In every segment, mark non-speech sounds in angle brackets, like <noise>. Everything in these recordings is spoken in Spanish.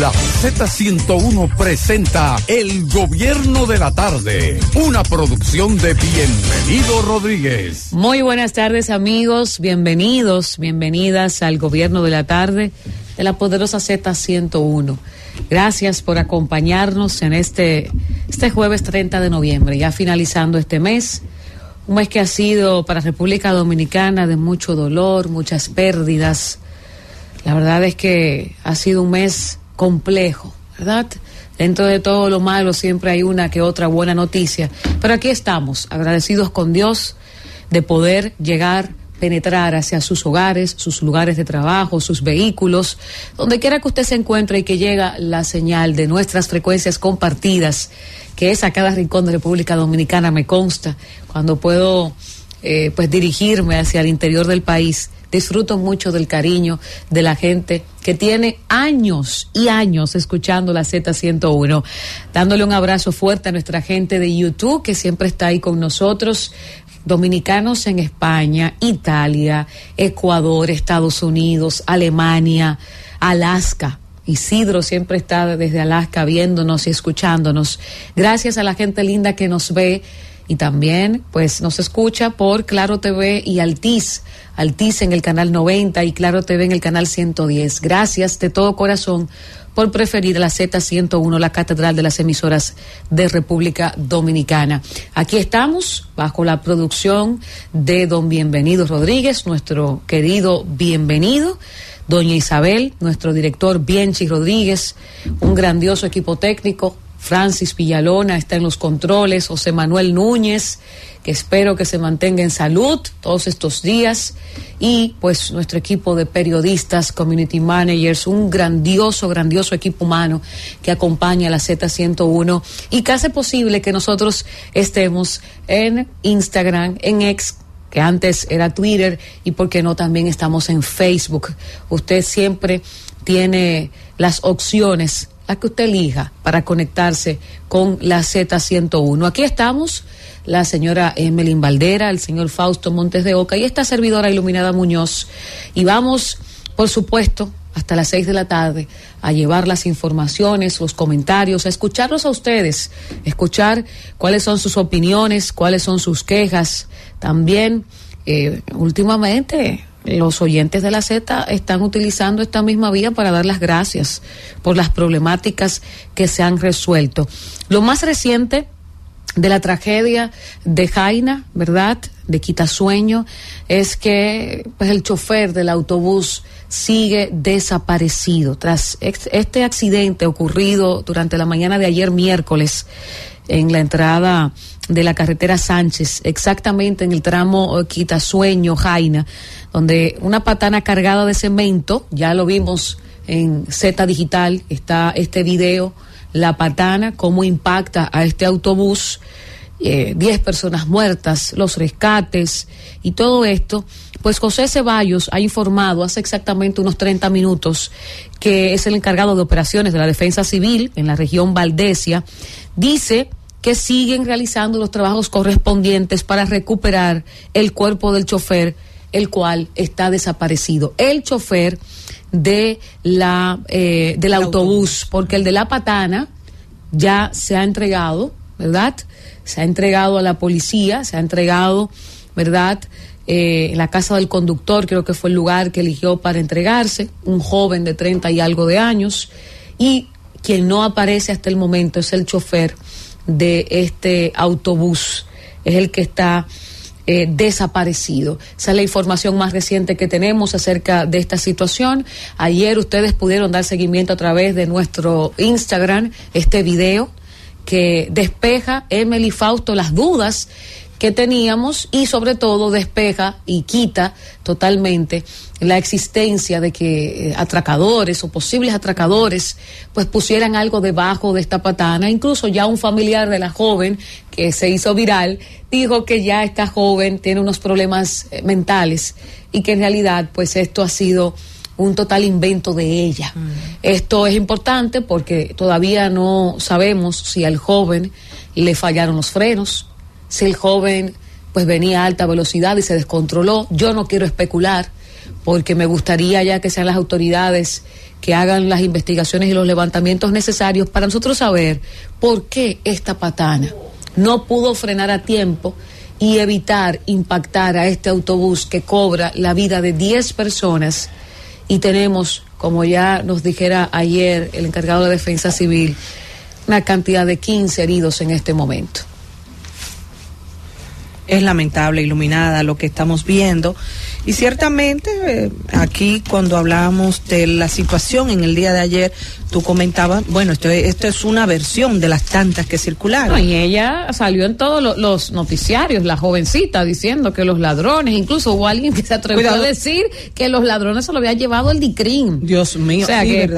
La Z101 presenta El Gobierno de la Tarde, una producción de Bienvenido Rodríguez. Muy buenas tardes amigos, bienvenidos, bienvenidas al Gobierno de la Tarde de la poderosa Z101. Gracias por acompañarnos en este, este jueves 30 de noviembre, ya finalizando este mes. Un mes que ha sido para República Dominicana de mucho dolor, muchas pérdidas. La verdad es que ha sido un mes complejo, ¿verdad? Dentro de todo lo malo siempre hay una que otra buena noticia. Pero aquí estamos, agradecidos con Dios de poder llegar penetrar hacia sus hogares, sus lugares de trabajo, sus vehículos, donde quiera que usted se encuentre y que llega la señal de nuestras frecuencias compartidas, que es a cada rincón de República Dominicana, me consta, cuando puedo eh, pues dirigirme hacia el interior del país. Disfruto mucho del cariño de la gente que tiene años y años escuchando la Z101. Dándole un abrazo fuerte a nuestra gente de YouTube que siempre está ahí con nosotros dominicanos en España, Italia, Ecuador, Estados Unidos, Alemania, Alaska. Isidro siempre está desde Alaska viéndonos y escuchándonos. Gracias a la gente linda que nos ve y también pues nos escucha por Claro TV y Altiz, Altiz en el canal 90 y Claro TV en el canal 110. Gracias de todo corazón por preferir la Z101, la catedral de las emisoras de República Dominicana. Aquí estamos bajo la producción de don Bienvenido Rodríguez, nuestro querido bienvenido. Doña Isabel, nuestro director Bienchi Rodríguez, un grandioso equipo técnico, Francis Villalona está en los controles, José Manuel Núñez, que espero que se mantenga en salud todos estos días, y pues nuestro equipo de periodistas, community managers, un grandioso, grandioso equipo humano que acompaña a la Z101 y que hace posible que nosotros estemos en Instagram, en X, que antes era Twitter, y por qué no también estamos en Facebook. Usted siempre tiene las opciones que usted elija para conectarse con la Z101. Aquí estamos, la señora Emelín Valdera, el señor Fausto Montes de Oca y esta servidora Iluminada Muñoz. Y vamos, por supuesto, hasta las seis de la tarde a llevar las informaciones, los comentarios, a escucharlos a ustedes, escuchar cuáles son sus opiniones, cuáles son sus quejas. También, eh, últimamente, los oyentes de la Z están utilizando esta misma vía para dar las gracias por las problemáticas que se han resuelto. Lo más reciente de la tragedia de Jaina, ¿verdad? De Quitasueño, es que pues, el chofer del autobús sigue desaparecido. Tras este accidente ocurrido durante la mañana de ayer miércoles en la entrada de la carretera Sánchez, exactamente en el tramo eh, Quitasueño, Jaina, donde una patana cargada de cemento, ya lo vimos en Z Digital, está este video, la patana, cómo impacta a este autobús, 10 eh, personas muertas, los rescates y todo esto. Pues José Ceballos ha informado hace exactamente unos 30 minutos que es el encargado de operaciones de la Defensa Civil en la región Valdesia. Dice que siguen realizando los trabajos correspondientes para recuperar el cuerpo del chofer, el cual está desaparecido. El chofer de la, eh, del autobús, porque el de la patana ya se ha entregado, ¿verdad? Se ha entregado a la policía, se ha entregado, ¿verdad? Eh, la casa del conductor, creo que fue el lugar que eligió para entregarse, un joven de 30 y algo de años, y quien no aparece hasta el momento es el chofer de este autobús, es el que está eh, desaparecido. Esa es la información más reciente que tenemos acerca de esta situación. Ayer ustedes pudieron dar seguimiento a través de nuestro Instagram, este video que despeja Emily Fausto las dudas que teníamos y sobre todo despeja y quita totalmente la existencia de que eh, atracadores o posibles atracadores pues pusieran algo debajo de esta patana. Incluso ya un familiar de la joven que se hizo viral dijo que ya esta joven tiene unos problemas eh, mentales y que en realidad pues esto ha sido un total invento de ella. Mm. Esto es importante porque todavía no sabemos si al joven le fallaron los frenos, si el joven pues venía a alta velocidad y se descontroló. Yo no quiero especular porque me gustaría ya que sean las autoridades que hagan las investigaciones y los levantamientos necesarios para nosotros saber por qué esta patana no pudo frenar a tiempo y evitar impactar a este autobús que cobra la vida de 10 personas y tenemos, como ya nos dijera ayer el encargado de defensa civil, una cantidad de 15 heridos en este momento es lamentable, iluminada, lo que estamos viendo. Y ciertamente, eh, aquí cuando hablábamos de la situación en el día de ayer, tú comentabas, bueno, esto, esto es una versión de las tantas que circularon. y ella salió en todos los noticiarios, la jovencita, diciendo que los ladrones, incluso hubo alguien que se atrevió a decir que los ladrones se lo había llevado el DICRIM. Dios mío, o sea, que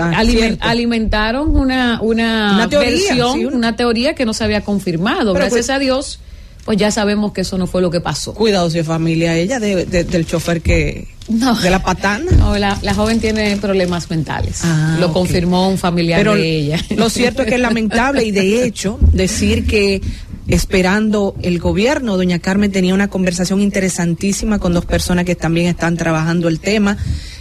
alimentaron una, una, versión, una teoría que no se había confirmado. Gracias pues a Dios pues ya sabemos que eso no fue lo que pasó. Cuidado si es familia ella del chofer que no, de la patana. No, la, joven tiene problemas mentales. Ah, lo confirmó un familiar de ella. Lo cierto es que es lamentable y de hecho decir que esperando el gobierno, doña Carmen tenía una conversación interesantísima con dos personas que también están trabajando el tema.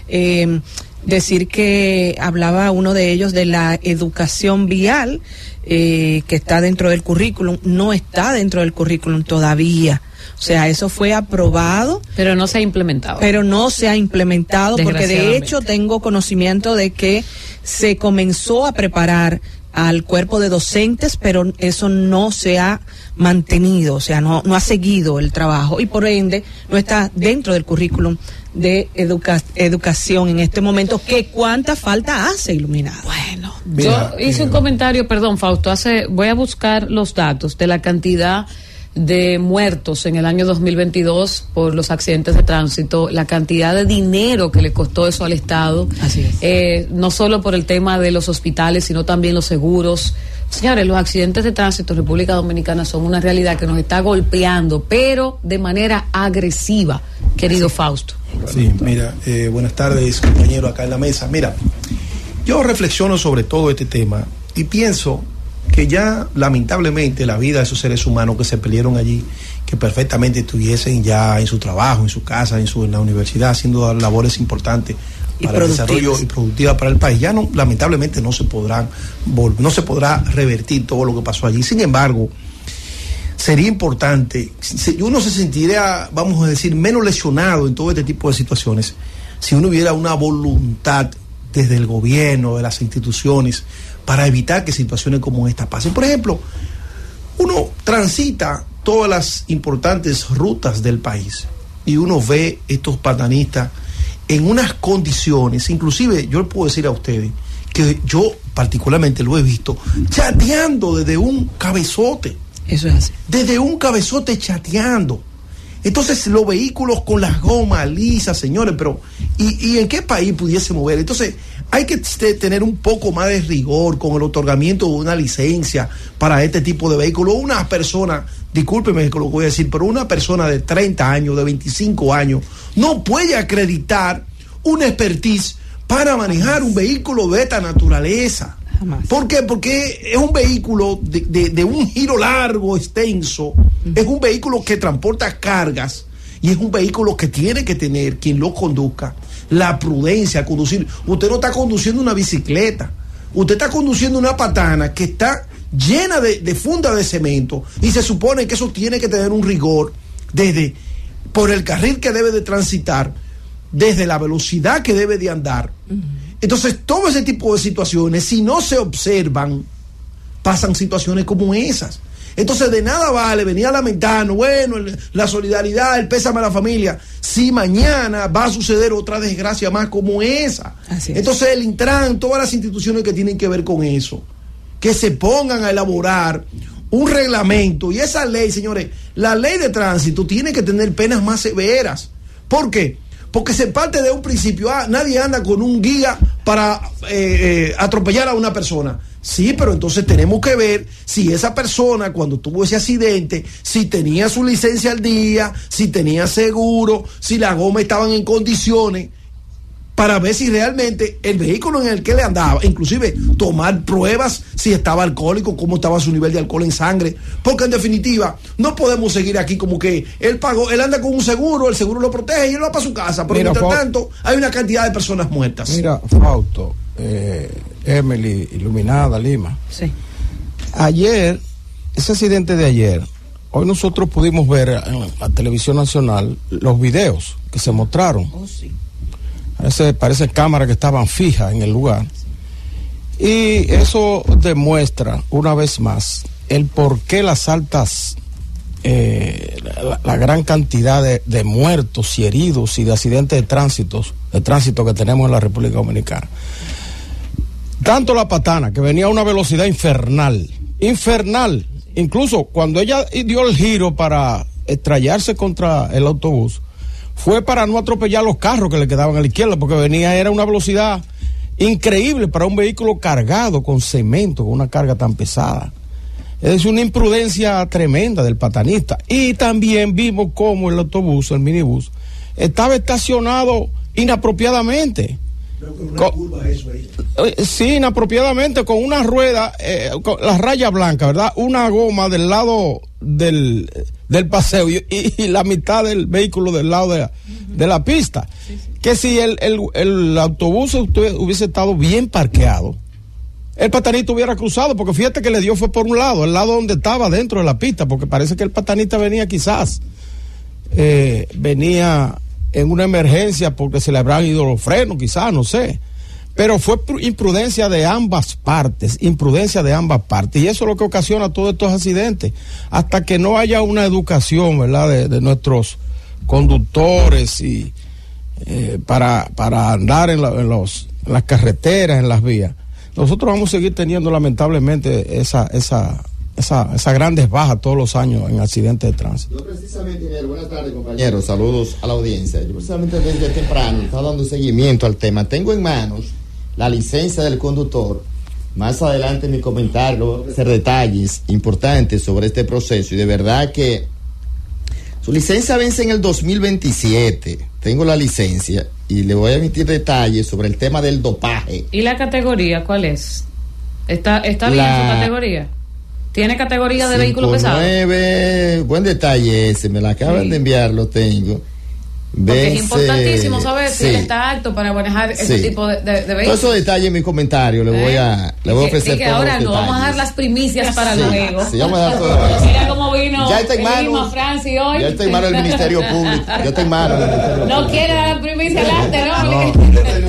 Eh, decir que hablaba uno de ellos de la educación vial eh, que está dentro del currículum, no está dentro del currículum todavía. O sea, eso fue aprobado. Pero no se ha implementado. Pero no se ha implementado porque de hecho tengo conocimiento de que se comenzó a preparar al cuerpo de docentes, pero eso no se ha mantenido, o sea, no, no ha seguido el trabajo y por ende no está dentro del currículum de educación en este momento. ¿Qué cuánta falta hace iluminada? Bueno, yo hice un comentario, perdón, Fausto, hace, voy a buscar los datos de la cantidad de muertos en el año 2022 por los accidentes de tránsito, la cantidad de dinero que le costó eso al Estado, eh, no solo por el tema de los hospitales, sino también los seguros. Señores, los accidentes de tránsito en República Dominicana son una realidad que nos está golpeando, pero de manera agresiva, querido Fausto. Sí, mira, eh, buenas tardes, compañero, acá en la mesa. Mira, yo reflexiono sobre todo este tema y pienso que ya lamentablemente la vida de esos seres humanos que se pelearon allí, que perfectamente estuviesen ya en su trabajo, en su casa, en, su, en la universidad, haciendo labores importantes para el desarrollo y productiva para el país, ya no, lamentablemente no se podrán no se podrá revertir todo lo que pasó allí. Sin embargo, sería importante, uno se sentiría, vamos a decir, menos lesionado en todo este tipo de situaciones si uno hubiera una voluntad desde el gobierno, de las instituciones, para evitar que situaciones como esta pasen. Por ejemplo, uno transita todas las importantes rutas del país y uno ve estos patanistas en unas condiciones, inclusive yo le puedo decir a ustedes que yo particularmente lo he visto chateando desde un cabezote. Eso es así. Desde un cabezote chateando. Entonces los vehículos con las gomas lisas, señores, pero ¿y, ¿y, en qué país pudiese mover? Entonces hay que tener un poco más de rigor con el otorgamiento de una licencia para este tipo de vehículos. Una persona, discúlpeme que lo voy a decir, pero una persona de 30 años, de 25 años, no puede acreditar una expertise para manejar un vehículo de esta naturaleza. ¿Por qué? Porque es un vehículo de, un giro largo, extenso, es un vehículo que transporta cargas y es un vehículo que tiene que tener quien lo conduzca la prudencia, conducir. Usted no está conduciendo una bicicleta, usted está conduciendo una patana que está llena de, funda de cemento y se supone que eso tiene que tener un rigor desde por el carril que debe de transitar, desde la velocidad que debe de andar. Entonces, todo ese tipo de situaciones, si no se observan, pasan situaciones como esas. Entonces de nada vale venir a lamentarnos, bueno, la solidaridad, el pésame a la familia, si mañana va a suceder otra desgracia más como esa. Entonces el Intran, todas las instituciones que tienen que ver con eso, que se pongan a elaborar un reglamento y esa ley, señores, la ley de tránsito tiene que tener penas más severas. ¿Por qué? Porque se parte de un principio, ah, nadie anda con un guía para eh, eh, atropellar a una persona Sí, pero entonces tenemos que ver si esa persona cuando tuvo ese accidente, si tenía su licencia al día, si tenía seguro, si las gomas estaban en condiciones. Para ver si realmente el vehículo en el que le andaba, inclusive tomar pruebas si estaba alcohólico, cómo estaba su nivel de alcohol en sangre, porque en definitiva no podemos seguir aquí como que él pagó, él anda con un seguro, el seguro lo protege y él va para su casa, pero mientras tanto hay una cantidad de personas muertas. Mira, Fausto, eh, Emily, Iluminada, Lima. Sí. Ayer, ese accidente de ayer, hoy nosotros pudimos ver en la televisión nacional los videos que se mostraron. Oh, sí. Parece, parece cámaras que estaban fijas en el lugar. Y eso demuestra una vez más el por qué las altas, eh, la, gran cantidad de, de, muertos y heridos y de accidentes de tránsito, de tránsito que tenemos en la República Dominicana. Tanto la patana, que venía a una velocidad infernal, infernal, incluso cuando ella dio el giro para estrellarse contra el autobús, fue para no atropellar los carros que le quedaban a la izquierda, porque venía, era una velocidad increíble para un vehículo cargado con cemento, con una carga tan pesada. Es una imprudencia tremenda del patanista. Y también vimos cómo el autobús, el minibús, estaba estacionado inapropiadamente. Con, eh, sí, inapropiadamente, con una rueda, eh, con la raya blanca, ¿verdad? Una goma del lado del, del paseo y, la mitad del vehículo del lado de la, de la pista. Que si el, el, el autobús hubiese estado bien parqueado, el patanista hubiera cruzado, porque fíjate que le dio fue por un lado, el lado donde estaba dentro de la pista, porque parece que el patanista venía quizás, eh, venía en una emergencia porque se le habrán ido los frenos, quizás, no sé. Pero fue imprudencia de ambas partes, imprudencia de ambas partes. Y eso es lo que ocasiona todos estos accidentes. Hasta que no haya una educación, ¿verdad?, de, nuestros conductores y eh, para, para andar en, los, las carreteras, en las vías. Nosotros vamos a seguir teniendo lamentablemente esa, esa, esa, esas grandes bajas todos los años en accidentes de tránsito. Yo precisamente, buenas tardes compañeros, saludos a la audiencia. Yo precisamente desde temprano estaba dando seguimiento al tema. Tengo en manos la licencia del conductor. Más adelante en mi comentario voy a hacer detalles importantes sobre este proceso y de verdad que su licencia vence en el 2027. Tengo la licencia y le voy a emitir detalles sobre el tema del dopaje. ¿Y la categoría cuál es? ¿Está, está bien la... su categoría? ¿Tiene categoría de vehículo pesado? Buen detalle ese, me la acaban sí. de enviar, lo tengo. Porque es importantísimo saber sí. si él está apto para manejar ese sí. tipo de, de, de vehículos. Todos esos detalles en mi comentario, le voy a, le voy a ofrecer. Y que ahora no, vamos a dar las primicias para luego. Sí, vamos a dar todo Mira cómo vino ya está en mano, Franci hoy. Ya está en mano del Ministerio Público. Ya está en mano del Ministerio No quiere dar primicia adelante, ¿no? no.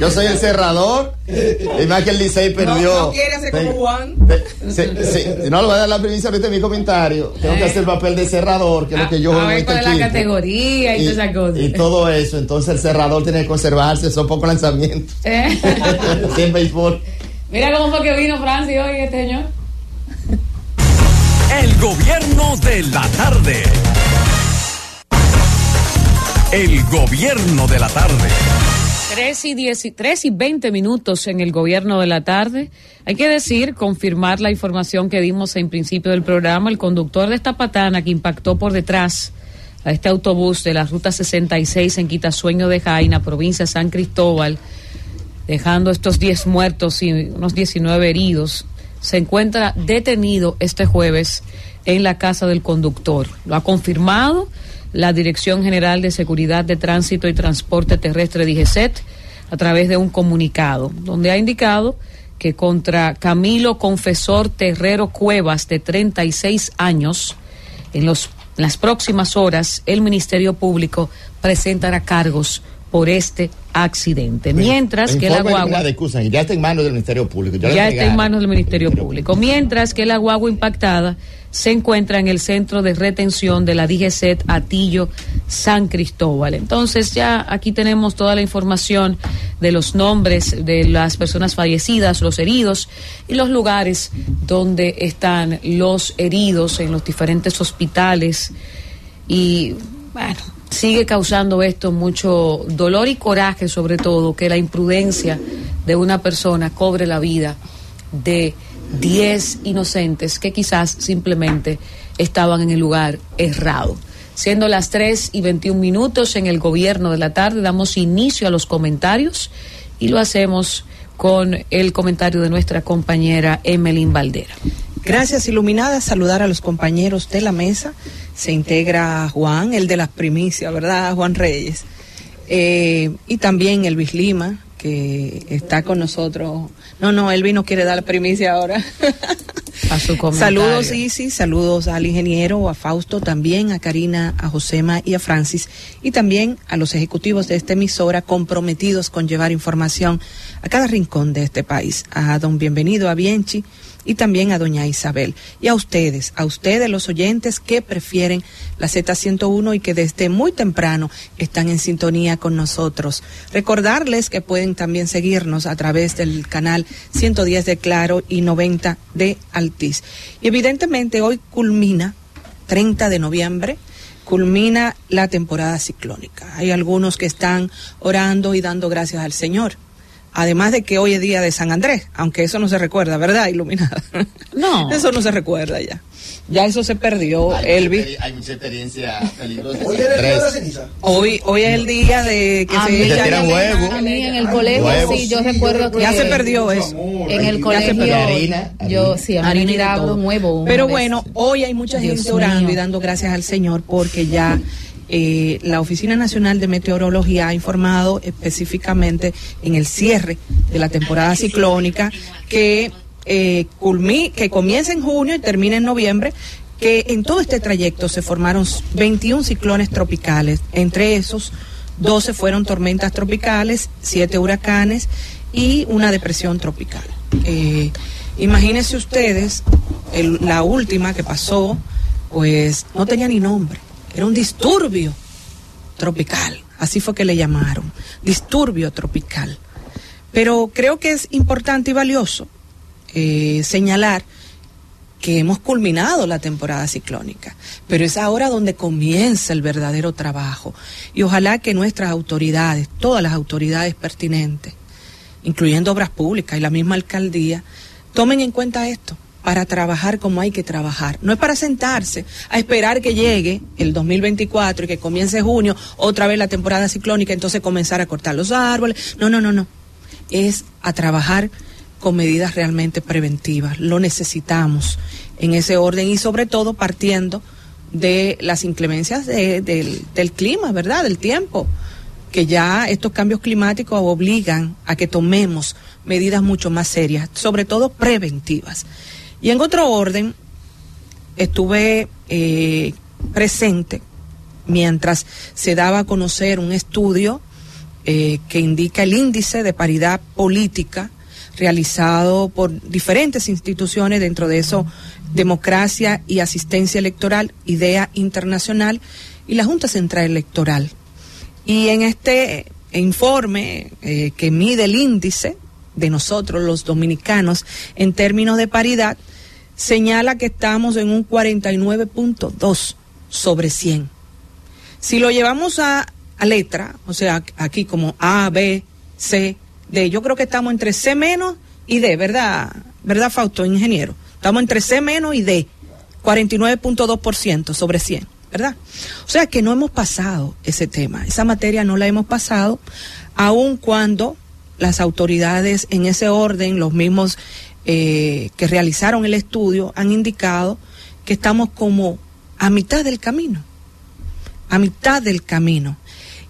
Yo soy el cerrador. Y más que el Licey perdió. No, no quiere hacer como Juan. Sí, sí, no le voy a dar la primicia ahorita en mi comentario. Tengo que hacer el papel de cerrador, que es lo que yo a ver cuál es la categoría y, y toda esa cosa. Y todo eso. Entonces el cerrador tiene que conservarse. Son pocos lanzamientos. ¿Eh? <laughs> en béisbol. Mira cómo fue que vino Francis hoy este señor. El gobierno de la tarde. El gobierno de la tarde. 3 y, 10, 3 y 20 minutos en el gobierno de la tarde. Hay que decir, confirmar la información que dimos en principio del programa. El conductor de esta patana que impactó por detrás a este autobús de la ruta 66 en Quitasueño de Jaina, provincia de San Cristóbal, dejando estos 10 muertos y unos 19 heridos, se encuentra detenido este jueves en la casa del conductor. Lo ha confirmado la Dirección General de Seguridad de Tránsito y Transporte Terrestre DGCET a través de un comunicado, donde ha indicado que contra Camilo Confesor Terrero Cuevas, de 36 años, en, los, en las próximas horas el Ministerio Público presentará cargos por este accidente. Mientras que la guagua. ya está en manos del Ministerio Público. Ya, ya está en manos del Ministerio Público. Mientras que la guagua impactada se encuentra en el centro de retención de la DGCET Atillo San Cristóbal. Entonces ya aquí tenemos toda la información de los nombres de las personas fallecidas, los heridos y los lugares donde están los heridos en los diferentes hospitales. Y bueno, sigue causando esto mucho dolor y coraje, sobre todo, que la imprudencia de una persona cobre la vida de 10 inocentes que quizás simplemente estaban en el lugar errado. Siendo las 3 y 21 minutos en el gobierno de la tarde, damos inicio a los comentarios y lo hacemos con el comentario de nuestra compañera Emeline Valdera. Gracias, Iluminada. Saludar a los compañeros de la mesa. Se integra Juan, el de las primicias, ¿verdad? Juan Reyes. Eh, y también Elvis Lima, que está con nosotros. No, no, Elvis no quiere dar la primicia ahora. A su <laughs> comentario. Saludos, sí, saludos al ingeniero, a Fausto, también a Karina, a Josema y a Francis, y también a los ejecutivos de esta emisora comprometidos con llevar información a cada rincón de este país. A don Bienvenido, a Bienchi, y también a doña Isabel. Y a ustedes, a ustedes los oyentes que prefieren la Z101 y que desde muy temprano están en sintonía con nosotros. Recordarles que pueden también seguirnos a través del canal 110 de Claro y 90 de Altiz. Y evidentemente hoy culmina, 30 de noviembre, culmina la temporada ciclónica. Hay algunos que están orando y dando gracias al Señor Además de que hoy es día de San Andrés, aunque eso no se recuerda, ¿verdad, Iluminada? No. <laughs> eso no se recuerda ya. Ya eso se perdió, hay Elvi. Mucha, hay mucha experiencia peligrosa. Hoy es el día de la ceniza. Hoy, hoy es el día de que A se mí, Se tiran huevos. a mí en el colegio, Huevos. sí, yo recuerdo que Ya se perdió eso. en el Ya se colegio, perdió. Harina, yo harina. sí, a mí Harina me un huevo. Pero vez. bueno, hoy hay mucha Dios gente orando mío. y dando gracias al Señor porque ya eh, la Oficina Nacional de Meteorología ha informado específicamente en el cierre de la temporada ciclónica que, eh, culmi- que comienza en junio y termina en noviembre que en todo este trayecto se formaron 21 ciclones tropicales, entre esos 12 fueron tormentas tropicales, 7 huracanes y una depresión tropical. Eh, imagínense ustedes, la última que pasó, pues no tenía ni nombre, era un disturbio tropical, así fue que le llamaron, disturbio tropical. Pero creo que es importante y valioso eh, señalar que hemos culminado la temporada ciclónica, pero es ahora donde comienza el verdadero trabajo. Y ojalá que nuestras autoridades, todas las autoridades pertinentes, incluyendo obras públicas y la misma alcaldía, tomen en cuenta esto para trabajar como hay que trabajar. No es para sentarse a esperar que llegue el 2024 y que comience junio, otra vez la temporada ciclónica, entonces comenzar a cortar los árboles. No, no, no, no. Es a trabajar con medidas realmente preventivas. Lo necesitamos en ese orden y sobre todo partiendo de las inclemencias de- del, del clima, ¿verdad? Del tiempo, que ya estos cambios climáticos obligan a que tomemos medidas mucho más serias, sobre todo preventivas. Y en otro orden, estuve eh, presente mientras se daba a conocer un estudio eh, que indica el índice de paridad política realizado por diferentes instituciones, dentro de eso Democracia y Asistencia Electoral, IDEA Internacional y la Junta Central Electoral. Y en este informe eh, que mide el índice de nosotros los dominicanos en términos de paridad, señala que estamos en un 49.2 sobre 100. Si lo llevamos a, letra, o sea, aquí como A, B, C, D, yo creo que estamos entre C menos y D, ¿verdad? ¿Verdad, Fausto, ingeniero? Estamos entre C menos y D, 49.2% sobre 100, ¿verdad? O sea que no hemos pasado ese tema, esa materia no la hemos pasado, aun cuando las autoridades en ese orden, los mismos eh, que realizaron el estudio, han indicado que estamos como a mitad del camino, a mitad del camino.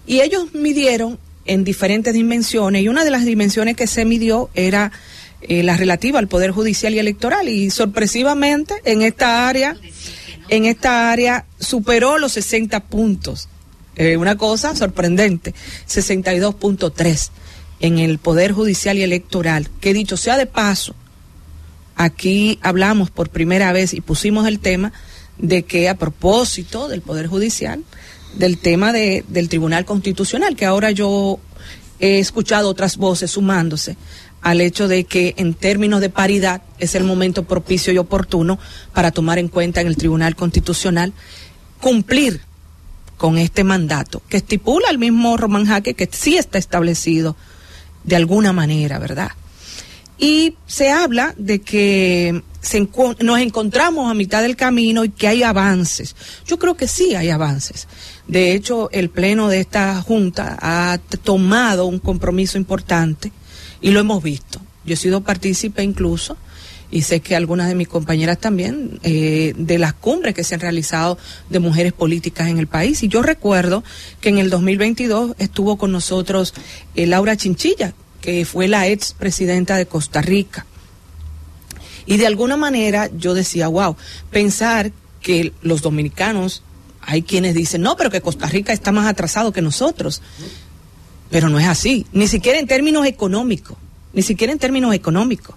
Y ellos midieron en diferentes dimensiones y una de las dimensiones que se midió era eh, la relativa al Poder Judicial y Electoral y sorpresivamente en esta área, en esta área superó los 60 puntos. Eh, una cosa sorprendente, 62.3 en el Poder Judicial y Electoral, que dicho sea de paso, aquí hablamos por primera vez y pusimos el tema de que a propósito del Poder Judicial, del tema de, del Tribunal Constitucional, que ahora yo he escuchado otras voces sumándose al hecho de que en términos de paridad es el momento propicio y oportuno para tomar en cuenta en el Tribunal Constitucional cumplir con este mandato que estipula el mismo Román Jaque que sí está establecido de alguna manera, ¿verdad? Y se habla de que se nos encontramos a mitad del camino y que hay avances. Yo creo que sí hay avances. De hecho, el pleno de esta Junta ha tomado un compromiso importante y lo hemos visto. Yo he sido partícipe incluso y sé que algunas de mis compañeras también, eh, de las cumbres que se han realizado de mujeres políticas en el país. Y yo recuerdo que en el 2022 estuvo con nosotros eh, Laura Chinchilla, que fue la ex presidenta de Costa Rica. Y de alguna manera yo decía, wow, pensar que los dominicanos, hay quienes dicen, no, pero que Costa Rica está más atrasado que nosotros. Pero no es así, ni siquiera en términos económicos, ni siquiera en términos económicos.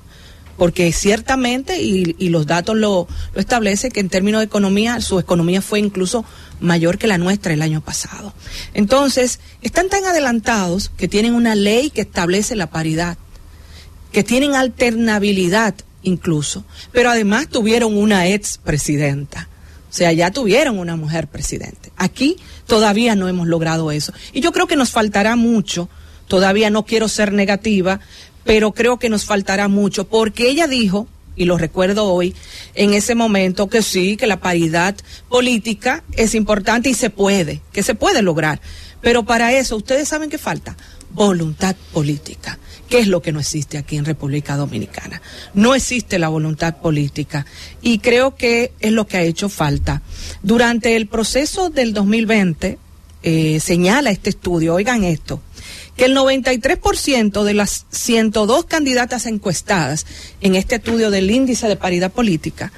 Porque ciertamente, y, y los datos lo, lo establecen, que en términos de economía, su economía fue incluso mayor que la nuestra el año pasado. Entonces, están tan adelantados que tienen una ley que establece la paridad, que tienen alternabilidad incluso, pero además tuvieron una ex presidenta. O sea, ya tuvieron una mujer presidente. Aquí todavía no hemos logrado eso. Y yo creo que nos faltará mucho. Todavía no quiero ser negativa, pero creo que nos faltará mucho, porque ella dijo, y lo recuerdo hoy, en ese momento que sí, que la paridad política es importante y se puede, que se puede lograr. Pero para eso, ustedes saben qué falta voluntad política. ¿Qué es lo que no existe aquí en República Dominicana? No existe la voluntad política y creo que es lo que ha hecho falta. Durante el proceso del 2020, eh, señala este estudio, oigan esto, que el 93% de las 102 candidatas encuestadas en este estudio del índice de paridad política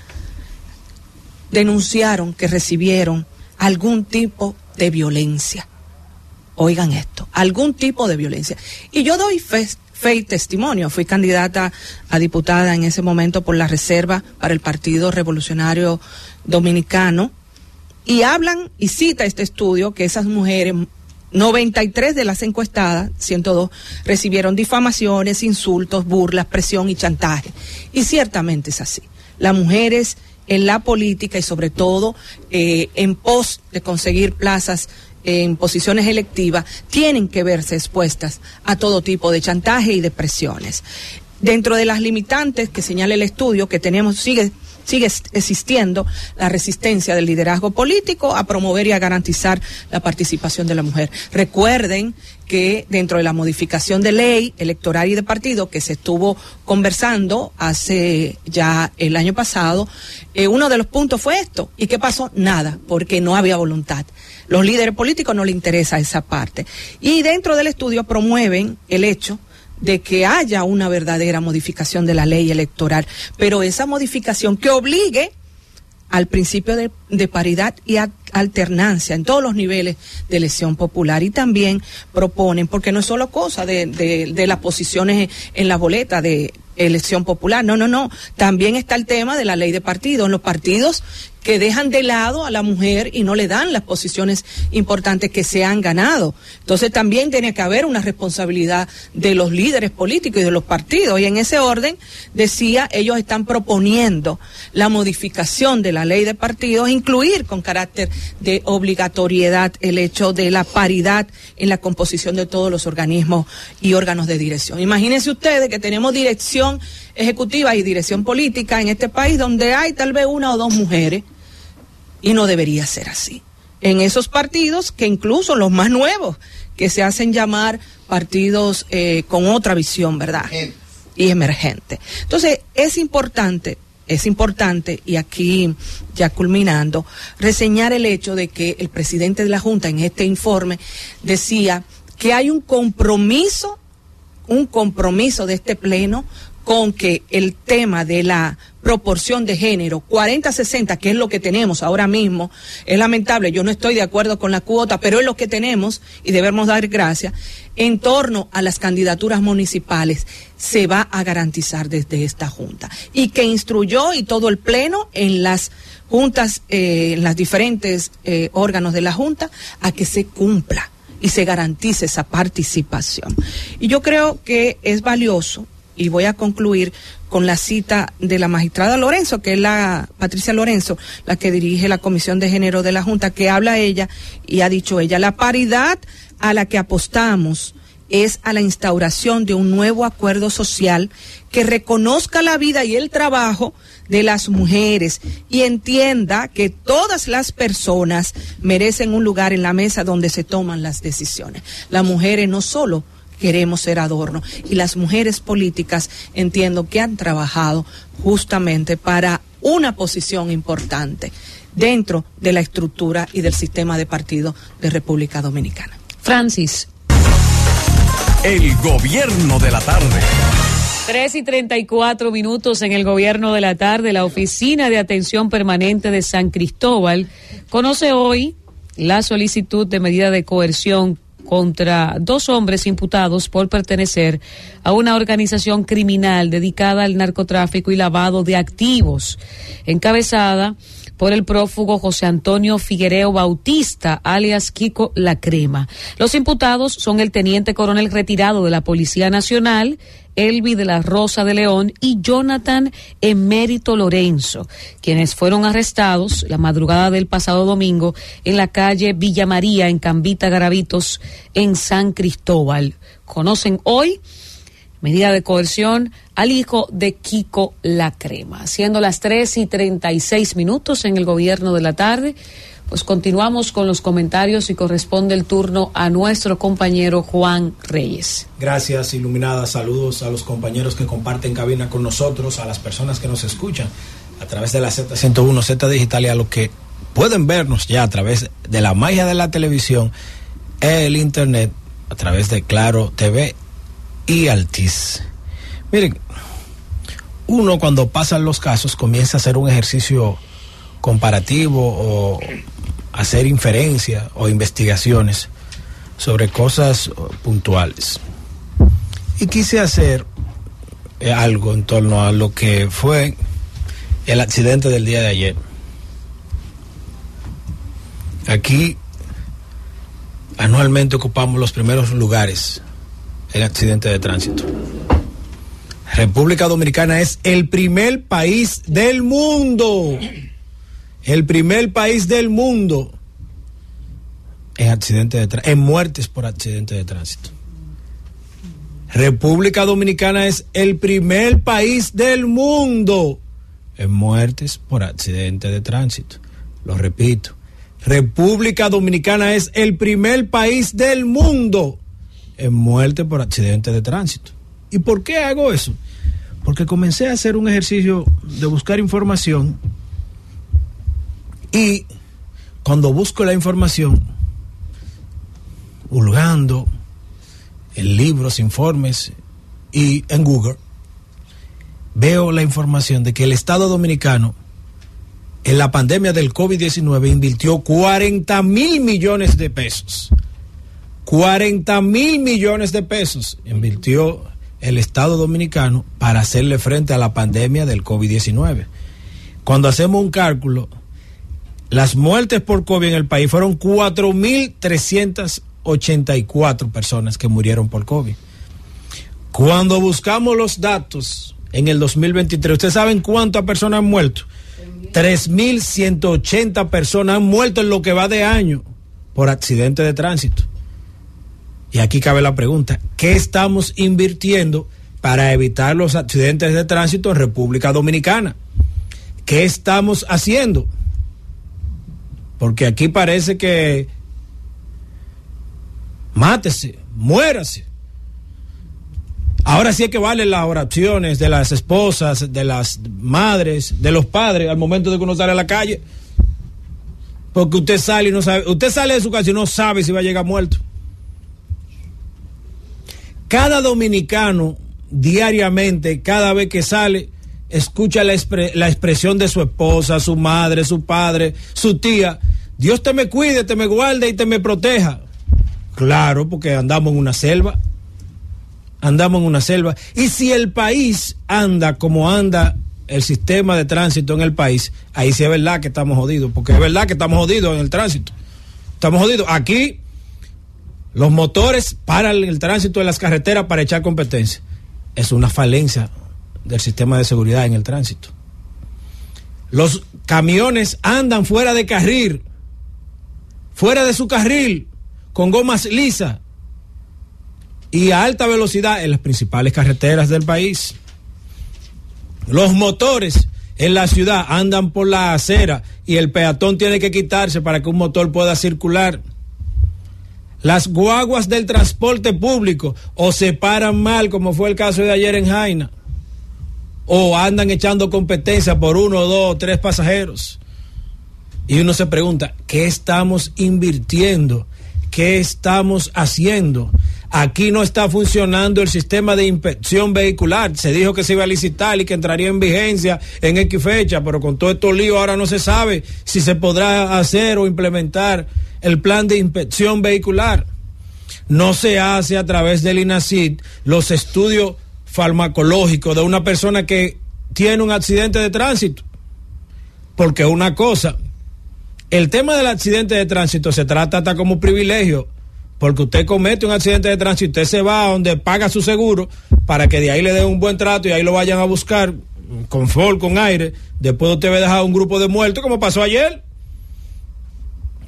denunciaron que recibieron algún tipo de violencia. Oigan esto, algún tipo de violencia. Y yo doy fe, y testimonio, fui candidata a diputada en ese momento por la Reserva para el Partido Revolucionario Dominicano, y hablan y cita este estudio que esas mujeres 93 de las encuestadas, 102, recibieron difamaciones, insultos, burlas, presión y chantaje. Y ciertamente es así. Las mujeres en la política y sobre todo eh, en pos de conseguir plazas en posiciones electivas tienen que verse expuestas a todo tipo de chantaje y de presiones. Dentro de las limitantes que señala el estudio que tenemos, sigue sigue existiendo la resistencia del liderazgo político a promover y a garantizar la participación de la mujer. Recuerden que dentro de la modificación de ley electoral y de partido que se estuvo conversando hace ya el año pasado, eh, uno de los puntos fue esto. ¿Y qué pasó? Nada, porque no había voluntad. Los líderes políticos no les interesa esa parte. Y dentro del estudio promueven el hecho de que haya una verdadera modificación de la ley electoral, pero esa modificación que obligue al principio de, paridad y alternancia en todos los niveles de elección popular. Y también proponen, porque no es solo cosa de, de las posiciones en la boleta de elección popular, no, no, no, también está el tema de la ley de partidos, los partidos que dejan de lado a la mujer y no le dan las posiciones importantes que se han ganado. Entonces también tiene que haber una responsabilidad de los líderes políticos y de los partidos. Y en ese orden, decía, ellos están proponiendo la modificación de la ley de partidos, incluir con carácter de obligatoriedad el hecho de la paridad en la composición de todos los organismos y órganos de dirección. Imagínense ustedes que tenemos dirección ejecutiva y dirección política en este país donde hay tal vez una o dos mujeres y no debería ser así. En esos partidos, que incluso los más nuevos, que se hacen llamar partidos eh, con otra visión, ¿verdad? Y emergente. Entonces, es importante, es importante, y aquí ya culminando, reseñar el hecho de que el presidente de la Junta en este informe decía que hay un compromiso, un compromiso de este Pleno con que el tema de la proporción de género 40-60, que es lo que tenemos ahora mismo, es lamentable, yo no estoy de acuerdo con la cuota, pero es lo que tenemos y debemos dar gracias, en torno a las candidaturas municipales. Se va a garantizar desde esta Junta. Y que instruyó y todo el Pleno en las juntas, eh, en los diferentes eh, órganos de la Junta, a que se cumpla y se garantice esa participación. Y yo creo que es valioso y voy a concluir con la cita de la magistrada Lorenzo, que es la Patricia Lorenzo, la que dirige la Comisión de Género de la Junta, que habla ella y ha dicho ella, la paridad a la que apostamos es a la instauración de un nuevo acuerdo social que reconozca la vida y el trabajo de las mujeres y entienda que todas las personas merecen un lugar en la mesa donde se toman las decisiones. Las mujeres no solo queremos ser adorno y las mujeres políticas entiendo que han trabajado justamente para una posición importante dentro de la estructura y del sistema de partido de República Dominicana. Francis. El gobierno de la tarde. 3 y 34 minutos en el gobierno de la tarde. La Oficina de Atención Permanente de San Cristóbal conoce hoy la solicitud de medida de coerción contra dos hombres imputados por pertenecer a una organización criminal dedicada al narcotráfico y lavado de activos, encabezada por el prófugo José Antonio Figuereo Bautista, alias Kiko La Crema. Los imputados son el teniente coronel retirado de la Policía Nacional, Elvi de la Rosa de León y Jonathan Emérito Lorenzo, quienes fueron arrestados la madrugada del pasado domingo en la calle Villa María, en Cambita Garavitos, en San Cristóbal. Conocen hoy medida de coerción al hijo de Kiko La Crema. Siendo las 3 y 36 minutos en el gobierno de la tarde, pues continuamos con los comentarios y corresponde el turno a nuestro compañero Juan Reyes. Gracias, Iluminada. Saludos a los compañeros que comparten cabina con nosotros, a las personas que nos escuchan a través de la Z101, Z Digital y a los que pueden vernos ya a través de la magia de la televisión, el Internet, a través de Claro TV y Altis. Miren, uno cuando pasan los casos comienza a hacer un ejercicio comparativo o hacer inferencias o investigaciones sobre cosas puntuales. Y quise hacer eh, algo en torno a lo que fue el accidente del día de ayer. Aquí anualmente ocupamos los primeros lugares en accidente de tránsito. República Dominicana es el primer país del mundo el primer país del mundo en accidentes de muertes por accidente de tránsito. República Dominicana es el primer país del mundo en muertes por accidente de tránsito. Lo repito, República Dominicana es el primer país del mundo en muerte por accidente de tránsito. ¿Y por qué hago eso? Porque comencé a hacer un ejercicio de buscar información y cuando busco la información, hurgando en libros, informes y en Google, veo la información de que el Estado Dominicano en la pandemia del COVID-19 invirtió 40 mil millones de pesos. 40 mil millones de pesos invirtió el Estado Dominicano para hacerle frente a la pandemia del COVID-19. Cuando hacemos un cálculo, las muertes por COVID en el país fueron 4.384 personas que murieron por COVID. Cuando buscamos los datos en el 2023, ¿ustedes saben cuántas personas han muerto? 3.180 personas han muerto en lo que va de año por accidente de tránsito. Y aquí cabe la pregunta, ¿qué estamos invirtiendo para evitar los accidentes de tránsito en República Dominicana? ¿Qué estamos haciendo? Porque aquí parece que mátese, muérase. Ahora sí es que valen las oraciones de las esposas, de las madres, de los padres al momento de que uno sale a la calle. Porque usted sale y no sabe, usted sale de su casa y no sabe si va a llegar muerto. Cada dominicano diariamente, cada vez que sale, escucha la, la, expresión de su esposa, su madre, su padre, su tía. Dios te me cuide, te me guarde y te me proteja. Claro, porque andamos en una selva. Andamos en una selva. Y si el país anda como anda el sistema de tránsito en el país, ahí sí es verdad que estamos jodidos, porque es verdad que estamos jodidos en el tránsito. Estamos jodidos. Aquí los motores paran el tránsito de las carreteras para echar competencia. Es una falencia del sistema de seguridad en el tránsito. Los camiones andan fuera de carril, fuera de su carril, con gomas lisas. y a alta velocidad en las principales carreteras del país. Los motores en la ciudad andan por la acera y el peatón tiene que quitarse para que un motor pueda circular. Las guaguas del transporte público o se paran mal, como fue el caso de ayer en Jaina, o andan echando competencia por uno, dos, tres pasajeros. Y uno se pregunta, ¿qué estamos invirtiendo? ¿Qué estamos haciendo? Aquí no está funcionando el sistema de inspección vehicular. Se dijo que se iba a licitar y que entraría en vigencia en X fecha, pero con todo esto lío ahora no se sabe si se podrá hacer o implementar el plan de inspección vehicular. No se hace a través del INACID los estudios farmacológicos de una persona que tiene un accidente de tránsito. Porque una cosa, el tema del accidente de tránsito se trata hasta como privilegio porque usted comete un accidente de tránsito, usted se va a donde paga su seguro para que de ahí le den un buen trato y ahí lo vayan a buscar con fol, con aire. Después usted va a dejar un grupo de muertos, como pasó ayer.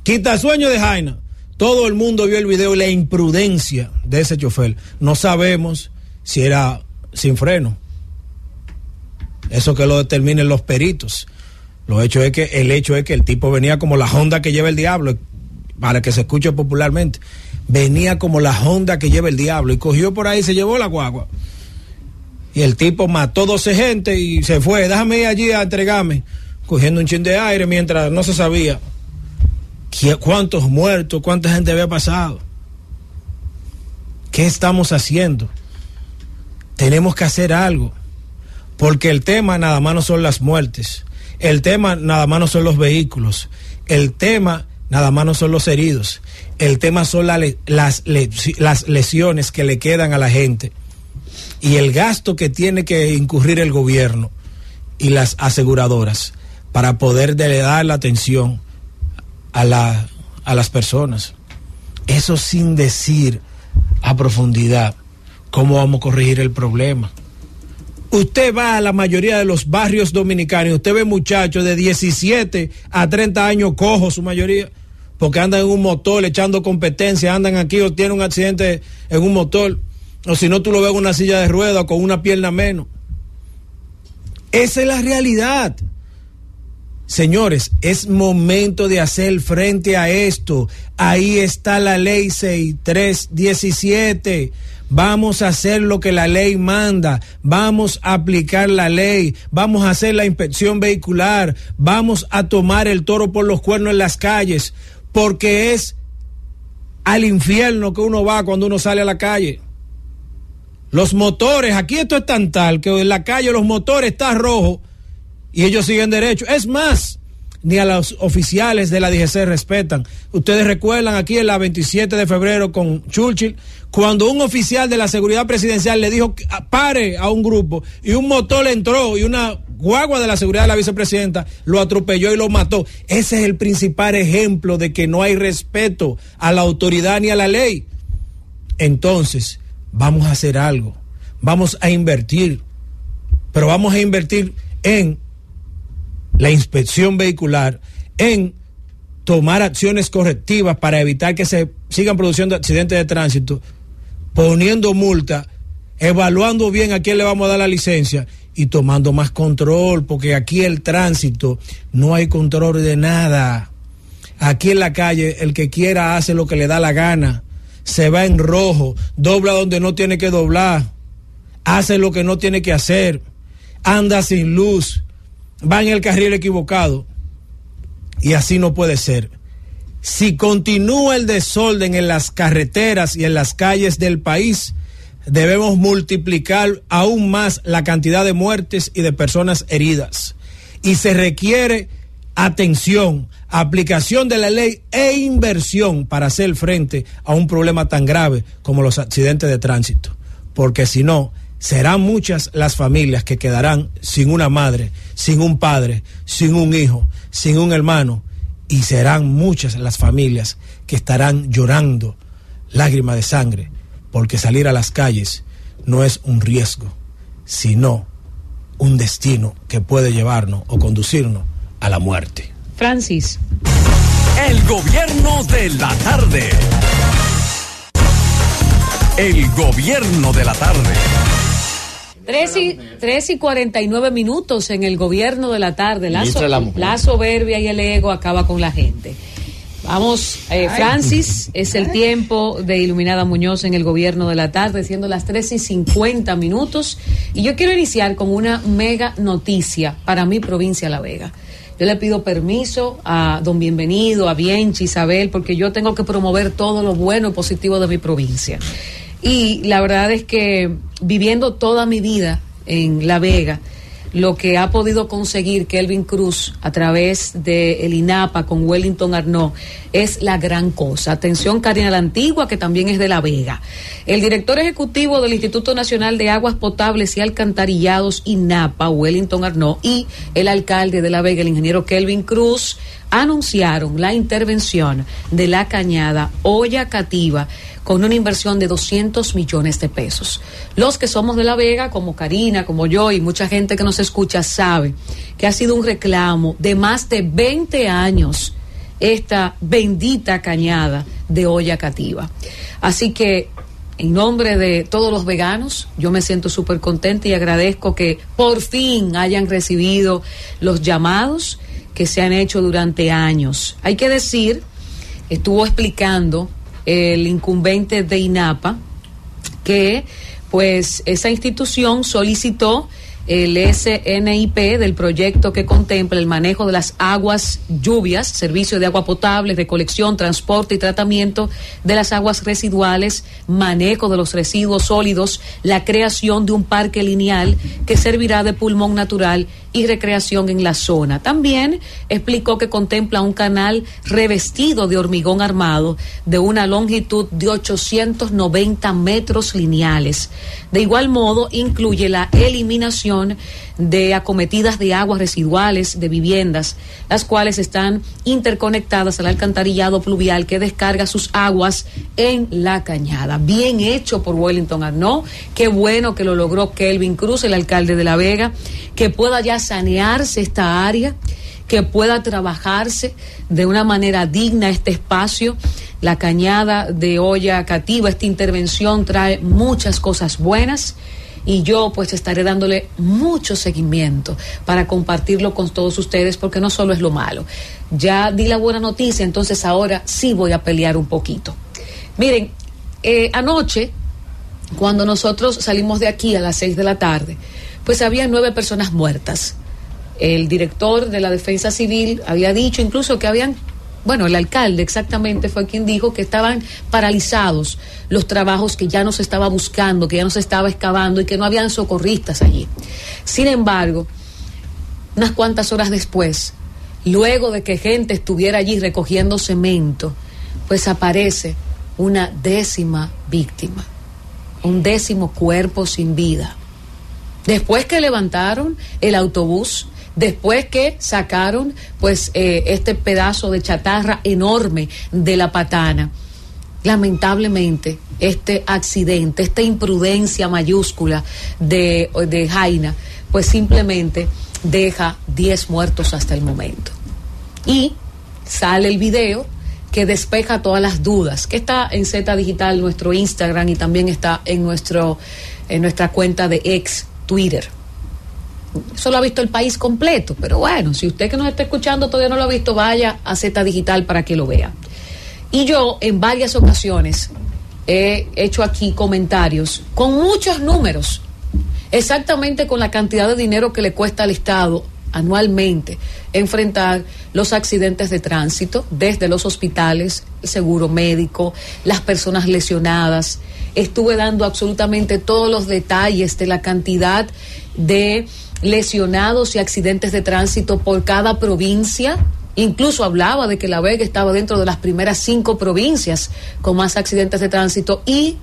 Quita sueño de Jaina. Todo el mundo vio el video y la imprudencia de ese chofer. No sabemos si era sin freno. Eso que lo determinen los peritos. Lo hecho es que, el hecho es que el tipo venía como la Honda que lleva el diablo, para que se escuche popularmente venía como la Honda que lleva el diablo y cogió por ahí se llevó la guagua. Y el tipo mató 12 gente y se fue. Déjame ir allí a entregarme, cogiendo un chin de aire mientras no se sabía cuántos muertos, cuánta gente había pasado. ¿Qué estamos haciendo? Tenemos que hacer algo. Porque el tema nada más no son las muertes. El tema nada más no son los vehículos. El tema nada más no son los heridos. El tema son las, lesiones que le quedan a la gente y el gasto que tiene que incurrir el gobierno y las aseguradoras para poder dar la atención a, a las personas. Eso sin decir a profundidad cómo vamos a corregir el problema. Usted va a la mayoría de los barrios dominicanos, usted ve muchachos de 17 a 30 años cojos, su mayoría, porque andan en un motor echando competencia, andan aquí o tienen un accidente en un motor, o si no tú lo ves en una silla de ruedas con una pierna menos. Esa es la realidad. Señores, es momento de hacer frente a esto. Ahí está la ley 6317. Vamos a hacer lo que la ley manda. Vamos a aplicar la ley. Vamos a hacer la inspección vehicular. Vamos a tomar el toro por los cuernos en las calles porque es al infierno que uno va cuando uno sale a la calle. Los motores, aquí esto es tan tal que en la calle los motores están rojos y ellos siguen derecho. Es más, ni a los oficiales de la DGC respetan. Ustedes recuerdan aquí en la 27 de febrero con Churchill, cuando un oficial de la seguridad presidencial le dijo pare a un grupo y un motor entró y una guagua de la seguridad de la vicepresidenta lo atropelló y lo mató. Ese es el principal ejemplo de que no hay respeto a la autoridad ni a la ley. Entonces, vamos a hacer algo. Vamos a invertir. Pero vamos a invertir en la inspección vehicular, en tomar acciones correctivas para evitar que se sigan produciendo accidentes de tránsito, poniendo multa, evaluando bien a quién le vamos a dar la licencia y tomando más control, porque aquí el tránsito no hay control de nada. Aquí en la calle el que quiera hace lo que le da la gana, se va en rojo, dobla donde no tiene que doblar, hace lo que no tiene que hacer, anda sin luz, va en el carril equivocado. Y así no puede ser. Si continúa el desorden en las carreteras y en las calles del país, debemos multiplicar aún más la cantidad de muertes y de personas heridas. Y se requiere atención, aplicación de la ley e inversión para hacer frente a un problema tan grave como los accidentes de tránsito. Porque si no, serán muchas las familias que quedarán sin una madre, sin un padre, sin un hijo, sin un hermano, y serán muchas las familias que estarán llorando lágrimas de sangre, porque salir a las calles no es un riesgo, sino un destino que puede llevarnos o conducirnos a la muerte. Francis. El gobierno de la tarde. el gobierno de la tarde. 3 y, 3 y 49 minutos en el gobierno de la tarde. La, so- la la soberbia y el ego acaba con la gente. Vamos, eh, Francis, <laughs> es el tiempo de Iluminada Muñoz en el gobierno de la tarde, siendo las 3 y 50 minutos. Y yo quiero iniciar con una mega noticia para mi provincia La Vega. Yo le pido permiso a don Bienvenido, a Bienchi, Isabel, porque yo tengo que promover todo lo bueno y positivo de mi provincia. Y la verdad es que viviendo toda mi vida en La Vega, lo que ha podido conseguir Kelvin Cruz a través de el INAPA con Wellington Arnaud es la gran cosa. Atención Karina la Antigua, que también es de La Vega. El director ejecutivo del Instituto Nacional de Aguas Potables y Alcantarillados INAPA, Wellington Arnaud, y el alcalde de La Vega, el ingeniero Kelvin Cruz, anunciaron la intervención de la cañada Olla Cativa con una inversión de 200 millones de pesos. Los que somos de La Vega, como Karina, como yo y mucha gente que nos escucha, sabe que ha sido un reclamo de más de 20 años esta bendita cañada de olla cativa. Así que en nombre de todos los veganos, yo me siento súper contenta y agradezco que por fin hayan recibido los llamados que se han hecho durante años. Hay que decir, estuvo explicando el incumbente de INAPA que pues esa institución solicitó el SNIP del proyecto que contempla el manejo de las aguas lluvias, servicio de agua potable, recolección, transporte y tratamiento de las aguas residuales, manejo de los residuos sólidos, la creación de un parque lineal que servirá de pulmón natural y recreación en la zona. También explicó que contempla un canal revestido de hormigón armado de una longitud de 890 metros lineales. De igual modo, incluye la eliminación de acometidas de aguas residuales de viviendas, las cuales están interconectadas al alcantarillado pluvial que descarga sus aguas en la cañada. Bien hecho por Wellington Arnaud. Qué bueno que lo logró Kelvin Cruz, el alcalde de La Vega, que pueda ya sanearse esta área que pueda trabajarse de una manera digna este espacio. La cañada de olla cativa, esta intervención trae muchas cosas buenas y yo pues estaré dándole mucho seguimiento para compartirlo con todos ustedes porque no solo es lo malo. Ya di la buena noticia, entonces ahora sí voy a pelear un poquito. Miren, eh, anoche, cuando nosotros salimos de aquí a las seis de la tarde, pues había nueve personas muertas. El director de la Defensa Civil había dicho incluso que habían, bueno, el alcalde exactamente fue quien dijo que estaban paralizados los trabajos que ya no se estaba buscando, que ya no se estaba excavando y que no habían socorristas allí. Sin embargo, unas cuantas horas después, luego de que gente estuviera allí recogiendo cemento, pues aparece una décima víctima, un décimo cuerpo sin vida. Después que levantaron el autobús, después que sacaron pues eh, este pedazo de chatarra enorme de la patana, lamentablemente este accidente, esta imprudencia mayúscula de, de Jaina, pues simplemente deja 10 muertos hasta el momento. Y sale el video que despeja todas las dudas, que está en Z Digital, nuestro Instagram y también está en, nuestro, en nuestra cuenta de ex Twitter. Eso lo ha visto el país completo, pero bueno, si usted que nos está escuchando todavía no lo ha visto, vaya a Z Digital para que lo vea. Y yo en varias ocasiones he hecho aquí comentarios con muchos números, exactamente con la cantidad de dinero que le cuesta al Estado anualmente enfrentar los accidentes de tránsito, desde los hospitales, el seguro médico, las personas lesionadas. Estuve dando absolutamente todos los detalles de la cantidad de lesionados y accidentes de tránsito por cada provincia. Incluso hablaba de que La Vega estaba dentro de las primeras cinco provincias con más accidentes de tránsito y,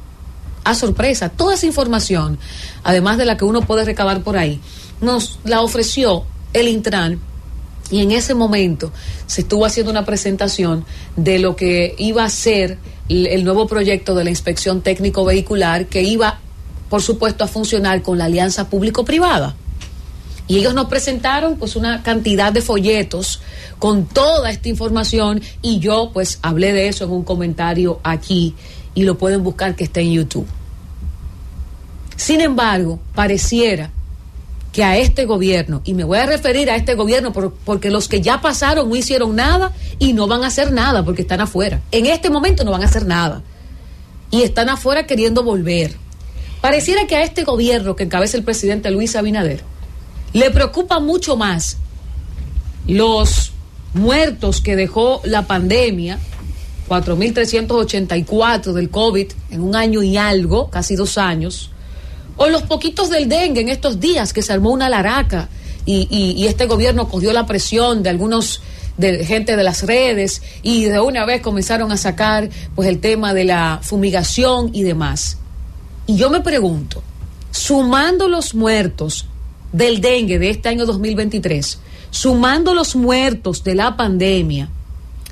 a sorpresa, toda esa información, además de la que uno puede recabar por ahí, nos la ofreció el Intran y en ese momento se estuvo haciendo una presentación de lo que iba a ser el, nuevo proyecto de la inspección técnico vehicular que iba, por supuesto, a funcionar con la alianza público-privada. Y ellos nos presentaron pues una cantidad de folletos con toda esta información y yo pues hablé de eso en un comentario aquí y lo pueden buscar que está en YouTube. Sin embargo, pareciera que a este gobierno, y me voy a referir a este gobierno por, porque los que ya pasaron no hicieron nada y no van a hacer nada porque están afuera. En este momento no van a hacer nada. Y están afuera queriendo volver. Pareciera que a este gobierno que encabeza el presidente Luis Abinader le preocupa mucho más los muertos que dejó la pandemia, 4.384 del COVID en un año y algo, casi dos años, o los poquitos del dengue en estos días que se armó una laraca y, este gobierno cogió la presión de algunos de gente de las redes y de una vez comenzaron a sacar pues el tema de la fumigación y demás. Y yo me pregunto, sumando los muertos del dengue de este año 2023, sumando los muertos de la pandemia,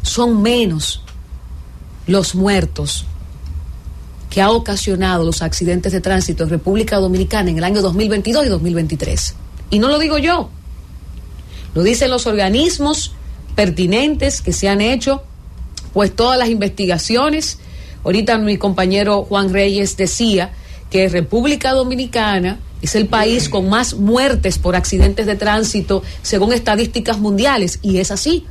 son menos los muertos que ha ocasionado los accidentes de tránsito en República Dominicana en el año 2022 y 2023. Y no lo digo yo, lo dicen los organismos pertinentes que se han hecho, pues todas las investigaciones. Ahorita mi compañero Juan Reyes decía que República Dominicana es el país con más muertes por accidentes de tránsito según estadísticas mundiales, y es así.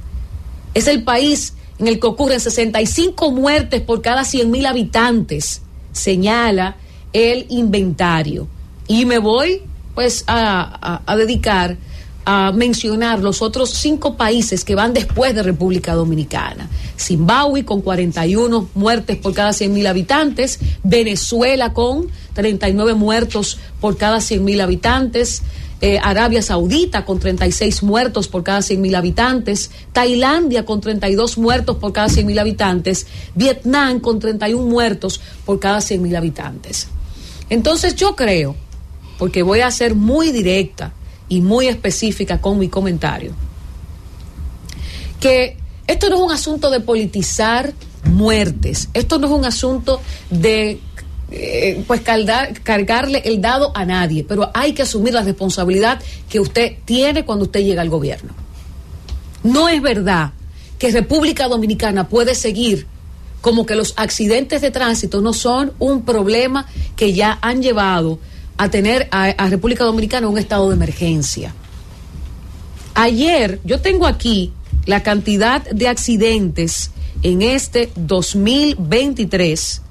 Es el país en el que ocurren 65 muertes por cada 100 mil habitantes señala el inventario. Y me voy pues a, dedicar a mencionar los otros cinco países que van después de República Dominicana. Zimbabue con 41 muertes por cada 100 mil habitantes, Venezuela con 39 muertos por cada 100 mil habitantes, eh, Arabia Saudita con 36 muertos por cada 100 mil habitantes, Tailandia con 32 muertos por cada 100 mil habitantes, Vietnam con 31 muertos por cada 100 mil habitantes. Entonces yo creo, porque voy a ser muy directa y muy específica con mi comentario, que esto no es un asunto de politizar muertes, esto no es un asunto de eh, pues cargarle el dado a nadie, pero hay que asumir la responsabilidad que usted tiene cuando usted llega al gobierno. No es verdad que República Dominicana puede seguir como que los accidentes de tránsito no son un problema que ya han llevado a tener a, a República Dominicana un estado de emergencia. Ayer yo tengo aquí la cantidad de accidentes en este 2023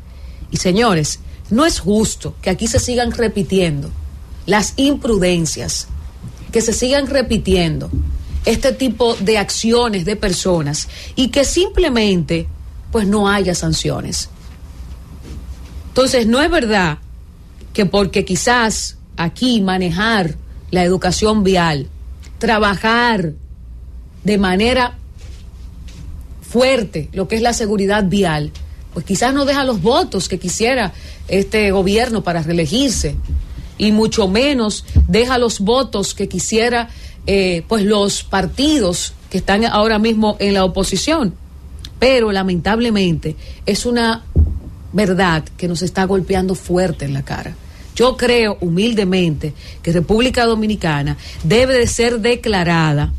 y señores, no es justo que aquí se sigan repitiendo las imprudencias, que se sigan repitiendo este tipo de acciones de personas y que simplemente pues no haya sanciones. Entonces, no es verdad que porque quizás aquí manejar la educación vial, trabajar de manera fuerte lo que es la seguridad vial, pues quizás no deja los votos que quisiera este gobierno para reelegirse y mucho menos deja los votos que quisiera eh, pues los partidos que están ahora mismo en la oposición. Pero lamentablemente es una verdad que nos está golpeando fuerte en la cara. Yo creo humildemente que República Dominicana debe de ser declarada,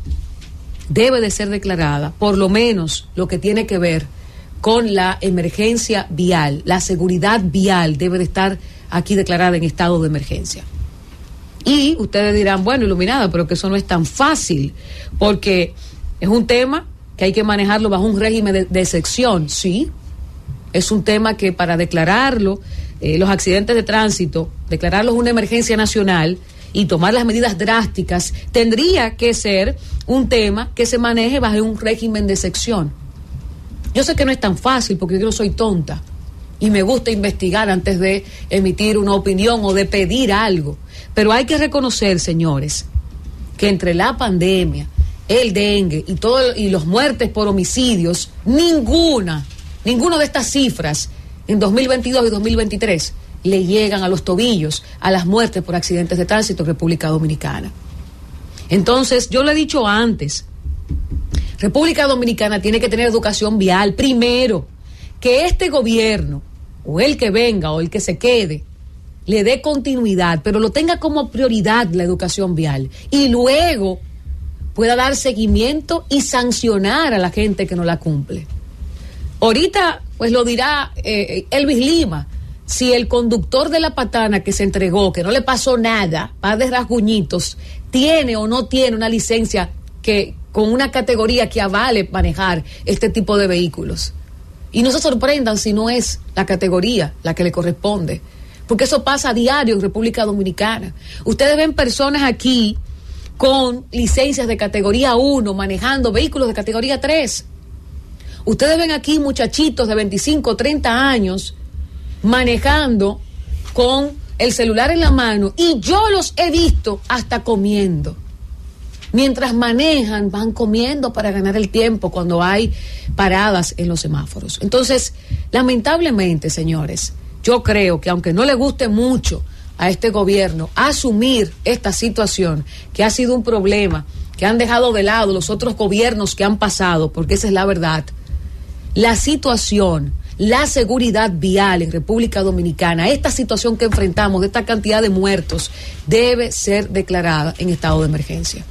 debe de ser declarada, por lo menos lo que tiene que ver con la emergencia vial. La seguridad vial debe de estar aquí declarada en estado de emergencia. Y ustedes dirán, bueno, iluminada, pero que eso no es tan fácil, porque es un tema que hay que manejarlo bajo un régimen de, excepción, sí. Es un tema que para declararlo, eh, los accidentes de tránsito, declararlos una emergencia nacional y tomar las medidas drásticas, tendría que ser un tema que se maneje bajo un régimen de excepción. Yo sé que no es tan fácil porque yo no soy tonta y me gusta investigar antes de emitir una opinión o de pedir algo. Pero hay que reconocer, señores, que entre la pandemia, el dengue y todo y los muertes por homicidios, ninguna, ninguna de estas cifras en 2022 y 2023 le llegan a los tobillos a las muertes por accidentes de tránsito en República Dominicana. Entonces, yo lo he dicho antes, República Dominicana tiene que tener educación vial. Primero, que este gobierno, o el que venga, o el que se quede, le dé continuidad, pero lo tenga como prioridad la educación vial. Y luego pueda dar seguimiento y sancionar a la gente que no la cumple. Ahorita, pues lo dirá eh, Elvis Lima, si el conductor de la patana que se entregó, que no le pasó nada, par de rasguñitos, tiene o no tiene una licencia que con una categoría que avale manejar este tipo de vehículos. Y no se sorprendan si no es la categoría la que le corresponde, porque eso pasa a diario en República Dominicana. Ustedes ven personas aquí con licencias de categoría 1 manejando vehículos de categoría 3. Ustedes ven aquí muchachitos de 25, 30 años manejando con el celular en la mano y yo los he visto hasta comiendo. Mientras manejan, van comiendo para ganar el tiempo cuando hay paradas en los semáforos. Entonces, lamentablemente, señores, yo creo que aunque no le guste mucho a este gobierno asumir esta situación, que ha sido un problema, que han dejado de lado los otros gobiernos que han pasado, porque esa es la verdad, la situación la seguridad vial en República Dominicana, esta situación que enfrentamos, de esta cantidad de muertos, debe ser declarada en estado de emergencia.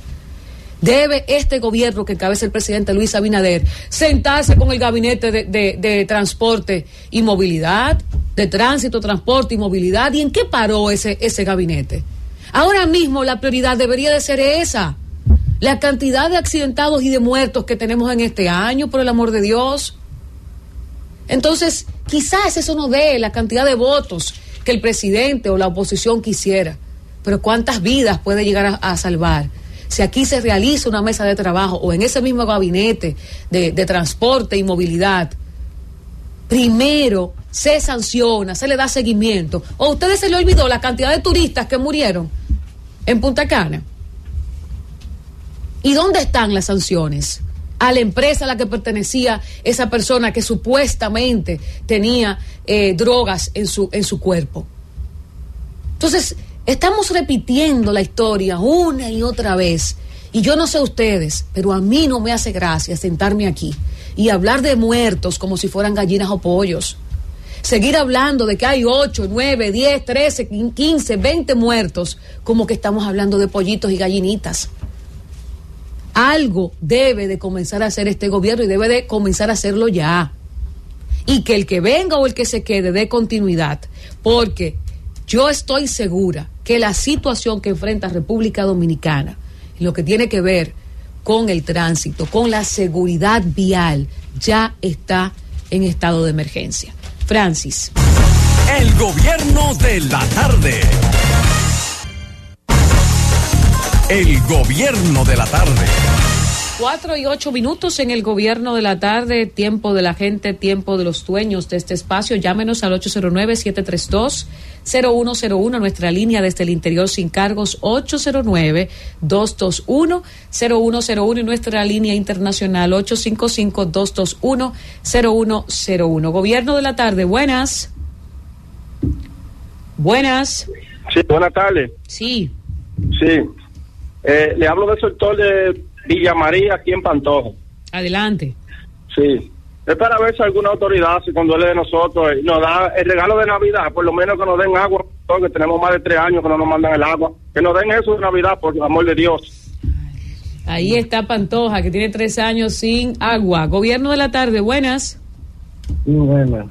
Debe este gobierno que encabeza el presidente Luis Abinader sentarse con el gabinete de, transporte y movilidad, de tránsito, transporte y movilidad. ¿Y en qué paró ese, ese gabinete? Ahora mismo la prioridad debería de ser esa. La cantidad de accidentados y de muertos que tenemos en este año, por el amor de Dios. Entonces, quizás eso no dé la cantidad de votos que el presidente o la oposición quisiera, pero ¿cuántas vidas puede llegar a, salvar? Si aquí se realiza una mesa de trabajo o en ese mismo gabinete de, transporte y movilidad, primero se sanciona, se le da seguimiento. ¿O a ustedes se le olvidó la cantidad de turistas que murieron en Punta Cana? ¿Y dónde están las sanciones? a la empresa a la que pertenecía esa persona que supuestamente tenía eh, drogas en su, en su cuerpo. Entonces, estamos repitiendo la historia una y otra vez. Y yo no sé ustedes, pero a mí no me hace gracia sentarme aquí y hablar de muertos como si fueran gallinas o pollos. Seguir hablando de que hay 8, 9, 10, 13, 15, 20 muertos, como que estamos hablando de pollitos y gallinitas. Algo debe de comenzar a hacer este gobierno y debe de comenzar a hacerlo ya. Y que el que venga o el que se quede dé continuidad. Porque yo estoy segura que la situación que enfrenta República Dominicana, en lo que tiene que ver con el tránsito, con la seguridad vial, ya está en estado de emergencia. Francis. El gobierno de la tarde. El gobierno de la tarde. Cuatro y ocho minutos en el gobierno de la tarde, tiempo de la gente, tiempo de los dueños de este espacio. Llámenos al 809-732-0101, nuestra línea desde el interior sin cargos, 809-221-0101 y nuestra línea internacional, 855-221-0101. Gobierno de la tarde, buenas. Buenas. Sí, buenas tardes. Sí. Sí. Eh, le hablo del sector de Villa María, aquí en Pantoja. Adelante. Sí. Es para ver si alguna autoridad se conduele de nosotros y nos da el regalo de Navidad, por lo menos que nos den agua, porque tenemos más de tres años que no nos mandan el agua. Que nos den eso de Navidad, por el amor de Dios. Ahí está Pantoja, que tiene tres años sin agua. Gobierno de la tarde, buenas. Buenas.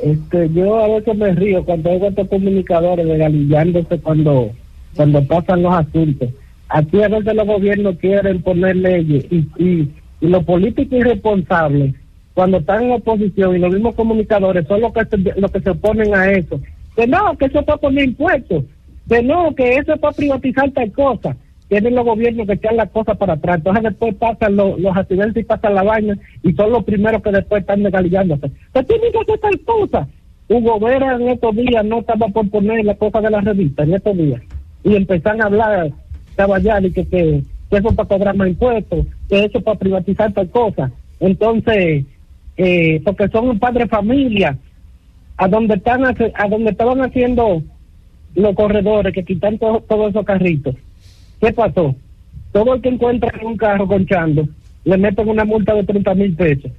Este, yo a veces me río cuando hay estos comunicadores regalillándose cuando cuando pasan los asuntos. Aquí a veces los gobiernos quieren poner leyes y, y, los políticos irresponsables, cuando están en oposición y los mismos comunicadores son los que se, los que se oponen a eso. Que no, que eso es para poner impuestos. Que no, que eso es para privatizar tal cosa. Tienen los gobiernos que echan las cosas para atrás. Entonces después pasan los, accidentes y pasan la baña y son los primeros que después están legalizándose. Que tienen que hacer tal cosa. Hugo Vera en estos días no estaba por poner la cosa de la revista, en estos días y empezar a hablar caballar y que, que, eso para cobrar más impuestos, que eso para privatizar tal cosa. Entonces, eh, porque son un padre familia, a donde están a donde estaban haciendo los corredores que quitan todos esos carritos. ¿Qué pasó? Todo el que encuentra en un carro conchando, le meten una multa de 30 mil pesos.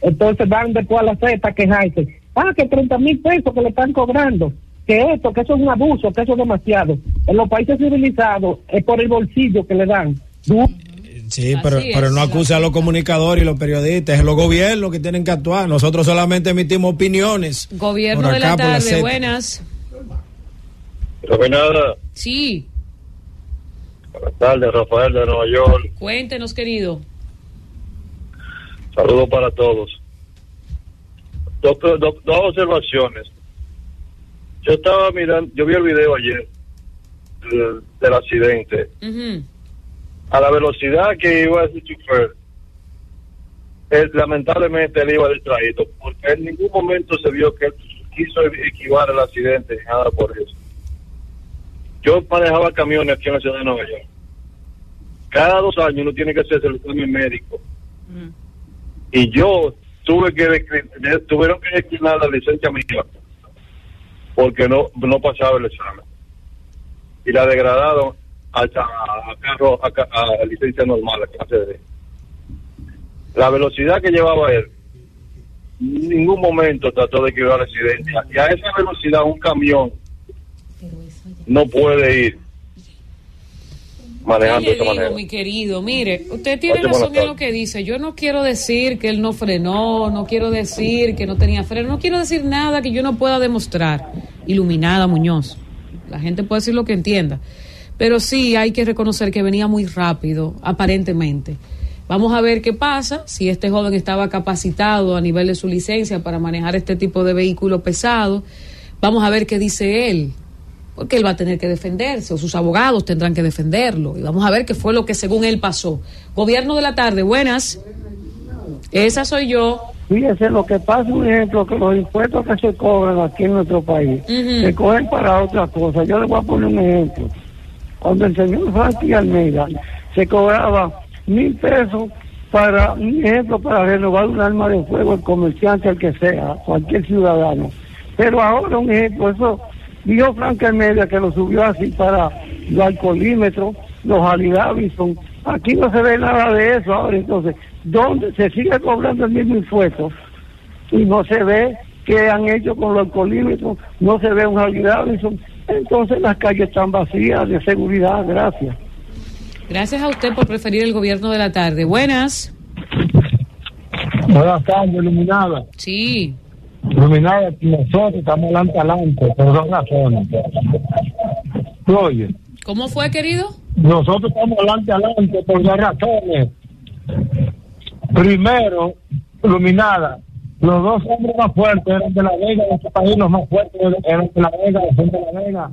Entonces van después a la Z a quejarse. Ah, que 30 mil pesos que le están cobrando que esto, que eso es un abuso, que eso es demasiado. En los países civilizados es por el bolsillo que le dan. Sí, Así pero, es, pero no la acuse a los comunicadores y los periodistas, es los gobiernos que tienen que actuar. Nosotros solamente emitimos opiniones. Gobierno de la la tarde, Z. buenas. nada, Sí, buenas tardes, Rafael de Nueva York. cuéntenos, querido. Saludos para todos. Dos, dos- dos observaciones. Yo estaba mirando, yo vi el video ayer del, del accidente. A la velocidad que iba ese chofer, él, lamentablemente él iba distraído, porque en ningún momento se vio que él quiso esquivar el accidente, nada por eso. Yo manejaba camiones aquí en la ciudad de Nueva York. Cada dos años uno tiene que hacerse el examen médico. Y yo tuve que tuvieron que declinar la licencia mía porque no no pasaba el examen. Y la degradaron hasta a, carro a, a licencia normal, a clase D. La velocidad que llevaba él, en ningún momento trató de esquivar el accidente. Y a esa velocidad un camión no puede ir manejando ¿Qué de le esa digo, manera. mi querido? Mire, usted tiene razón en lo que dice. Yo no quiero decir que él no frenó, no quiero decir que no tenía freno, no quiero decir nada que yo no pueda demostrar. Iluminada Muñoz. La gente puede decir lo que entienda. Pero sí hay que reconocer que venía muy rápido, aparentemente. Vamos a ver qué pasa, si este joven estaba capacitado a nivel de su licencia para manejar este tipo de vehículo pesado. Vamos a ver qué dice él porque él va a tener que defenderse o sus abogados tendrán que defenderlo y vamos a ver qué fue lo que según él pasó. Gobierno de la tarde, buenas. Esa soy yo. Fíjese, lo que pasa, un ejemplo, que los impuestos que se cobran aquí en nuestro país se cogen para otra cosa. Yo le voy a poner un ejemplo. Cuando el señor Frankie Almeida se cobraba mil pesos para, un ejemplo, para renovar un arma de fuego, el comerciante, el que sea, cualquier ciudadano. Pero ahora, un ejemplo, eso dijo Frank Almeida que lo subió así para los alcoholímetros, los Harley Davidson. Aquí no se ve nada de eso ahora, entonces, ¿dónde se sigue cobrando el mismo impuesto? y no se ve qué han hecho con los alcoholímetros, no se ve un Harley Davidson. Entonces las calles están vacías de seguridad, gracias. Gracias a usted por preferir el gobierno de la tarde. Buenas. Buenas tardes, Iluminada. Sí. Iluminada, nosotros estamos adelante, adelante, por dos razones. ¿Tú oyes? ¿Cómo fue, querido? Nosotros estamos adelante, adelante, por dos razones. Primero, Iluminada, los dos hombres más fuertes eran de La Vega, de este país, los más fuertes eran de La Vega, de La Vega.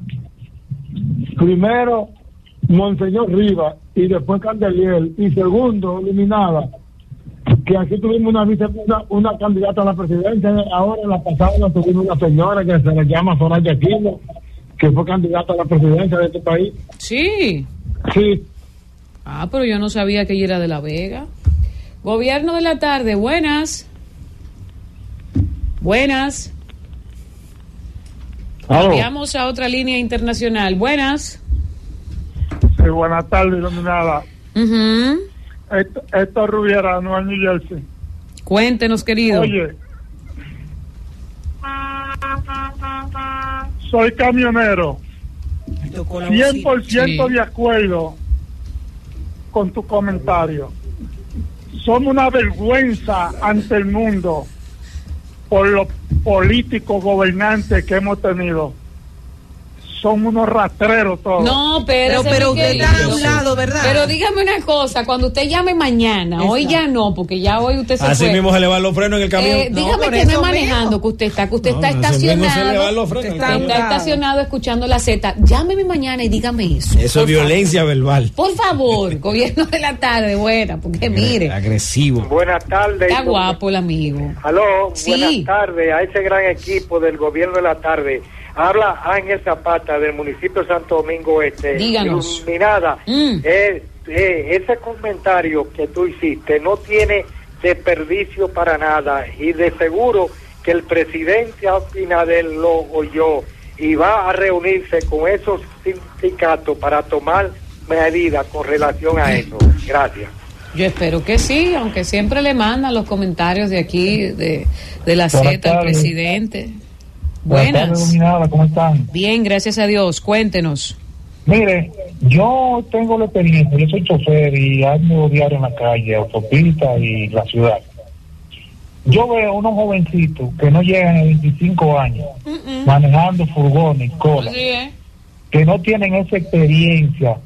Primero, Monseñor Rivas y después Candelier. Y segundo, Iluminada, que aquí tuvimos una, vice- una, una candidata a la presidencia, ahora en la pasada tuvimos una señora que se le llama Soraya Aquino, que fue candidata a la presidencia de este país. Sí. Sí, Ah, pero yo no sabía que ella era de La Vega. Gobierno de la tarde, buenas. Buenas. Cambiamos a otra línea internacional. Buenas. Sí, buenas tardes, iluminada. Esto, esto es Rubiera, Nueva New Jersey. Cuéntenos, querido. Oye, soy camionero. 100% Sí. de acuerdo con tu comentario. Somos una vergüenza ante el mundo por los políticos gobernantes que hemos tenido. Son unos rastreros todos. No, pero, Pero- pero usted está a un lado, ¿verdad? Pero dígame una cosa, cuando usted llame mañana, hoy ya no, porque ya hoy usted se Así fue. mismo se le van los frenos en el camión. Eh, No, dígame que no es manejando mismo. que usted está, que usted No, está estacionado. van los frenos en el Está estacionado escuchando la Z. Llámeme mañana y dígame eso. Eso es violencia verbal. Por favor, <laughs> gobierno de la tarde, buena, porque mire, Agresivo. Buenas tardes. está guapo el amigo. Aló, Sí. buenas tardes a ese gran equipo del gobierno de la tarde. Habla Ángel Zapata del municipio de Santo Domingo Este. Díganos. Iluminada, Mm. eh, eh, ese comentario que tú hiciste no tiene desperdicio para nada y de seguro que el presidente Abinader lo oyó y va a reunirse con esos sindicatos para tomar medidas con relación a eso. Gracias. Yo espero que sí, aunque siempre le mandan los comentarios de aquí, de, de la Z al presidente. Buenas. ¿cómo están? Bien, gracias a Dios. Cuéntenos. Mire, yo tengo la experiencia, yo soy chofer y ando diario en la calle, autopista y la ciudad. Yo veo unos jovencitos que no llegan a 25 años manejando furgones, cola, que no tienen esa experiencia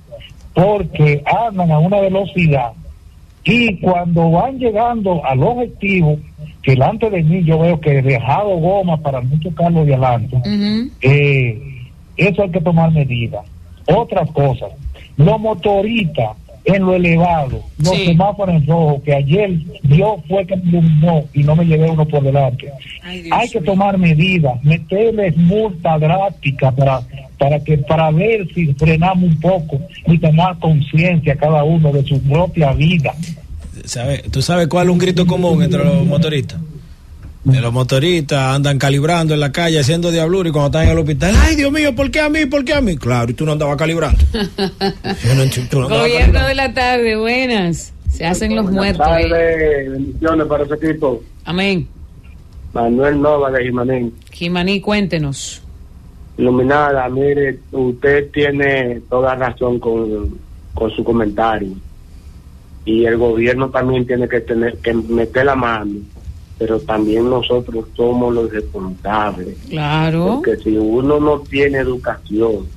porque andan a una velocidad y cuando van llegando al objetivo, que delante de mí yo veo que he dejado goma para no chocarlo de adelante, eh, eso hay que tomar medidas. Otras cosas, los motoristas en lo elevado, los Sí. semáforos en rojo, que ayer Dios fue que me iluminó y no me llevé uno por delante. Hay que tomar medidas, meterles multa drástica para para que para ver si frenamos un poco y tomar conciencia cada uno de su propia vida. ¿Sabe- ¿Tú sabes cuál es un grito común entre los motoristas? Que los motoristas andan calibrando en la calle haciendo diablura y cuando están en el hospital, ay Dios mío, ¿por qué a mí? ¿Por qué a mí? Claro, y tú no andabas calibrando. <laughs> No tú no Gobierno de la tarde, buenas. Se hacen los muertos. ahí. tardes, bendiciones para ese equipo. Amén. Manuel Nova de Jimanín. Jimaní, cuéntenos. Iluminada, mire, usted tiene toda razón con, con su comentario. Y el gobierno también tiene que tener que meter la mano. Pero también nosotros somos los responsables. Claro. Porque si uno no tiene educación,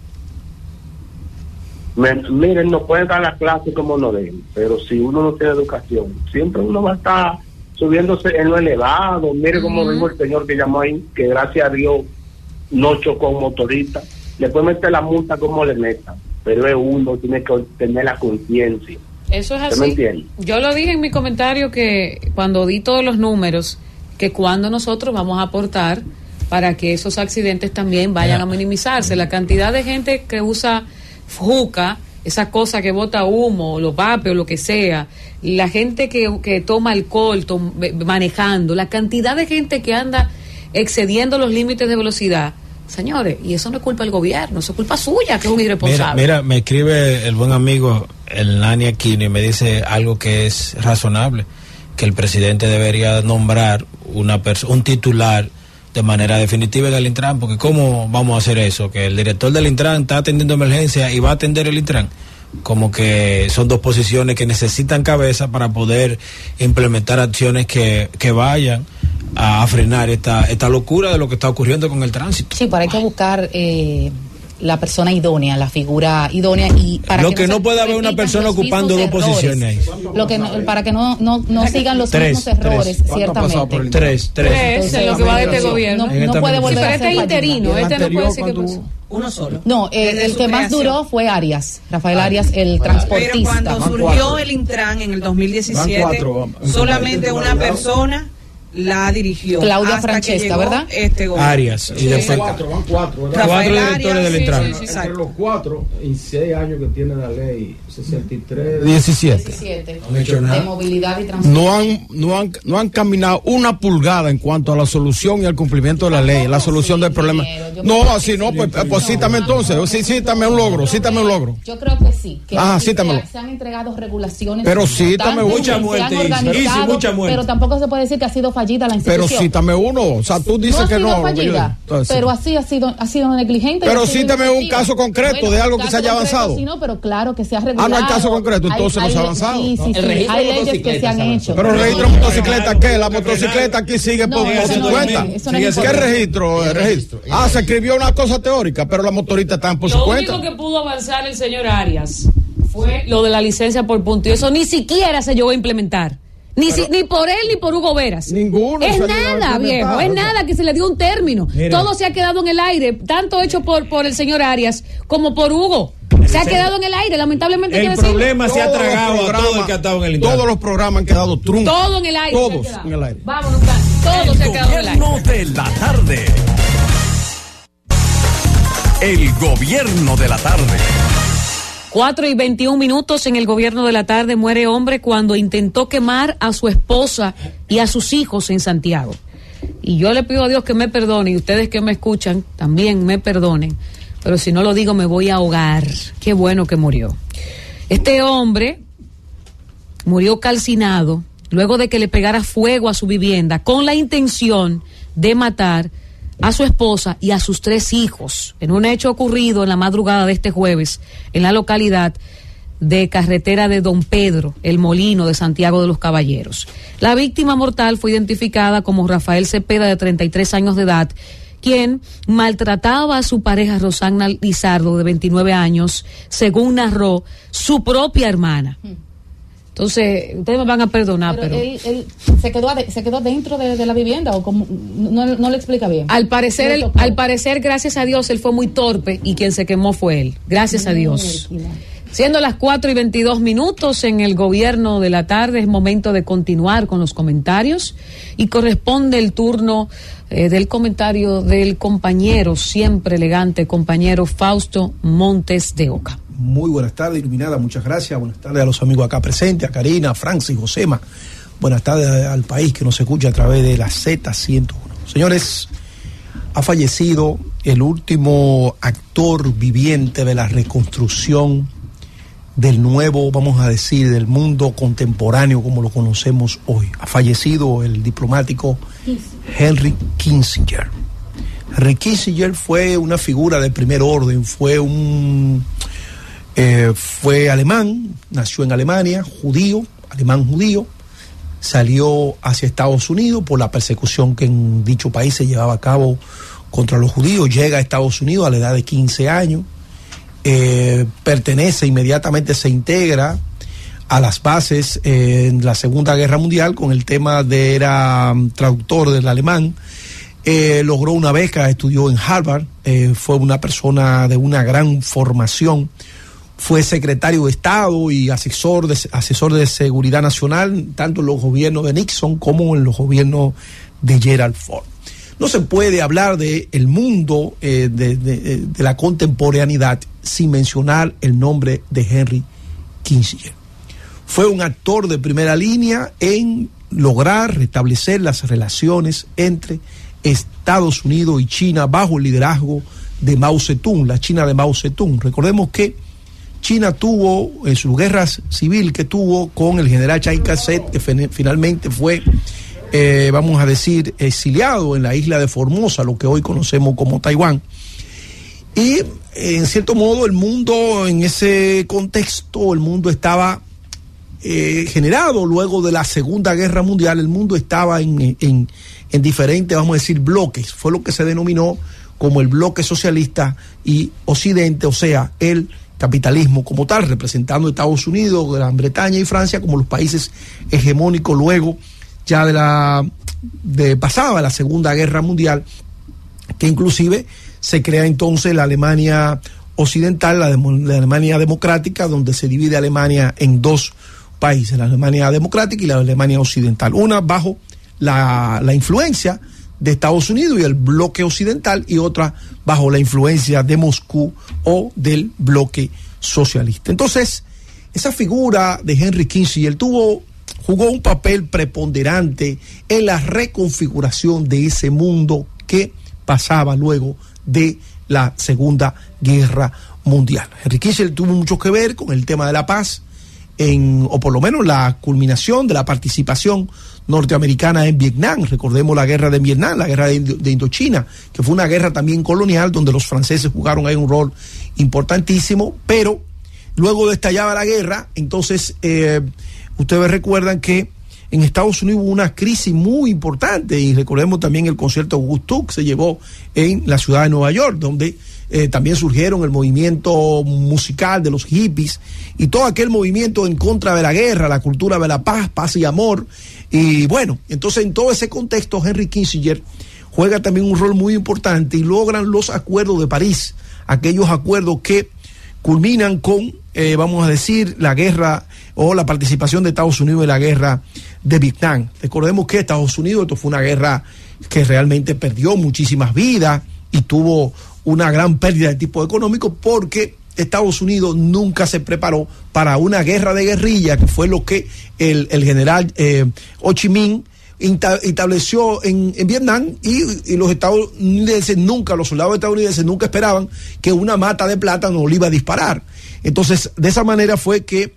me- miren, nos pueden dar la clase como nos den, pero si uno no tiene educación, siempre uno va a estar subiéndose en lo elevado. Mire cómo Ujú. dijo el señor que llamó ahí, que gracias a Dios no chocó un motorista. Le puede meter la multa como le meta, pero es uno, tiene que tener la conciencia. Eso es ¿Usted me así. Yo lo dije en mi comentario que cuando di todos los números, que cuando nosotros vamos a aportar para que esos accidentes también vayan a minimizarse. La cantidad de gente que usa juca, esa cosa que bota humo, los vapes o lo que sea, la gente que, que toma alcohol be- manejando, la cantidad de gente que anda excediendo los límites de velocidad. Señores, y eso no es culpa del gobierno, eso es culpa suya, que es un irresponsable. mira, me escribe el buen amigo el Nani Aquino y me dice algo que es razonable, que el presidente debería nombrar una un titular de manera definitiva en el Intran, porque ¿cómo vamos a hacer eso? Que el director del Intran está atendiendo emergencia y va a atender el Intran. Como que son dos posiciones que necesitan cabeza para poder implementar acciones que, que vayan a, frenar esta, esta locura de lo que está ocurriendo con el tránsito. Sí, pero hay que buscar eh, la persona idónea, la figura idónea y para Lo que no puede haber una persona ocupando dos errores. posiciones ahí. Lo que no- para que no, no, no sigan los Tres, mismos errores, tres. ¿Cuánto ha pasado por ciertamente. el Tres, tres. Tres, en lo que va de este gobierno. No, no puede volver Sí, pero a este ser es interino, este no puede decir que pasó. Uno solo. No, eh, el que más duró fue Arias, Rafael Arias, el Pero transportista. cuando surgió el Intran en el 2017, Van cuatro. solamente una persona la dirigió. Claudia hasta que Francesca, llegó ¿verdad? Este gobierno. Arias. Y Sí. después Cuatro, van cuatro, ¿verdad? Cuatro directores del sí, Intran. sí, sí, Entre los cuatro, en seis años que tiene la ley, 63. 17. 17. No han hecho nada. De movilidad y transporte. No han, no, han, no han caminado una pulgada en cuanto a la solución y al cumplimiento de la ley, la solución del problema. No, así no, pues, pues cítame entonces, sí, cítame un logro, cítame un logro. Yo creo que sí. Que Ah, se- cítamelo. se han entregado regulaciones. Pero cítame mucha muerte. Pero tampoco se puede decir que ha sido fallida la Pero institución. cítame uno, o sea, tú dices no ha que sido no. lo yo- fallida, pero así ha sido, ha sido negligente. Pero cítame un caso concreto de algo que se haya avanzado. Sí, no, pero claro que se ha Ah, regulado. no hay caso concreto, Hay- entonces no se ha avanzado. Sí, sí, El sí, registro hay de leyes que se han hecho. Pero el registro de motocicleta, ¿qué? La motocicleta aquí sigue No, por, su cuenta. ¿Qué registro? El registro. Ah, se escribió una cosa teórica, pero las motoristas están por su Lo cuenta. único que pudo avanzar el señor Arias fue lo de la licencia por punto. Y eso ni siquiera se llegó a implementar. Ni, si- ni por él ni por Hugo Veras. Ninguno Es nada, viejo. Es nada que se le dio un término. Mira. Todo se ha quedado en el aire, tanto hecho por, por el señor Arias como por Hugo. Se ha quedado en el aire, lamentablemente. El problema se ha tragado a todo el que ha estado en el. Todos los programas han quedado truncos. Todo en el aire. Todos en el aire. Vámonos. Todo se ha quedado en el aire. Gobierno de la tarde. El gobierno de la tarde. 4 y 21 minutos en el gobierno de la tarde muere hombre cuando intentó quemar a su esposa y a sus hijos en Santiago. Y yo le pido a Dios que me perdone y ustedes que me escuchan también me perdonen. Pero si no lo digo me voy a ahogar. Qué bueno que murió. Este hombre murió calcinado luego de que le pegara fuego a su vivienda con la intención de matar a su esposa y a sus tres hijos en un hecho ocurrido en la madrugada de este jueves en la localidad de carretera de Don Pedro, el Molino de Santiago de los Caballeros. La víctima mortal fue identificada como Rafael Cepeda, de 33 años de edad, quien maltrataba a su pareja Rosana Lizardo, de 29 años, según narró su propia hermana. Entonces, ustedes me van a perdonar, pero... Él, él se, quedó se quedó dentro de, de la vivienda o como, no, no le explica bien. Al parecer, él- al parecer, gracias a Dios, él fue muy torpe y quien se quemó fue él. Gracias a Dios. Siendo las 4 y 22 minutos en el gobierno de la tarde, es momento de continuar con los comentarios y corresponde el turno eh, del comentario del compañero, siempre elegante compañero Fausto Montes de Oca. Muy buenas tardes, Iluminada. Muchas gracias. Buenas tardes a los amigos acá presentes, a Karina, a Francis, Josema. Buenas tardes al país que nos escucha a través de la Z101. Señores, ha fallecido el último actor viviente de la reconstrucción del nuevo, vamos a decir, del mundo contemporáneo como lo conocemos hoy. Ha fallecido el diplomático Henry Kissinger. Henry Kissinger fue una figura de primer orden, fue un eh, fue alemán, nació en Alemania, judío, alemán judío, salió hacia Estados Unidos por la persecución que en dicho país se llevaba a cabo contra los judíos, llega a Estados Unidos a la edad de 15 años, eh, pertenece inmediatamente, se integra a las bases eh, en la Segunda Guerra Mundial con el tema de era mm, traductor del alemán, logró una beca, estudió en Harvard, fue una persona de una gran formación, fue secretario de Estado y asesor de, asesor de seguridad nacional, tanto en los gobiernos de Nixon como en los gobiernos de Gerald Ford. No se puede hablar del el mundo eh, de, de- de la contemporaneidad sin mencionar el nombre de Henry Kissinger. Fue un actor de primera línea en lograr restablecer las relaciones entre Estados Unidos y China bajo el liderazgo de Mao Zedong, la China de Mao Zedong. Recordemos que China tuvo en su guerra civil que tuvo con el general Chiang Kai-shek, que fin- finalmente fue, eh, vamos a decir, exiliado en la isla de Formosa, lo que hoy conocemos como Taiwán. Y en cierto modo el mundo, en ese contexto, el mundo estaba eh, generado luego de la Segunda Guerra Mundial, el mundo estaba en- en diferentes, vamos a decir, bloques. Fue lo que se denominó como el bloque socialista y occidente, o sea, el capitalismo como tal, representando Estados Unidos, Gran Bretaña y Francia como los países hegemónicos luego ya de la de pasada la Segunda Guerra Mundial, que inclusive se crea entonces la Alemania occidental, la, la Alemania democrática, donde se divide Alemania en dos países, la Alemania democrática y la Alemania occidental. Una bajo la, la influencia de Estados Unidos y el bloque occidental y otra bajo la influencia de Moscú o del bloque socialista. Entonces, esa figura de Henry Kissinger tuvo jugó un papel preponderante en la reconfiguración de ese mundo que pasaba luego de la Segunda Guerra Mundial. Henry Kissinger tuvo mucho que ver con el tema de la paz, en, o por lo menos la culminación de la participación norteamericana en Vietnam. Recordemos la guerra de Vietnam, la guerra de, Indo- de Indochina, que fue una guerra también colonial donde los franceses jugaron ahí un rol importantísimo, pero luego de estallaba la guerra, entonces eh, ustedes recuerdan que en Estados Unidos hubo una crisis muy importante y recordemos también el concierto Woodstock que se llevó en la ciudad de Nueva York, donde eh, también surgieron el movimiento musical de los hippies y todo aquel movimiento en contra de la guerra, la cultura de la paz, paz y amor. Y bueno, entonces en todo ese contexto Henry Kissinger juega también un rol muy importante y logran los acuerdos de París, aquellos acuerdos que culminan con, eh, vamos a decir, la guerra o la participación de Estados Unidos en la guerra de Vietnam. Recordemos que Estados Unidos, esto fue una guerra que realmente perdió muchísimas vidas y tuvo una gran pérdida de tipo económico porque Estados Unidos nunca se preparó para una guerra de guerrilla, que fue lo que el, el general eh, Ho Chi Minh estableció en, en Vietnam y, y los estadounidenses nunca, los soldados estadounidenses nunca esperaban que una mata de plátano le iba a disparar. Entonces, de esa manera fue que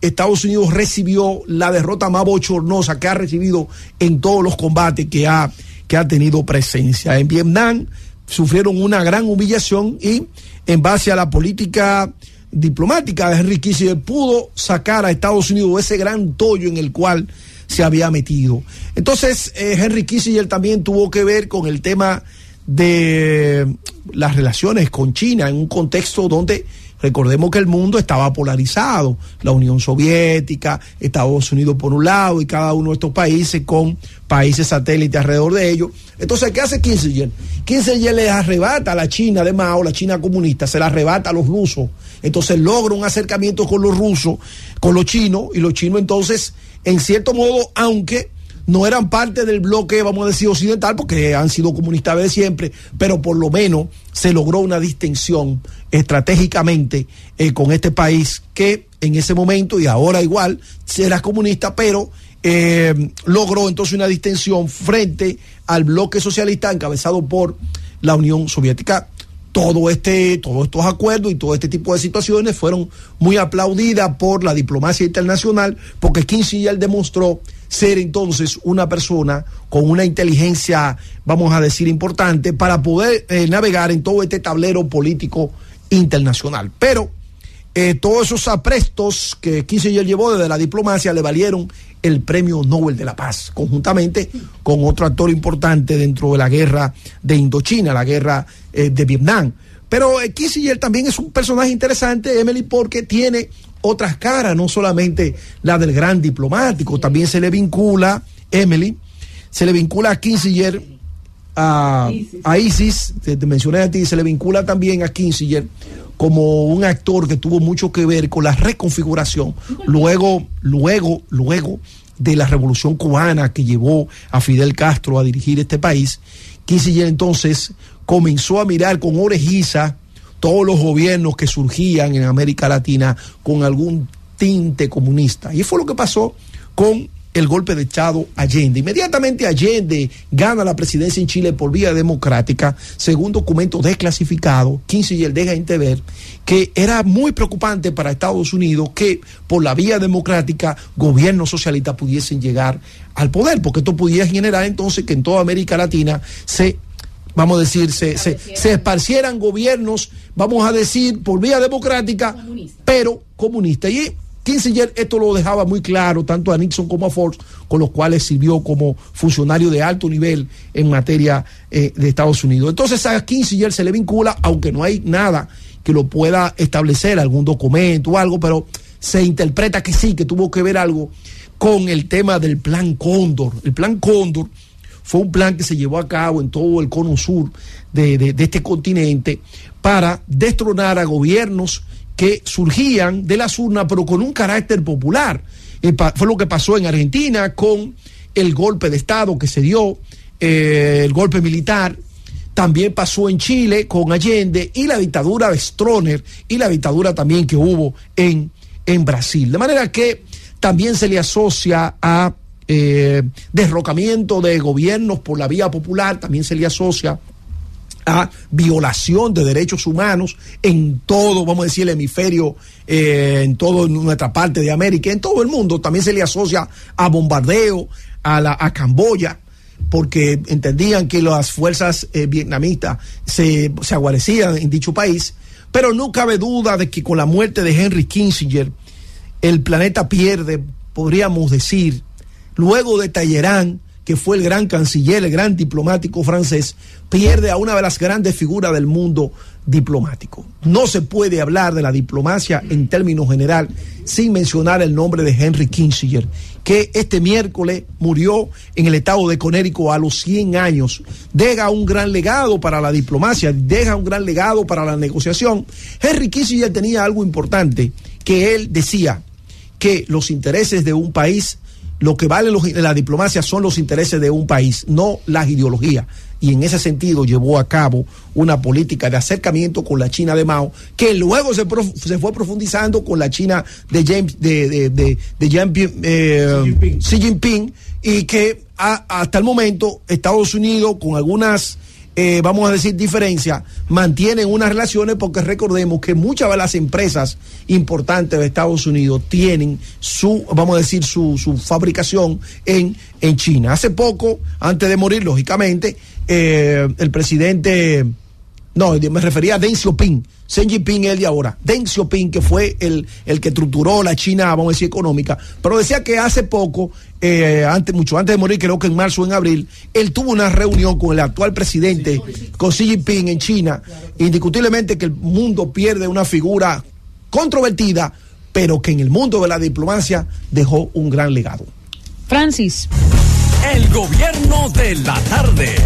Estados Unidos recibió la derrota más bochornosa que ha recibido en todos los combates que ha que ha tenido presencia. En Vietnam sufrieron una gran humillación y en base a la política diplomática de Henry Kissinger pudo sacar a Estados Unidos de ese gran tollo en el cual se había metido. Entonces, eh, Henry Kissinger también tuvo que ver con el tema de las relaciones con China en un contexto donde recordemos que el mundo estaba polarizado, la Unión Soviética, Estados Unidos por un lado y cada uno de estos países con países satélites alrededor de ellos. Entonces, ¿qué hace Kissinger? Kissinger le arrebata a la China de Mao, la China comunista, se la arrebata a los rusos. Entonces logra un acercamiento con los rusos, con los chinos, y los chinos entonces, en cierto modo, aunque no eran parte del bloque, vamos a decir, occidental, porque han sido comunistas de siempre, pero por lo menos se logró una distensión estratégicamente eh, con este país que en ese momento y ahora igual era comunista, pero eh, logró entonces una distensión frente al bloque socialista encabezado por la Unión Soviética. Todo este, todos estos acuerdos y todo este tipo de situaciones fueron muy aplaudidas por la diplomacia internacional, porque Kissinger demostró ser entonces una persona con una inteligencia, vamos a decir, importante para poder eh, navegar en todo este tablero político internacional. Pero eh, todos esos aprestos que Kissinger llevó desde la diplomacia le valieron el premio Nobel de la Paz, conjuntamente con otro actor importante dentro de la guerra de Indochina, la guerra eh, de Vietnam. Pero eh, Kissinger también es un personaje interesante, Emily, porque tiene otras caras, no solamente la del gran diplomático, también se le vincula, Emily, se le vincula a Kissinger, a, a ISIS, te, te mencioné a ti, se le vincula también a Kissinger como un actor que tuvo mucho que ver con la reconfiguración, luego, luego, luego de la revolución cubana que llevó a Fidel Castro a dirigir este país, Kissinger entonces comenzó a mirar con orejiza todos los gobiernos que surgían en América Latina con algún tinte comunista. Y fue lo que pasó con el golpe de Estado Allende. Inmediatamente Allende gana la presidencia en Chile por vía democrática, según documento desclasificado, Kissinger deja entrever que era muy preocupante para Estados Unidos que por la vía democrática gobiernos socialistas pudiesen llegar al poder, porque esto pudiera generar entonces que en toda América Latina se vamos a decir, se, se, se, esparcieran gobiernos, vamos a decir, por vía democrática, comunista. pero comunista. Y Kissinger esto lo dejaba muy claro tanto a Nixon como a Ford, con los cuales sirvió como funcionario de alto nivel en materia eh, de Estados Unidos. Entonces a Kissinger se le vincula, aunque no hay nada que lo pueda establecer, algún documento o algo, pero se interpreta que sí, que tuvo que ver algo con el tema del plan Cóndor. El plan Cóndor fue un plan que se llevó a cabo en todo el cono sur de, de, de este continente para destronar a gobiernos que surgían de las urnas, pero con un carácter popular. Eh, fue lo que pasó en Argentina con el golpe de Estado que se dio, eh, el golpe militar. También pasó en Chile con Allende y la dictadura de Stroner y la dictadura también que hubo en, en Brasil. De manera que también se le asocia a eh, derrocamiento de gobiernos por la vía popular, también se le asocia a violación de derechos humanos en todo, vamos a decir, el hemisferio, eh, en toda nuestra parte de América, en todo el mundo. También se le asocia a bombardeo, a, la, a Camboya, porque entendían que las fuerzas eh, vietnamitas se, se aguarecían en dicho país. Pero no cabe duda de que con la muerte de Henry Kissinger, el planeta pierde, podríamos decir, luego de Talleyrand, que fue el gran canciller, el gran diplomático francés, pierde a una de las grandes figuras del mundo diplomático. No se puede hablar de la diplomacia en términos general sin mencionar el nombre de Henry Kissinger, que este miércoles murió en el estado de Conérico a los 100 años. Deja un gran legado para la diplomacia, deja un gran legado para la negociación. Henry Kissinger tenía algo importante, que él decía que los intereses de un país lo que vale en la diplomacia son los intereses de un país, no las ideologías. Y en ese sentido llevó a cabo una política de acercamiento con la China de Mao, que luego se, prof, se fue profundizando con la China de James de, de, de, de Jean, eh, Xi, Jinping. Xi, Jinping. y que a, hasta el momento Estados Unidos con algunas eh, vamos a decir, diferencia, mantienen unas relaciones porque recordemos que muchas de las empresas importantes de Estados Unidos tienen su, vamos a decir, su, su fabricación en, en China. Hace poco, antes de morir, lógicamente, eh, el presidente, no, me refería a Deng Xiaoping, Xi Jinping es el de ahora. Deng Xiaoping, que fue el, el que estructuró la China, vamos a decir, económica, pero decía que hace poco, eh, antes, mucho antes de morir, creo que en marzo o en abril, él tuvo una reunión con el actual presidente, con Xi Jinping en China. Indiscutiblemente que el mundo pierde una figura controvertida, pero que en el mundo de la diplomacia dejó un gran legado. Francis. El gobierno de la tarde.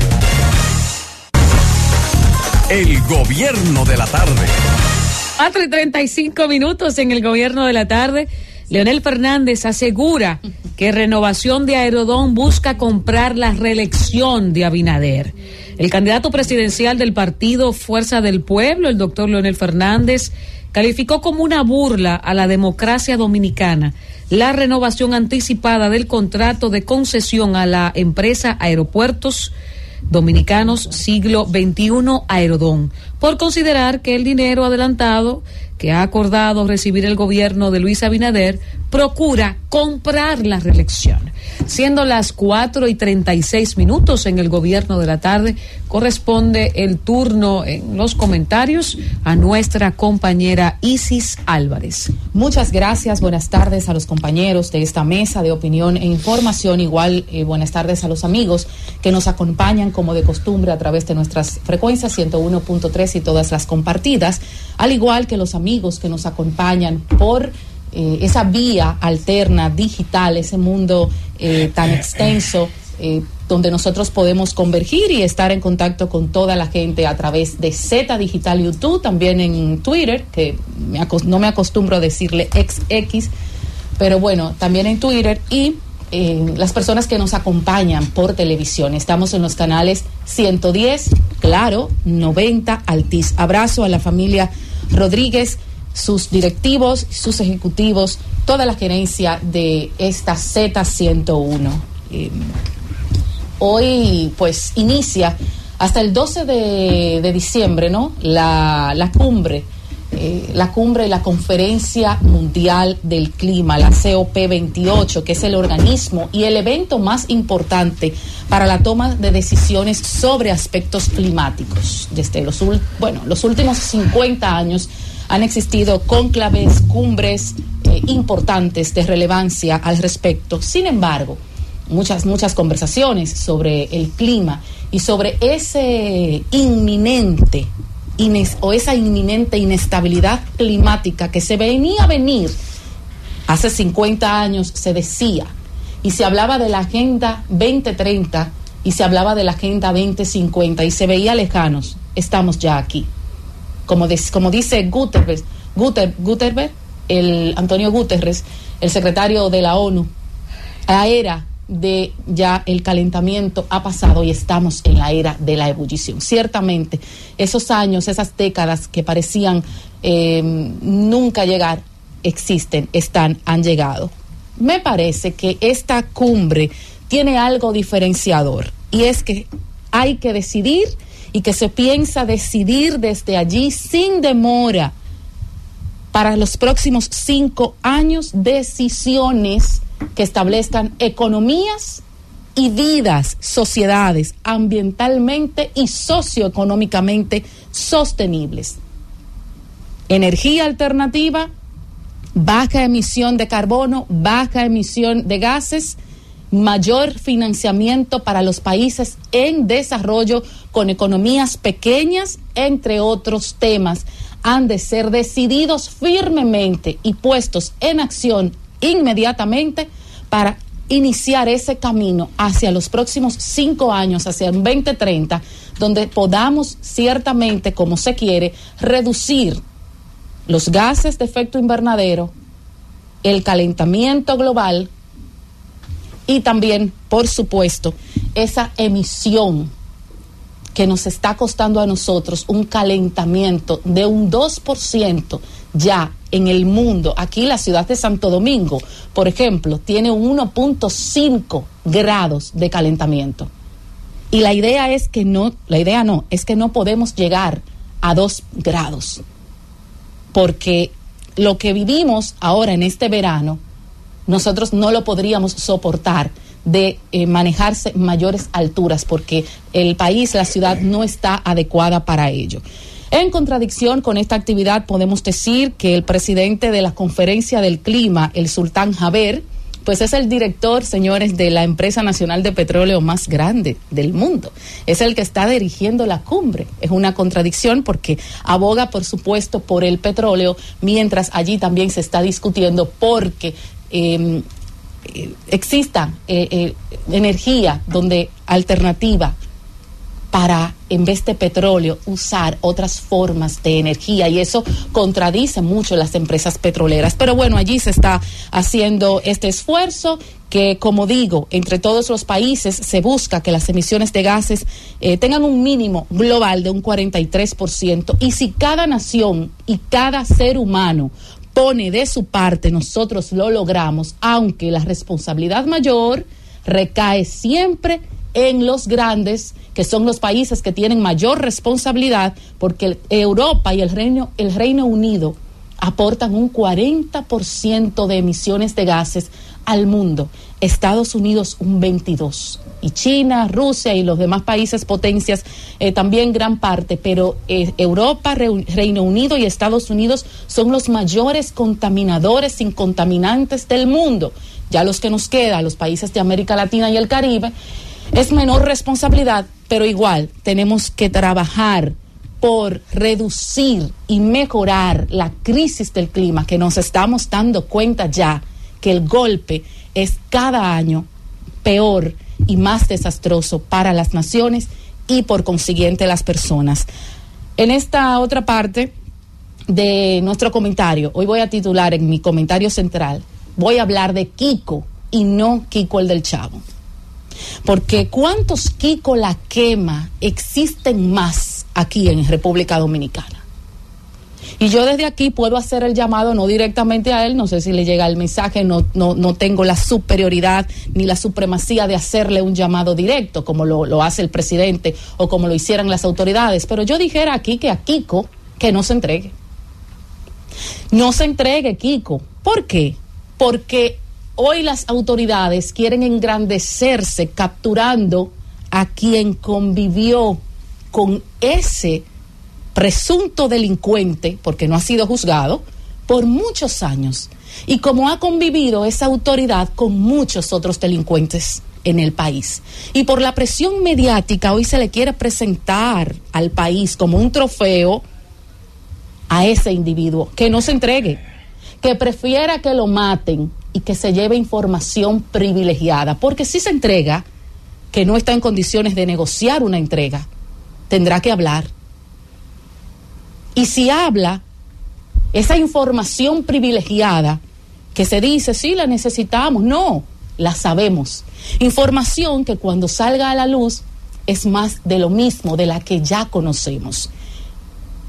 El gobierno de la tarde. 4 y 35 minutos en el gobierno de la tarde. Leonel Fernández asegura que Renovación de Aerodón busca comprar la reelección de Abinader. El candidato presidencial del partido Fuerza del Pueblo, el doctor Leonel Fernández, calificó como una burla a la democracia dominicana la renovación anticipada del contrato de concesión a la empresa Aeropuertos Dominicanos Siglo XXI Aerodón, por considerar que el dinero adelantado que ha acordado recibir el gobierno de Luis Abinader procura comprar la reelección. Siendo las 4 y 36 minutos en el gobierno de la tarde, corresponde el turno en los comentarios a nuestra compañera Isis Álvarez. Muchas gracias, buenas tardes a los compañeros de esta mesa de opinión e información. Igual, eh, buenas tardes a los amigos que nos acompañan como de costumbre a través de nuestras frecuencias 101.3 y todas las compartidas, al igual que los amigos que nos acompañan por eh, esa vía alterna, digital, ese mundo eh, tan <laughs> extenso. Eh, donde nosotros podemos convergir y estar en contacto con toda la gente a través de Z Digital YouTube, también en Twitter, que me no me acostumbro a decirle XX, pero bueno, también en Twitter y eh, las personas que nos acompañan por televisión. Estamos en los canales 110, claro, 90, Altiz. Abrazo a la familia Rodríguez, sus directivos, sus ejecutivos, toda la gerencia de esta Z101 hoy pues inicia hasta el 12 de, diciembre, ¿no? La, la cumbre, eh, la cumbre, la conferencia mundial del clima, la COP28, que es el organismo y el evento más importante para la toma de decisiones sobre aspectos climáticos. Desde los, bueno, los últimos 50 años han existido cónclaves, cumbres eh, importantes de relevancia al respecto. Sin embargo, muchas, muchas conversaciones sobre el clima y sobre ese inminente o esa inminente inestabilidad climática que se venía a venir hace 50 años, se decía, y se hablaba de la Agenda 2030 y se hablaba de la Agenda 2050 y se veía lejanos, estamos ya aquí. Como, como dice Guterres, Guter, el Antonio Guterres, el secretario de la ONU, era de ya el calentamiento ha pasado y estamos en la era de la ebullición. Ciertamente, esos años, esas décadas que parecían eh, nunca llegar, existen, están, han llegado. Me parece que esta cumbre tiene algo diferenciador y es que hay que decidir y que se piensa decidir desde allí sin demora para los próximos cinco años decisiones que establezcan economías y vidas, sociedades ambientalmente y socioeconómicamente sostenibles. Energía alternativa, baja emisión de carbono, baja emisión de gases, mayor financiamiento para los países en desarrollo con economías pequeñas, entre otros temas, han de ser decididos firmemente y puestos en acción inmediatamente para iniciar ese camino hacia los próximos cinco años, hacia el 2030, donde podamos ciertamente, como se quiere, reducir los gases de efecto invernadero, el calentamiento global y también, por supuesto, esa emisión que nos está costando a nosotros un calentamiento de un 2% ya en el mundo. Aquí la ciudad de Santo Domingo, por ejemplo, tiene un 1.5 grados de calentamiento. Y la idea es que no, la idea no, es que no podemos llegar a dos grados. Porque lo que vivimos ahora en este verano, nosotros no lo podríamos soportar de eh, manejarse mayores alturas porque el país, la ciudad no está adecuada para ello. En contradicción con esta actividad podemos decir que el presidente de la Conferencia del Clima, el sultán Jaber, pues es el director, señores, de la empresa nacional de petróleo más grande del mundo. Es el que está dirigiendo la cumbre. Es una contradicción porque aboga, por supuesto, por el petróleo, mientras allí también se está discutiendo porque eh, exista eh, eh, energía donde alternativa para, en vez de petróleo, usar otras formas de energía y eso contradice mucho las empresas petroleras. Pero bueno, allí se está haciendo este esfuerzo que, como digo, entre todos los países se busca que las emisiones de gases eh, tengan un mínimo global de un 43% y si cada nación y cada ser humano pone de su parte, nosotros lo logramos, aunque la responsabilidad mayor recae siempre en los grandes, que son los países que tienen mayor responsabilidad, porque Europa y el Reino, el Reino Unido aportan un 40% de emisiones de gases al mundo, Estados Unidos un 22% y China, Rusia y los demás países potencias eh, también gran parte, pero eh, Europa, Re Reino Unido y Estados Unidos son los mayores contaminadores sin contaminantes del mundo. Ya los que nos quedan, los países de América Latina y el Caribe, es menor responsabilidad, pero igual tenemos que trabajar por reducir y mejorar la crisis del clima, que nos estamos dando cuenta ya que el golpe es cada año peor y más desastroso para las naciones y por consiguiente las personas. En esta otra parte de nuestro comentario, hoy voy a titular en mi comentario central, voy a hablar de Kiko y no Kiko el del Chavo. Porque ¿cuántos Kiko la quema existen más aquí en República Dominicana? Y yo desde aquí puedo hacer el llamado no directamente a él, no sé si le llega el mensaje, no, no, no tengo la superioridad ni la supremacía de hacerle un llamado directo como lo, lo hace el presidente o como lo hicieran las autoridades, pero yo dijera aquí que a Kiko que no se entregue. No se entregue, Kiko. ¿Por qué? Porque hoy las autoridades quieren engrandecerse capturando a quien convivió con ese presunto delincuente, porque no ha sido juzgado, por muchos años. Y como ha convivido esa autoridad con muchos otros delincuentes en el país. Y por la presión mediática hoy se le quiere presentar al país como un trofeo a ese individuo, que no se entregue, que prefiera que lo maten y que se lleve información privilegiada, porque si se entrega, que no está en condiciones de negociar una entrega, tendrá que hablar y si habla, esa información privilegiada que se dice, sí, la necesitamos, no, la sabemos. Información que cuando salga a la luz es más de lo mismo, de la que ya conocemos.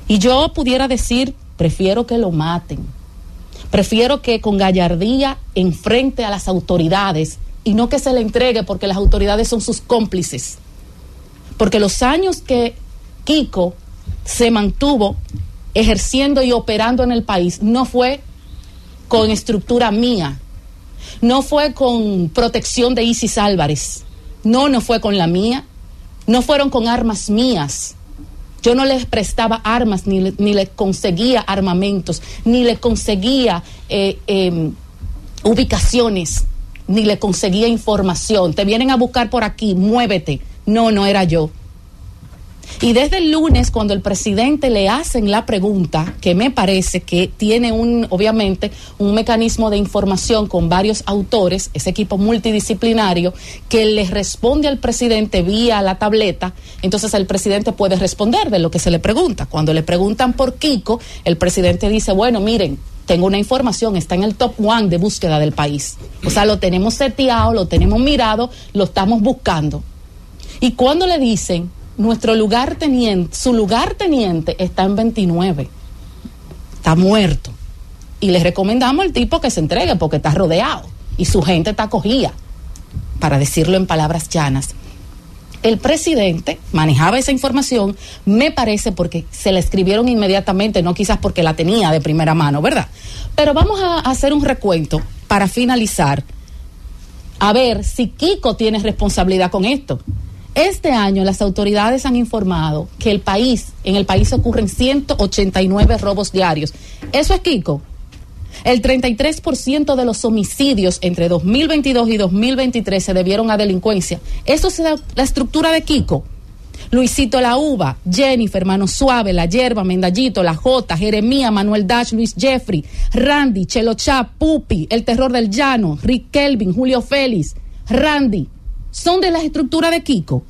Y yo pudiera decir, prefiero que lo maten. Prefiero que con gallardía enfrente a las autoridades y no que se le entregue porque las autoridades son sus cómplices. Porque los años que Kiko se mantuvo ejerciendo y operando en el país no fue con estructura mía, no fue con protección de Isis Álvarez, no, no fue con la mía, no fueron con armas mías. Yo no les prestaba armas, ni le, ni le conseguía armamentos, ni le conseguía eh, eh, ubicaciones, ni le conseguía información. Te vienen a buscar por aquí, muévete. No, no era yo. Y desde el lunes, cuando el presidente le hacen la pregunta, que me parece que tiene un, obviamente, un mecanismo de información con varios autores, ese equipo multidisciplinario, que le responde al presidente vía la tableta, entonces el presidente puede responder de lo que se le pregunta. Cuando le preguntan por Kiko, el presidente dice, bueno, miren, tengo una información, está en el top one de búsqueda del país. O sea, lo tenemos seteado, lo tenemos mirado, lo estamos buscando. Y cuando le dicen, nuestro lugar teniente, su lugar teniente está en 29. Está muerto. Y le recomendamos al tipo que se entregue porque está rodeado y su gente está acogida, para decirlo en palabras llanas. El presidente manejaba esa información, me parece, porque se la escribieron inmediatamente, no quizás porque la tenía de primera mano, ¿verdad? Pero vamos a hacer un recuento para finalizar, a ver si Kiko tiene responsabilidad con esto. Este año las autoridades han informado que el país, en el país ocurren 189 robos diarios. ¿Eso es Kiko? El 33% de los homicidios entre 2022 y 2023 se debieron a delincuencia. Eso es la, estructura de Kiko. Luisito La Uva, Jennifer, Mano Suave, La Yerba, Mendallito, La Jota, Jeremía, Manuel Dash, Luis Jeffrey, Randy, Chelo Chap, Pupi, El Terror del Llano, Rick Kelvin, Julio Félix, Randy. Son de la estructura de Kiko.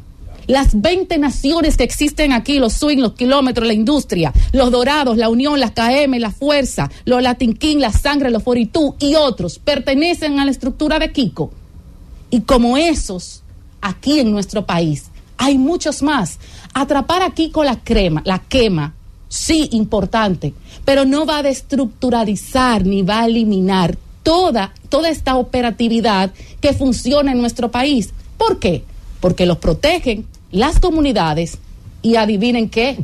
Las 20 naciones que existen aquí, los swing, los kilómetros, la industria, los dorados, la unión, las KM, la fuerza, los Latin King, la sangre, los 42 y otros, pertenecen a la estructura de Kiko. Y como esos, aquí en nuestro país, hay muchos más. Atrapar a Kiko la crema, la quema, sí, importante, pero no va a destructuralizar ni va a eliminar toda, toda esta operatividad que funciona en nuestro país. ¿Por qué? Porque los protegen las comunidades y adivinen qué,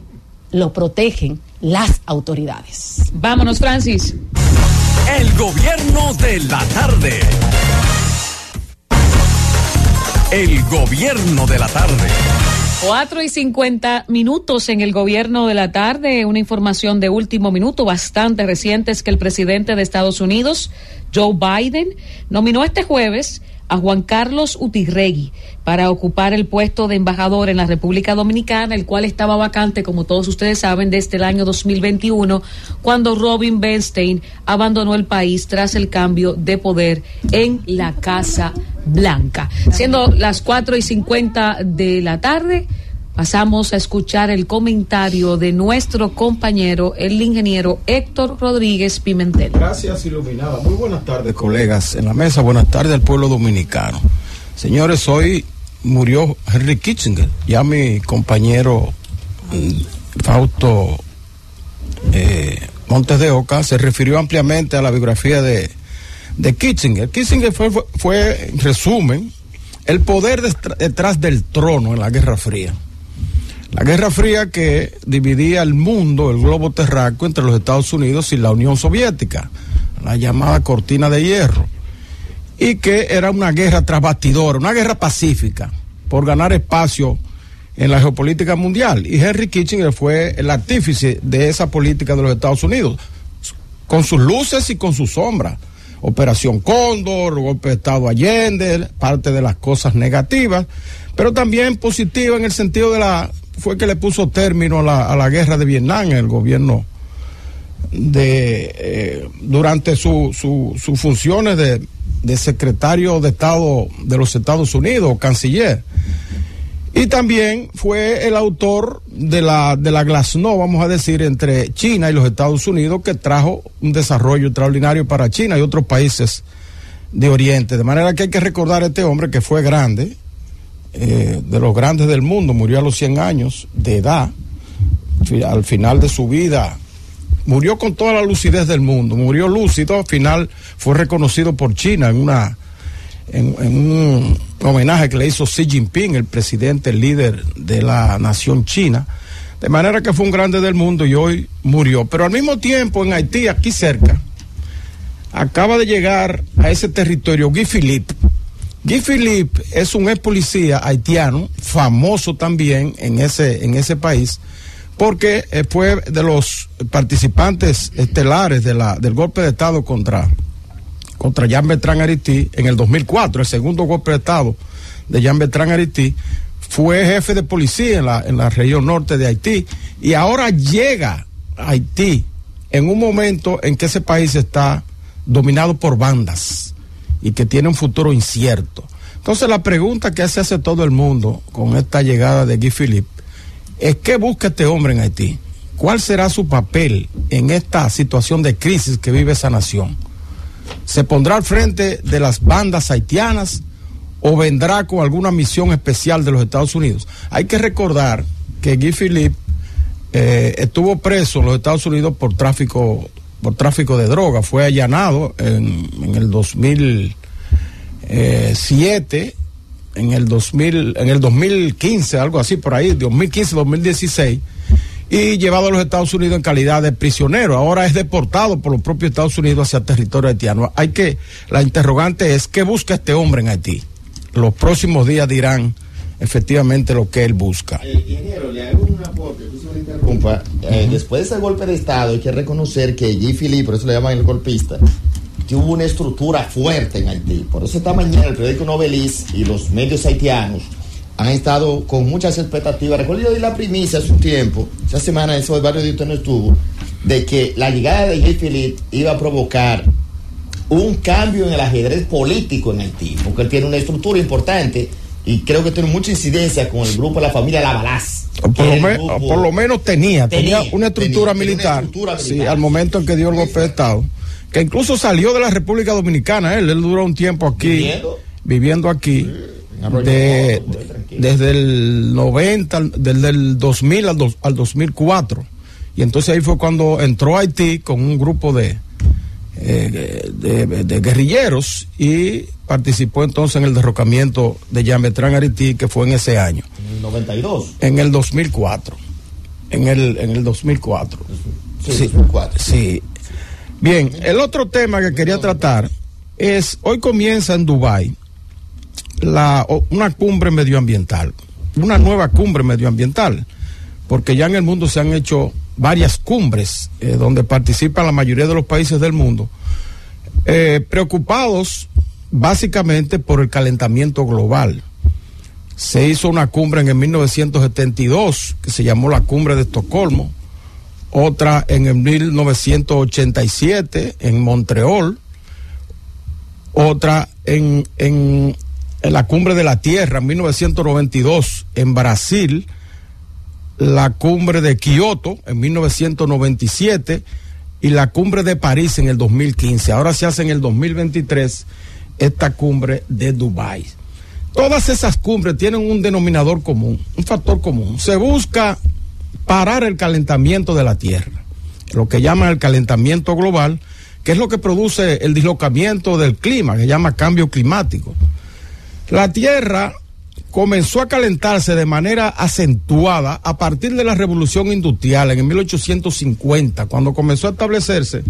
lo protegen las autoridades. Vámonos, Francis. El gobierno de la tarde. El gobierno de la tarde. 4 y 50 minutos en el gobierno de la tarde. Una información de último minuto bastante reciente es que el presidente de Estados Unidos, Joe Biden, nominó este jueves a Juan Carlos Utirregui para ocupar el puesto de embajador en la República Dominicana, el cual estaba vacante, como todos ustedes saben, desde el año 2021, cuando Robin Bernstein abandonó el país tras el cambio de poder en la Casa Blanca. Siendo las 4 y 50 de la tarde, pasamos a escuchar el comentario de nuestro compañero, el ingeniero Héctor Rodríguez Pimentel. Gracias, Iluminada. Muy buenas tardes, colegas en la mesa. Buenas tardes al pueblo dominicano. Señores, hoy murió Henry Kissinger. Ya mi compañero mm, Fausto eh, Montes de Oca se refirió ampliamente a la biografía de, de Kissinger. Kissinger fue, fue, fue, en resumen, el poder detrás del trono en la Guerra Fría. La Guerra Fría que dividía el mundo, el globo terráqueo, entre los Estados Unidos y la Unión Soviética, la llamada cortina de hierro, y que era una guerra tras bastidores, una guerra pacífica, por ganar espacio en la geopolítica mundial. Y Henry Kissinger fue el artífice de esa política de los Estados Unidos, con sus luces y con sus sombras. Operación Cóndor, golpe de Estado Allende, parte de las cosas negativas, pero también positiva en el sentido de la fue que le puso término a la, a la guerra de Vietnam el gobierno de eh, durante sus su, su funciones de, de, secretario de Estado de los Estados Unidos, canciller. Y también fue el autor de la, de la Glasnost, vamos a decir, entre China y los Estados Unidos, que trajo un desarrollo extraordinario para China y otros países de Oriente. De manera que hay que recordar a este hombre que fue grande, eh, de los grandes del mundo, murió a los 100 años de edad, al final de su vida, murió con toda la lucidez del mundo, murió lúcido, al final fue reconocido por China en una en, un homenaje que le hizo Xi Jinping, el presidente, el líder de la nación china, de manera que fue un grande del mundo y hoy murió. Pero al mismo tiempo en Haití, aquí cerca, acaba de llegar a ese territorio Guy Philippe, Guy Philippe es un ex policía haitiano, famoso también en ese, en ese país, porque fue de los participantes estelares de la, del golpe de Estado contra, contra Jean Bertrand Aristide en el 2004, el segundo golpe de Estado de Jean Bertrand Aristide. Fue jefe de policía en la, en la región norte de Haití y ahora llega a Haití en un momento en que ese país está dominado por bandas y que tiene un futuro incierto. Entonces la pregunta que se hace todo el mundo con esta llegada de Guy Philippe es qué busca este hombre en Haití. ¿Cuál será su papel en esta situación de crisis que vive esa nación? ¿Se pondrá al frente de las bandas haitianas o vendrá con alguna misión especial de los Estados Unidos? Hay que recordar que Guy Philippe eh, estuvo preso en los Estados Unidos por tráfico por tráfico de droga. Fue allanado en, en el 2007 en el 2000, en el 2015, algo así por ahí, 2015, 2016, y llevado a los Estados Unidos en calidad de prisionero. Ahora es deportado por los propios Estados Unidos hacia territorio haitiano. Hay que, la interrogante es, ¿qué busca este hombre en Haití? Los próximos días dirán efectivamente lo que él busca. Eh, ingeniero, le hago un aporte, tú se me interrumpa. Eh, Después de ese golpe de Estado, hay que reconocer que G. Philippe, por eso le llaman el golpista, que hubo una estructura fuerte en Haití. Por eso esta mañana el periódico Novelis y los medios haitianos han estado con muchas expectativas. Recuerdo yo di la primicia hace un tiempo, esa semana eso de varios días usted no estuvo, de que la llegada de G. Philippe iba a provocar un cambio en el ajedrez político en Haití, porque él tiene una estructura importante y creo que tiene mucha incidencia con el grupo de la familia Lavalaz. Por, lo, me- por lo menos tenía, tenía, Tenía, una estructura tenía, militar, una estructura sí, militar. al momento en que dio el golpe de Estado, que incluso salió de la República Dominicana, él, él duró un tiempo aquí, Viviendo. viviendo aquí, de- de- tranquilo. desde el 90, al- desde el 2000 al, dos- al 2004. Y entonces ahí fue cuando entró a Haití con un grupo de, eh, de, de guerrilleros y participó entonces en el derrocamiento de Jean Bertrand Haití, que fue en ese año En el 92. en el 2004. En el, en el 2004. Sí, 2004. Sí. Bien, el otro tema que quería tratar es, hoy comienza en Dubái la, una cumbre medioambiental, una nueva cumbre medioambiental, porque ya en el mundo se han hecho varias cumbres eh, donde participan la mayoría de los países del mundo, eh, preocupados básicamente por el calentamiento global. Se hizo una cumbre en el 1972 que se llamó la Cumbre de Estocolmo, otra en el 1987 en Montreal, otra en, en, en la Cumbre de la Tierra en 1992 en Brasil, la Cumbre de Kioto en 1997 y la Cumbre de París en el 2015. Ahora se hace en el 2023 esta Cumbre de Dubái. Todas esas cumbres tienen un denominador común, un factor común. Se busca parar el calentamiento de la Tierra, lo que llaman el calentamiento global, que es lo que produce el dislocamiento del clima, que se llama cambio climático. La Tierra comenzó a calentarse de manera acentuada a partir de la revolución industrial en el 1850, cuando comenzó a establecerse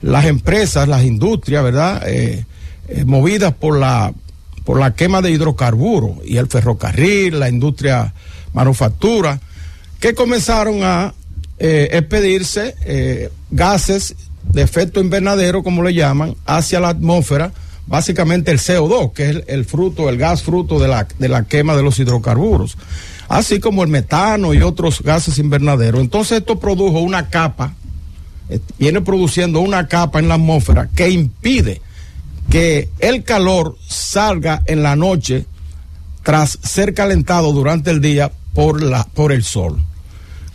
las empresas, las industrias, ¿verdad? Eh, eh, movidas por la, por la quema de hidrocarburos y el ferrocarril, la industria manufactura, que comenzaron a eh, expedirse eh, gases de efecto invernadero, como le llaman, hacia la atmósfera, básicamente el CO2, que es el, fruto, el gas fruto de la, de la quema de los hidrocarburos, así como el metano y otros gases invernaderos. Entonces esto produjo una capa, viene produciendo una capa en la atmósfera que impide que el calor salga en la noche tras ser calentado durante el día por, la, por el sol.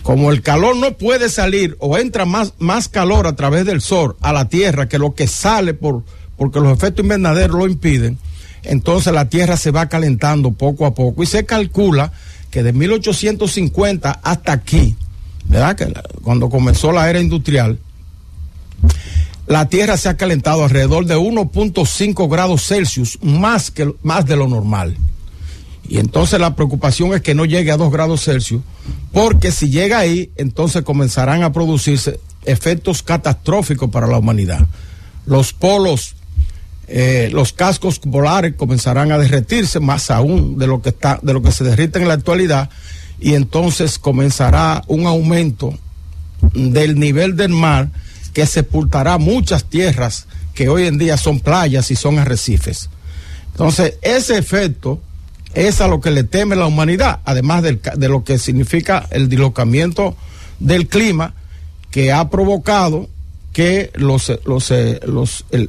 Como el calor no puede salir o entra más, más calor a través del sol a la tierra que lo que sale por, porque los efectos invernaderos lo impiden, entonces la tierra se va calentando poco a poco y se calcula que de 1850 hasta aquí, ¿verdad? Que cuando comenzó la era industrial, la Tierra se ha calentado alrededor de 1.5 grados Celsius, más, que, más de lo normal. Y entonces la preocupación es que no llegue a 2 grados Celsius, porque si llega ahí, entonces comenzarán a producirse efectos catastróficos para la humanidad. Los polos, eh, los cascos polares comenzarán a derretirse más aún de lo que está, de lo que se derrite en la actualidad, y entonces comenzará un aumento del nivel del mar que sepultará muchas tierras que hoy en día son playas y son arrecifes. Entonces, ese efecto es a lo que le teme la humanidad, además de lo que significa el dislocamiento del clima que ha provocado que los, eh, los, eh,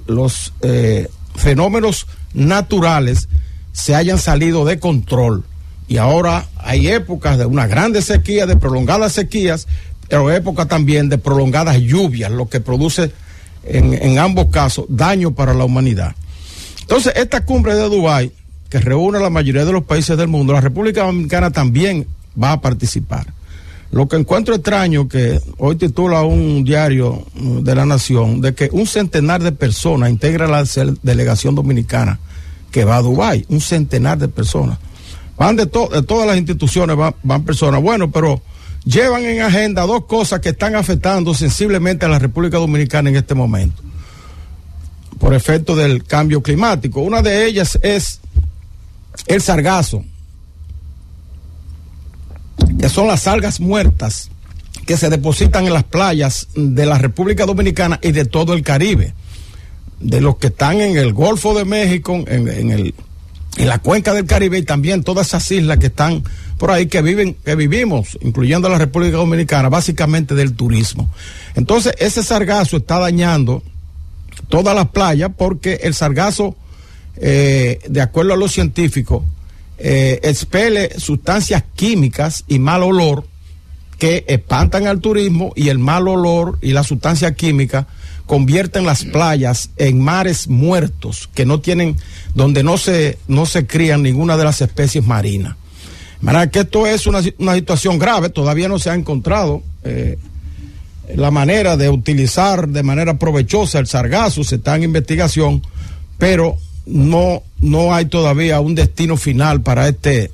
los, eh, fenómenos naturales se hayan salido de control. Y ahora hay épocas de una grande sequía, de prolongadas sequías, pero época también de prolongadas lluvias, lo que produce en, ambos casos daño para la humanidad. Entonces, esta cumbre de Dubái, que reúne a la mayoría de los países del mundo, la República Dominicana también va a participar. Lo que encuentro extraño que hoy titula un diario mm, de la Nación de que un centenar de personas integra la delegación dominicana que va a Dubái, un centenar de personas. Van de, de todas las instituciones, van personas. Bueno, pero llevan en agenda dos cosas que están afectando sensiblemente a la República Dominicana en este momento, por efecto del cambio climático. Una de ellas es el sargazo, que son las algas muertas que se depositan en las playas de la República Dominicana y de todo el Caribe, de los que están en el Golfo de México, en, en el, en la cuenca del Caribe y también todas esas islas que están por ahí que viven, que vivimos, incluyendo la República Dominicana, básicamente del turismo. Entonces, ese sargazo está dañando todas las playas porque el sargazo, eh, de acuerdo a los científicos, eh, expele sustancias químicas y mal olor que espantan al turismo y el mal olor y la sustancia química convierten las playas en mares muertos que no tienen, donde no se, no se crían ninguna de las especies marinas. Manera que esto es una, una situación grave, todavía no se ha encontrado eh, la manera de utilizar de manera provechosa el sargazo, se está en investigación, pero no, no hay todavía un destino final para este,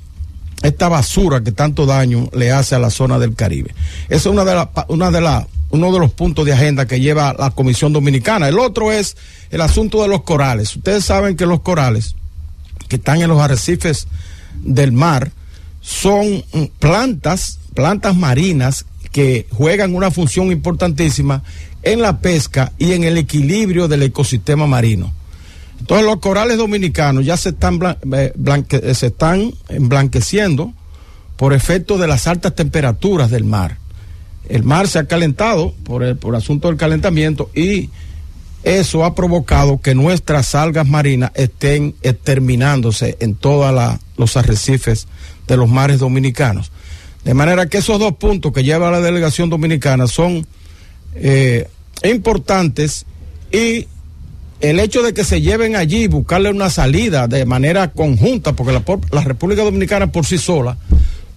esta basura que tanto daño le hace a la zona del Caribe. Esa es una de las una de la, uno de los puntos de agenda que lleva la Comisión Dominicana. El otro es el asunto de los corales. Ustedes saben que los corales que están en los arrecifes del mar son mm, plantas, plantas marinas que juegan una función importantísima en la pesca y en el equilibrio del ecosistema marino. Entonces los corales dominicanos ya se están, eh, se están emblanqueciendo por efecto de las altas temperaturas del mar. El mar se ha calentado por el, por asunto del calentamiento y eso ha provocado que nuestras algas marinas estén exterminándose en todos los arrecifes de los mares dominicanos. De manera que esos dos puntos que lleva la delegación dominicana son eh, importantes y el hecho de que se lleven allí, buscarle una salida de manera conjunta, porque la, República Dominicana por sí sola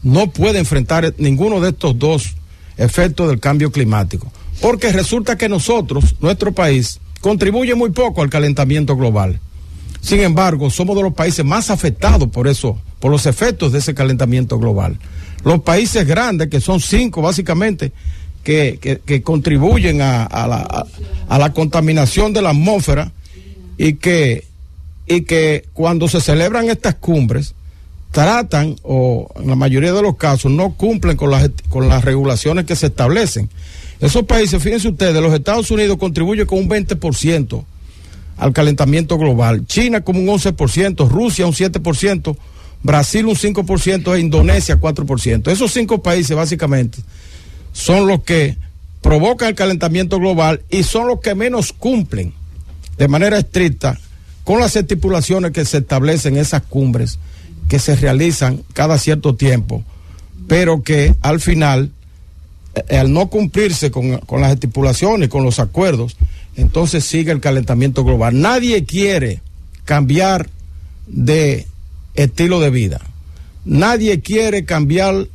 no puede enfrentar ninguno de estos dos efectos del cambio climático. Porque resulta que nosotros, nuestro país, contribuye muy poco al calentamiento global. Sin embargo, somos de los países más afectados por eso, por los efectos de ese calentamiento global. Los países grandes, que son cinco básicamente, que, que- contribuyen a, la, a la contaminación de la atmósfera y que, y que cuando se celebran estas cumbres, tratan, o en la mayoría de los casos, no cumplen con las, con las regulaciones que se establecen. Esos países, fíjense ustedes, los Estados Unidos contribuyen con un 20% al calentamiento global, China como un 11%, Rusia un 7%, Brasil un 5% e Indonesia 4%. Esos cinco países básicamente son los que provocan el calentamiento global y son los que menos cumplen de manera estricta con las estipulaciones que se establecen en esas cumbres que se realizan cada cierto tiempo, pero que al final, eh, al no cumplirse con, con las estipulaciones, con los acuerdos, entonces sigue el calentamiento global. Nadie quiere cambiar de estilo de vida. Nadie quiere cambiar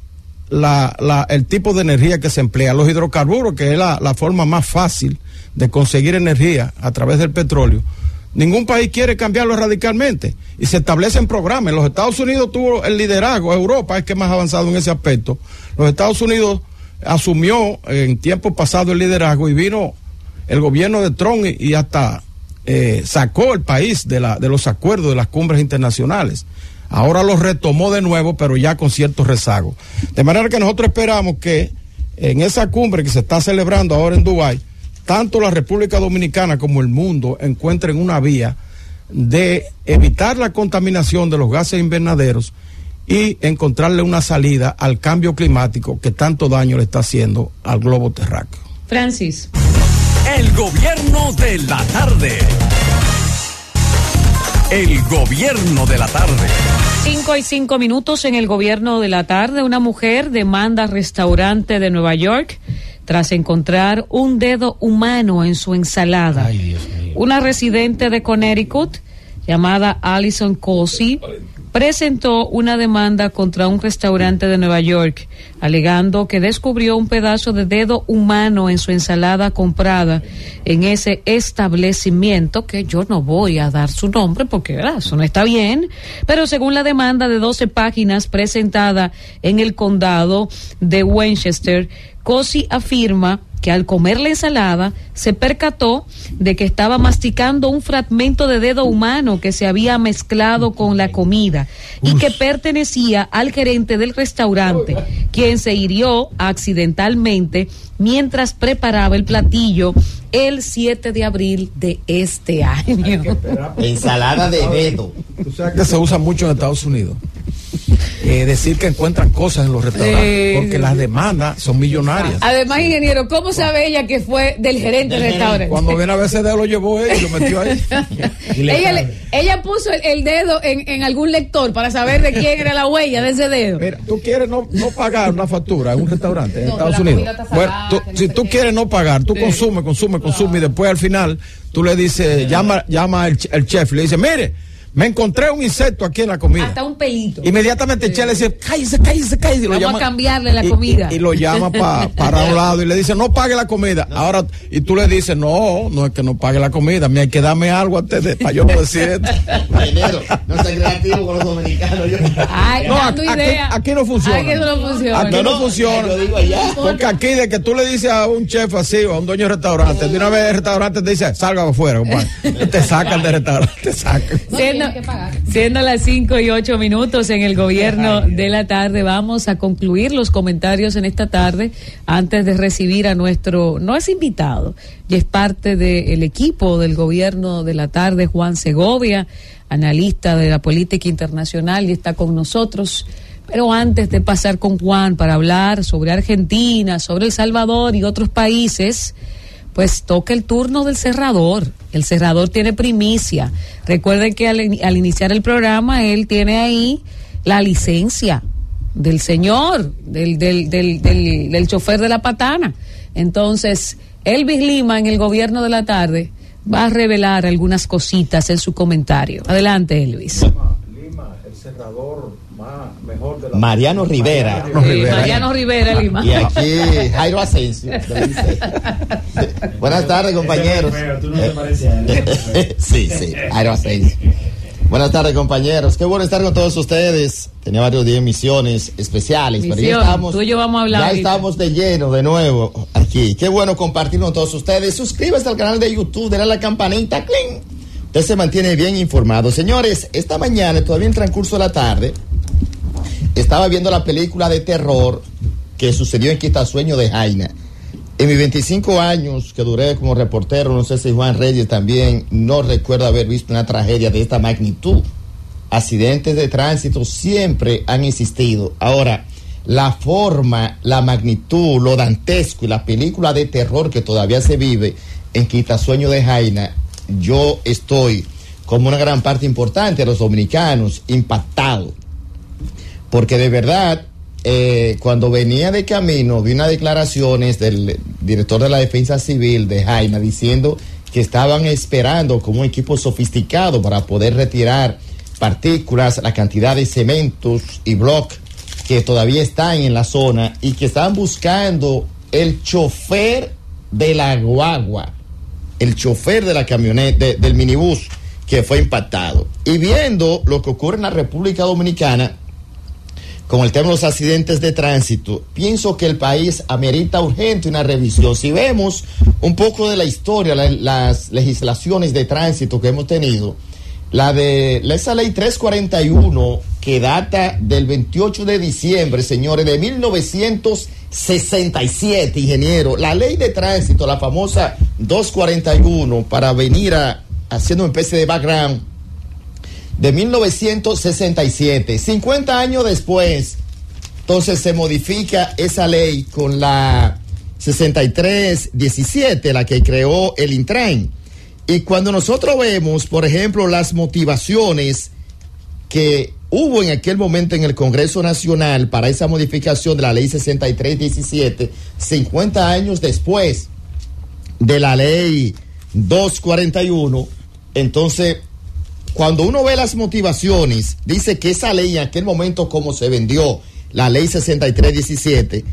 la, la- el tipo de energía que se emplea. Los hidrocarburos, que es la, la forma más fácil de conseguir energía a través del petróleo, ningún país quiere cambiarlo radicalmente. Y se establecen programas. Los Estados Unidos tuvo el liderazgo, Europa es que más avanzado en ese aspecto. Los Estados Unidos asumió en tiempo pasado el liderazgo y vino el gobierno de Trump y, hasta eh, sacó el país de, la, de los acuerdos de las cumbres internacionales. Ahora lo retomó de nuevo, pero ya con cierto rezago. De manera que nosotros esperamos que en esa cumbre que se está celebrando ahora en Dubái, tanto la República Dominicana como el mundo encuentren una vía de evitar la contaminación de los gases invernaderos y encontrarle una salida al cambio climático que tanto daño le está haciendo al globo terráqueo. Francis. El gobierno de la tarde. El gobierno de la tarde. Cinco y cinco minutos en el gobierno de la tarde. Una mujer demanda restaurante de Nueva York tras encontrar un dedo humano en su ensalada. Una residente de Connecticut llamada Alison Cosi presentó una demanda contra un restaurante de Nueva York, alegando que descubrió un pedazo de dedo humano en su ensalada comprada en ese establecimiento, que yo no voy a dar su nombre porque ¿verdad? eso no está bien, pero según la demanda de 12 páginas presentada en el condado de Winchester, Cosi afirma que al comer la ensalada se percató de que estaba masticando un fragmento de dedo humano que se había mezclado con la comida y que pertenecía al gerente del restaurante, quien se hirió accidentalmente mientras preparaba el platillo el 7 de abril de este año. Ensalada de dedo. Tú sabes que se usa mucho en Estados Unidos. Eh, decir que encuentran cosas en los restaurantes, porque las demandas son millonarias. Además, ingeniero, ¿cómo sabe ella que fue del gerente del restaurante? Cuando viene a ver ese dedo lo llevó él y lo metió ahí. <laughs> Le ella, le- ella puso el, el dedo en, en algún lector para saber de quién era la huella de ese dedo. Mira, tú quieres no, no pagar una factura en un restaurante en No, Estados Unidos. Bueno, tú- no si tú qué. quieres no pagar, tú Sí. consumes, consumes, consumes y después al final tú le dices, llama, llama al, ch- el chef y le dice, mire, me encontré un insecto aquí en la comida. Hasta un pelito. Inmediatamente el chef le dice, cállese, cállese, cállese. y lo Vamos llama- a cambiarle la comida. Y, y lo llama pa- <laughs> para un lado y le dice, no pague la comida. Ahora, y tú le dices, no, no es que no pague la comida, mí hay que darme algo antes de, para yo no decir esto. <laughs> Ingeniero, no sea creativo con los dominicanos. Yo. Ay, No, dando aquí- idea. aquí no funciona. Aquí no funciona. Aquí no, funciona. yo digo allá. Porque aquí de que tú le dices a un chef así o a un dueño de restaurante, de una vez el restaurante te dice, salga afuera, compadre. <laughs> Te sacan del restaurante, te sacan. Siendo, siendo las 5 y 8 minutos en el gobierno de la tarde, vamos a concluir los comentarios en esta tarde antes de recibir a nuestro, no es invitado, y es parte del equipo del gobierno de la tarde, Juan Segovia, analista de la política internacional y está con nosotros. Pero antes de pasar con Juan para hablar sobre Argentina, sobre El Salvador y otros países, pues toca el turno del cerrador. El cerrador tiene primicia. Recuerden que al, al iniciar el programa, él tiene ahí la licencia del señor, del, del, del, del, del chofer de la patana. Entonces, Elvis Lima en el gobierno de la tarde va a revelar algunas cositas en su comentario. Adelante, Elvis. Lima, el cerrador mejor de Mariano Rivera. Sí, Mariano Rivera Lima. Y aquí Jairo Asensio. <laughs> Buenas tardes, compañeros. <laughs> sí, sí, Jairo Asensio. Buenas tardes, compañeros. Qué bueno estar con todos ustedes. Tenía varios días misiones especiales, pero ya Misión. estamos, Tú y yo vamos a hablar ya ahorita. estamos de lleno de nuevo aquí. Qué bueno compartir con todos ustedes. Suscríbase al canal de YouTube, denle a la campanita, ¡cling! Usted se mantiene bien informado. Señores, esta mañana, todavía en transcurso de la tarde, estaba viendo la película de terror que sucedió en Quitasueño de Jaina. En mis 25 años que duré como reportero, no sé si Juan Reyes también, no recuerdo haber visto una tragedia de esta magnitud. Accidentes de tránsito siempre han existido. Ahora, la forma, la magnitud, lo dantesco y la película de terror que todavía se vive en Quitasueño de Jaina, yo estoy, como una gran parte importante de los dominicanos, impactado porque de verdad, eh, cuando venía de camino, vi unas declaraciones del director de la Defensa Civil de Jaina diciendo que estaban esperando como un equipo sofisticado para poder retirar partículas, la cantidad de cementos y block que todavía están en la zona y que estaban buscando el chofer de la guagua, el chofer de la camioneta, de- del minibús que fue impactado. Y viendo lo que ocurre en la República Dominicana, con el tema de los accidentes de tránsito, pienso que el país amerita urgente una revisión. Si vemos un poco de la historia, la- las legislaciones de tránsito que hemos tenido, la de esa ley 341 que data del 28 de diciembre, señores, de 1967, ingeniero, la ley de tránsito, la famosa 241, para venir a haciendo una especie de background de 1967. 50 años después, entonces se modifica esa ley con la 6317, la que creó el Intran. Y cuando nosotros vemos, por ejemplo, las motivaciones que hubo en aquel momento en el Congreso Nacional para esa modificación de la ley 6317, 50 años después de la ley 241, entonces cuando uno ve las motivaciones, dice que esa ley en aquel momento como se vendió, la ley 6317,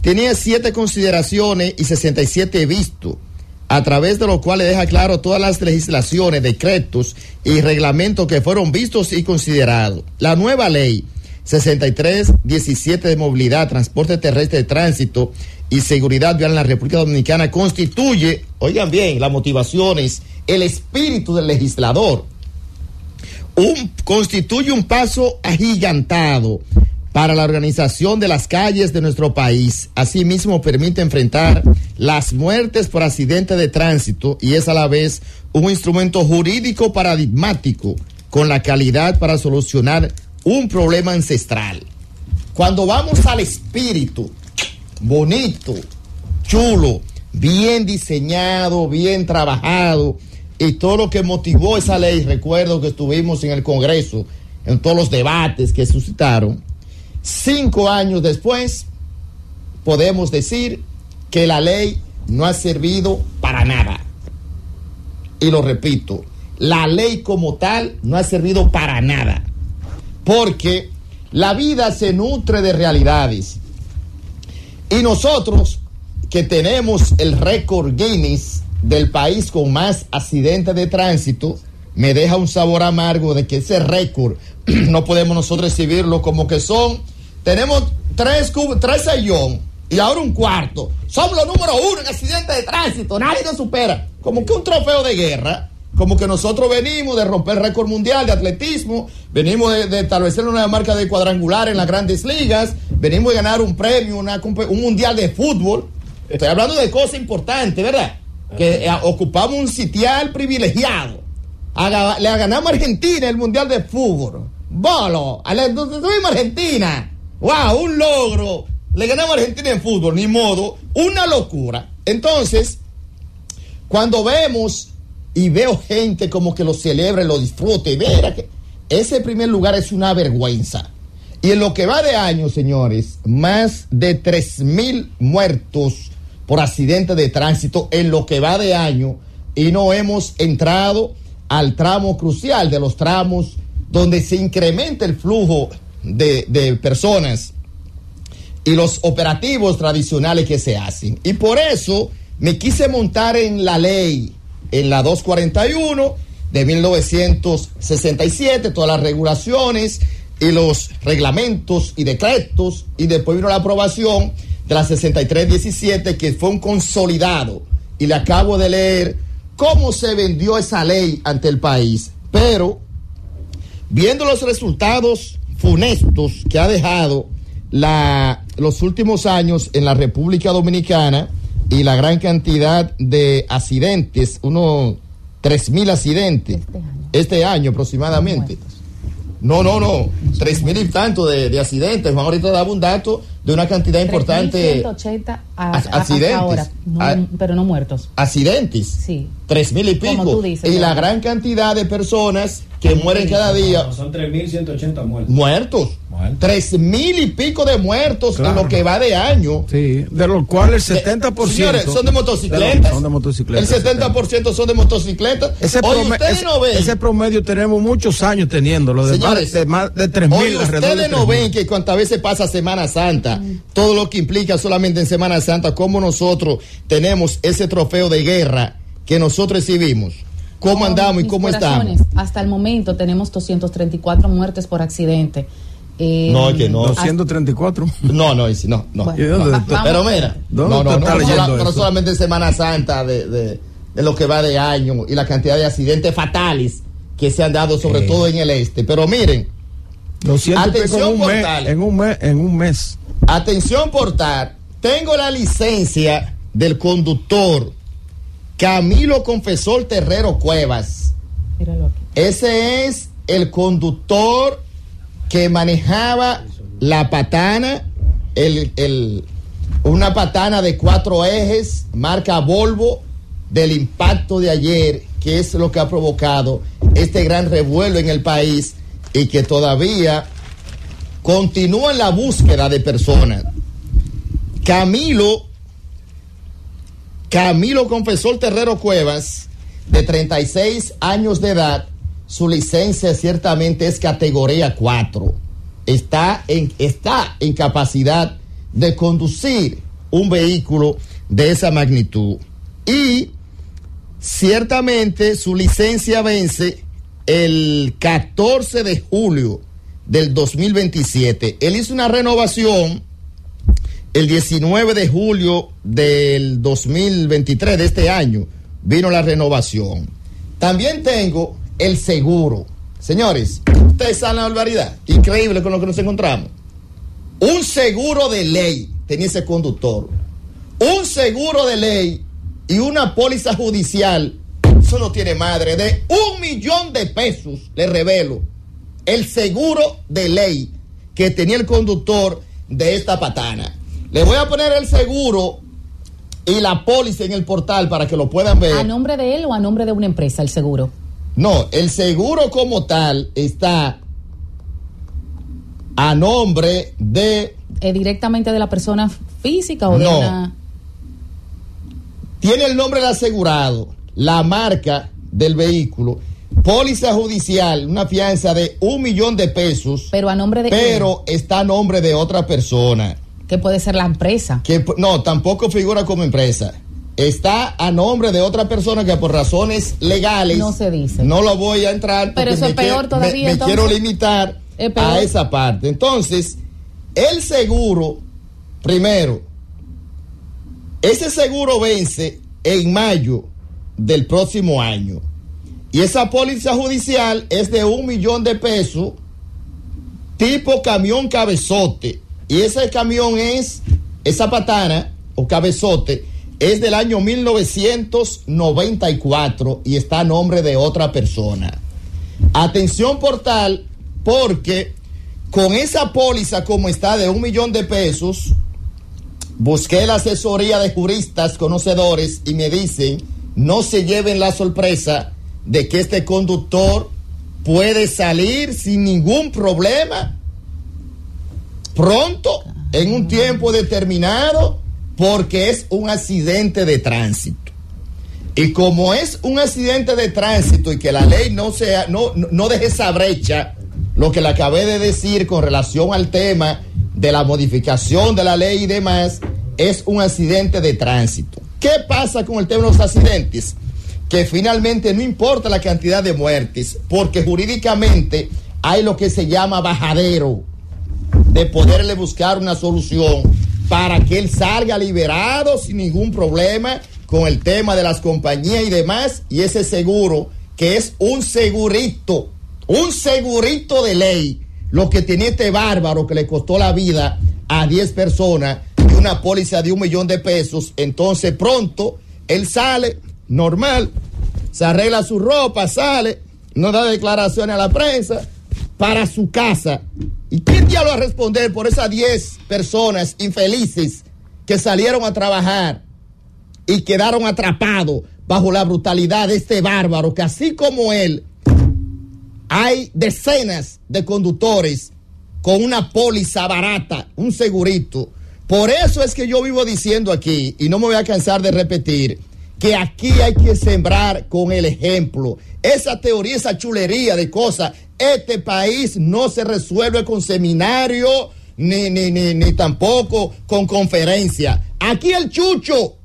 tenía siete consideraciones y 67 vistos, a través de lo cual le deja claro todas las legislaciones, decretos y reglamentos que fueron vistos y considerados. La nueva ley 6317 de movilidad, transporte terrestre tránsito y seguridad vial en la República Dominicana constituye, oigan bien, las motivaciones, el espíritu del legislador. Un, constituye un paso agigantado para la organización de las calles de nuestro país. Asimismo, permite enfrentar las muertes por accidente de tránsito y es a la vez un instrumento jurídico paradigmático con la calidad para solucionar un problema ancestral. Cuando vamos al espíritu, bonito, chulo, bien diseñado, bien trabajado, y todo lo que motivó esa ley, recuerdo que estuvimos en el Congreso, en todos los debates que suscitaron, cinco años después, podemos decir que la ley no ha servido para nada. Y lo repito, la ley como tal no ha servido para nada. Porque la vida se nutre de realidades. Y nosotros que tenemos el récord Guinness del país con más accidentes de tránsito, me deja un sabor amargo de que ese récord <clears throat> no podemos nosotros recibirlo como que son. Tenemos tres, tres sellón y ahora un cuarto. Somos los número uno en accidentes de tránsito. Nadie nos supera. Como que un trofeo de guerra. Como que nosotros venimos de romper récord mundial de atletismo, venimos de, establecer una marca de cuadrangular en las grandes ligas, venimos de ganar un premio, una, un mundial de fútbol. Estoy hablando de cosas importantes, ¿verdad? Que eh, ocupamos un sitial privilegiado. Le ganamos a Argentina el mundial de fútbol. Bolo, la, tuvimos Argentina. ¡Wow! Un logro. Le ganamos a Argentina en fútbol, ni modo. Una locura. Entonces, cuando vemos y veo gente como que lo celebra lo disfruta y verá que ese primer lugar es una vergüenza. Y en lo que va de año, señores, más de tres mil muertos por accidente de tránsito en lo que va de año y no hemos entrado al tramo crucial de los tramos donde se incrementa el flujo de, de personas y los operativos tradicionales que se hacen. Y por eso me quise montar en la ley en la 241 de 1967, todas las regulaciones y los reglamentos y decretos, y después vino la aprobación de la 6317, que fue un consolidado. Y le acabo de leer cómo se vendió esa ley ante el país. Pero, viendo los resultados funestos que ha dejado la, los últimos años en la República Dominicana, y la gran cantidad de accidentes, unos tres mil accidentes este año, este año aproximadamente. No, no, no, tres mil y tanto de, de accidentes. Juan ahorita daba un dato de una cantidad importante. 180 a, accidentes. Ahora, no, a, pero no muertos. Accidentes. Sí. Tres mil y pico. Tú dices, y la gran cantidad de personas que mueren cada día. No, son 3.180 muertos. Muertos. Tres mil y pico de muertos claro. en lo que va de año. Sí, de los cuales el 70%. Señores, son de motocicletas. De son de motocicletas. El 70% son de motocicletas. Ese, Oye, promedio, ustedes ese, no ven. ese promedio tenemos muchos años teniéndolo. De Señores, más de, más de 3 mil. Ustedes no ven que cuantas veces pasa Semana Santa, todo lo que implica solamente en Semana Santa, como nosotros tenemos ese trofeo de guerra que nosotros recibimos. ¿Cómo andamos y cómo estamos? Hasta el momento tenemos 234 muertes por accidente. Eh, No, es que no. 234. No, no, sí, no, no. Bueno, vamos- Pero mira, ¿Dónde no, no, no, no, sola- solamente en Semana Santa de, de, de lo que va de año y la cantidad de accidentes fatales que se han dado, sobre Eh. todo en el este. Pero miren, 200 y pico en Atención, un, mes, portal. en un mes. En un mes. atención portar, tengo la licencia del conductor Camilo Confesor Terrero Cuevas. míralo aquí. Ese es el conductor que manejaba la patana, el, el- una patana de cuatro ejes, marca Volvo, del impacto de ayer, que es lo que ha provocado este gran revuelo en el país y que todavía continúa en la búsqueda de personas. Camilo, Camilo Confesor Terrero Cuevas, de 36 años de edad, su licencia ciertamente es categoría 4. Está en, está en capacidad de conducir un vehículo de esa magnitud. Y ciertamente su licencia vence el 14 de julio del 2027. Él hizo una renovación el 19 de julio del 2023 de este año. Vino la renovación. También tengo el seguro. Señores, ustedes saben la barbaridad. Increíble con lo que nos encontramos. Un seguro de ley tenía ese conductor. Un seguro de ley y una póliza judicial. Eso no tiene madre. De un millón de pesos, le revelo. El seguro de ley que tenía el conductor de esta patana. Le voy a poner el seguro y la póliza en el portal para que lo puedan ver. ¿A nombre de él o a nombre de una empresa el seguro? No, el seguro como tal está a nombre de... ¿Es directamente de la persona física o de No. una...? Tiene el nombre del asegurado, la marca del vehículo, póliza judicial, una fianza de un millón de pesos, Pero a nombre de... pero está a nombre de otra persona. Que puede ser la empresa. Que no, tampoco figura como empresa. Está a nombre de otra persona que por razones legales No se dice. no lo voy a entrar Pero eso es peor todavía, me- me entonces. quiero limitar Es a esa parte. Entonces, el seguro, primero, ese seguro vence en mayo del próximo año. Y esa póliza judicial es de un millón de pesos, tipo camión cabezote. Y ese camión es, esa patana o cabezote, es del año 1994 y está a nombre de otra persona. Atención portal, porque con esa póliza como está de un millón de pesos, busqué la asesoría de juristas conocedores y me dicen, no se lleven la sorpresa de que este conductor puede salir sin ningún problema pronto, en un tiempo determinado, porque es un accidente de tránsito. Y como es un accidente de tránsito y que la ley no sea, no, no, deje esa brecha, lo que le acabé de decir con relación al tema de la modificación de la ley y demás, es un accidente de tránsito. ¿Qué pasa con el tema de los accidentes? Que finalmente no importa la cantidad de muertes, porque jurídicamente hay lo que se llama bajadero de poderle buscar una solución para que él salga liberado sin ningún problema con el tema de las compañías y demás, y ese seguro, que es un segurito, un segurito de ley, lo que tenía este bárbaro que le costó la vida a 10 personas y una póliza de un millón de pesos, entonces pronto él sale normal, se arregla su ropa, sale, no da declaraciones a la prensa, para su casa. ¿Y quién ya lo va a responder por esas 10 personas infelices que salieron a trabajar y quedaron atrapados bajo la brutalidad de este bárbaro que así como él hay decenas de conductores con una póliza barata, un segurito. Por eso es que yo vivo diciendo aquí, y no me voy a cansar de repetir, que aquí hay que sembrar con el ejemplo. Esa teoría, esa chulería de cosas, este país no se resuelve con seminario, ni, ni, ni, ni tampoco con conferencia. Aquí el chucho,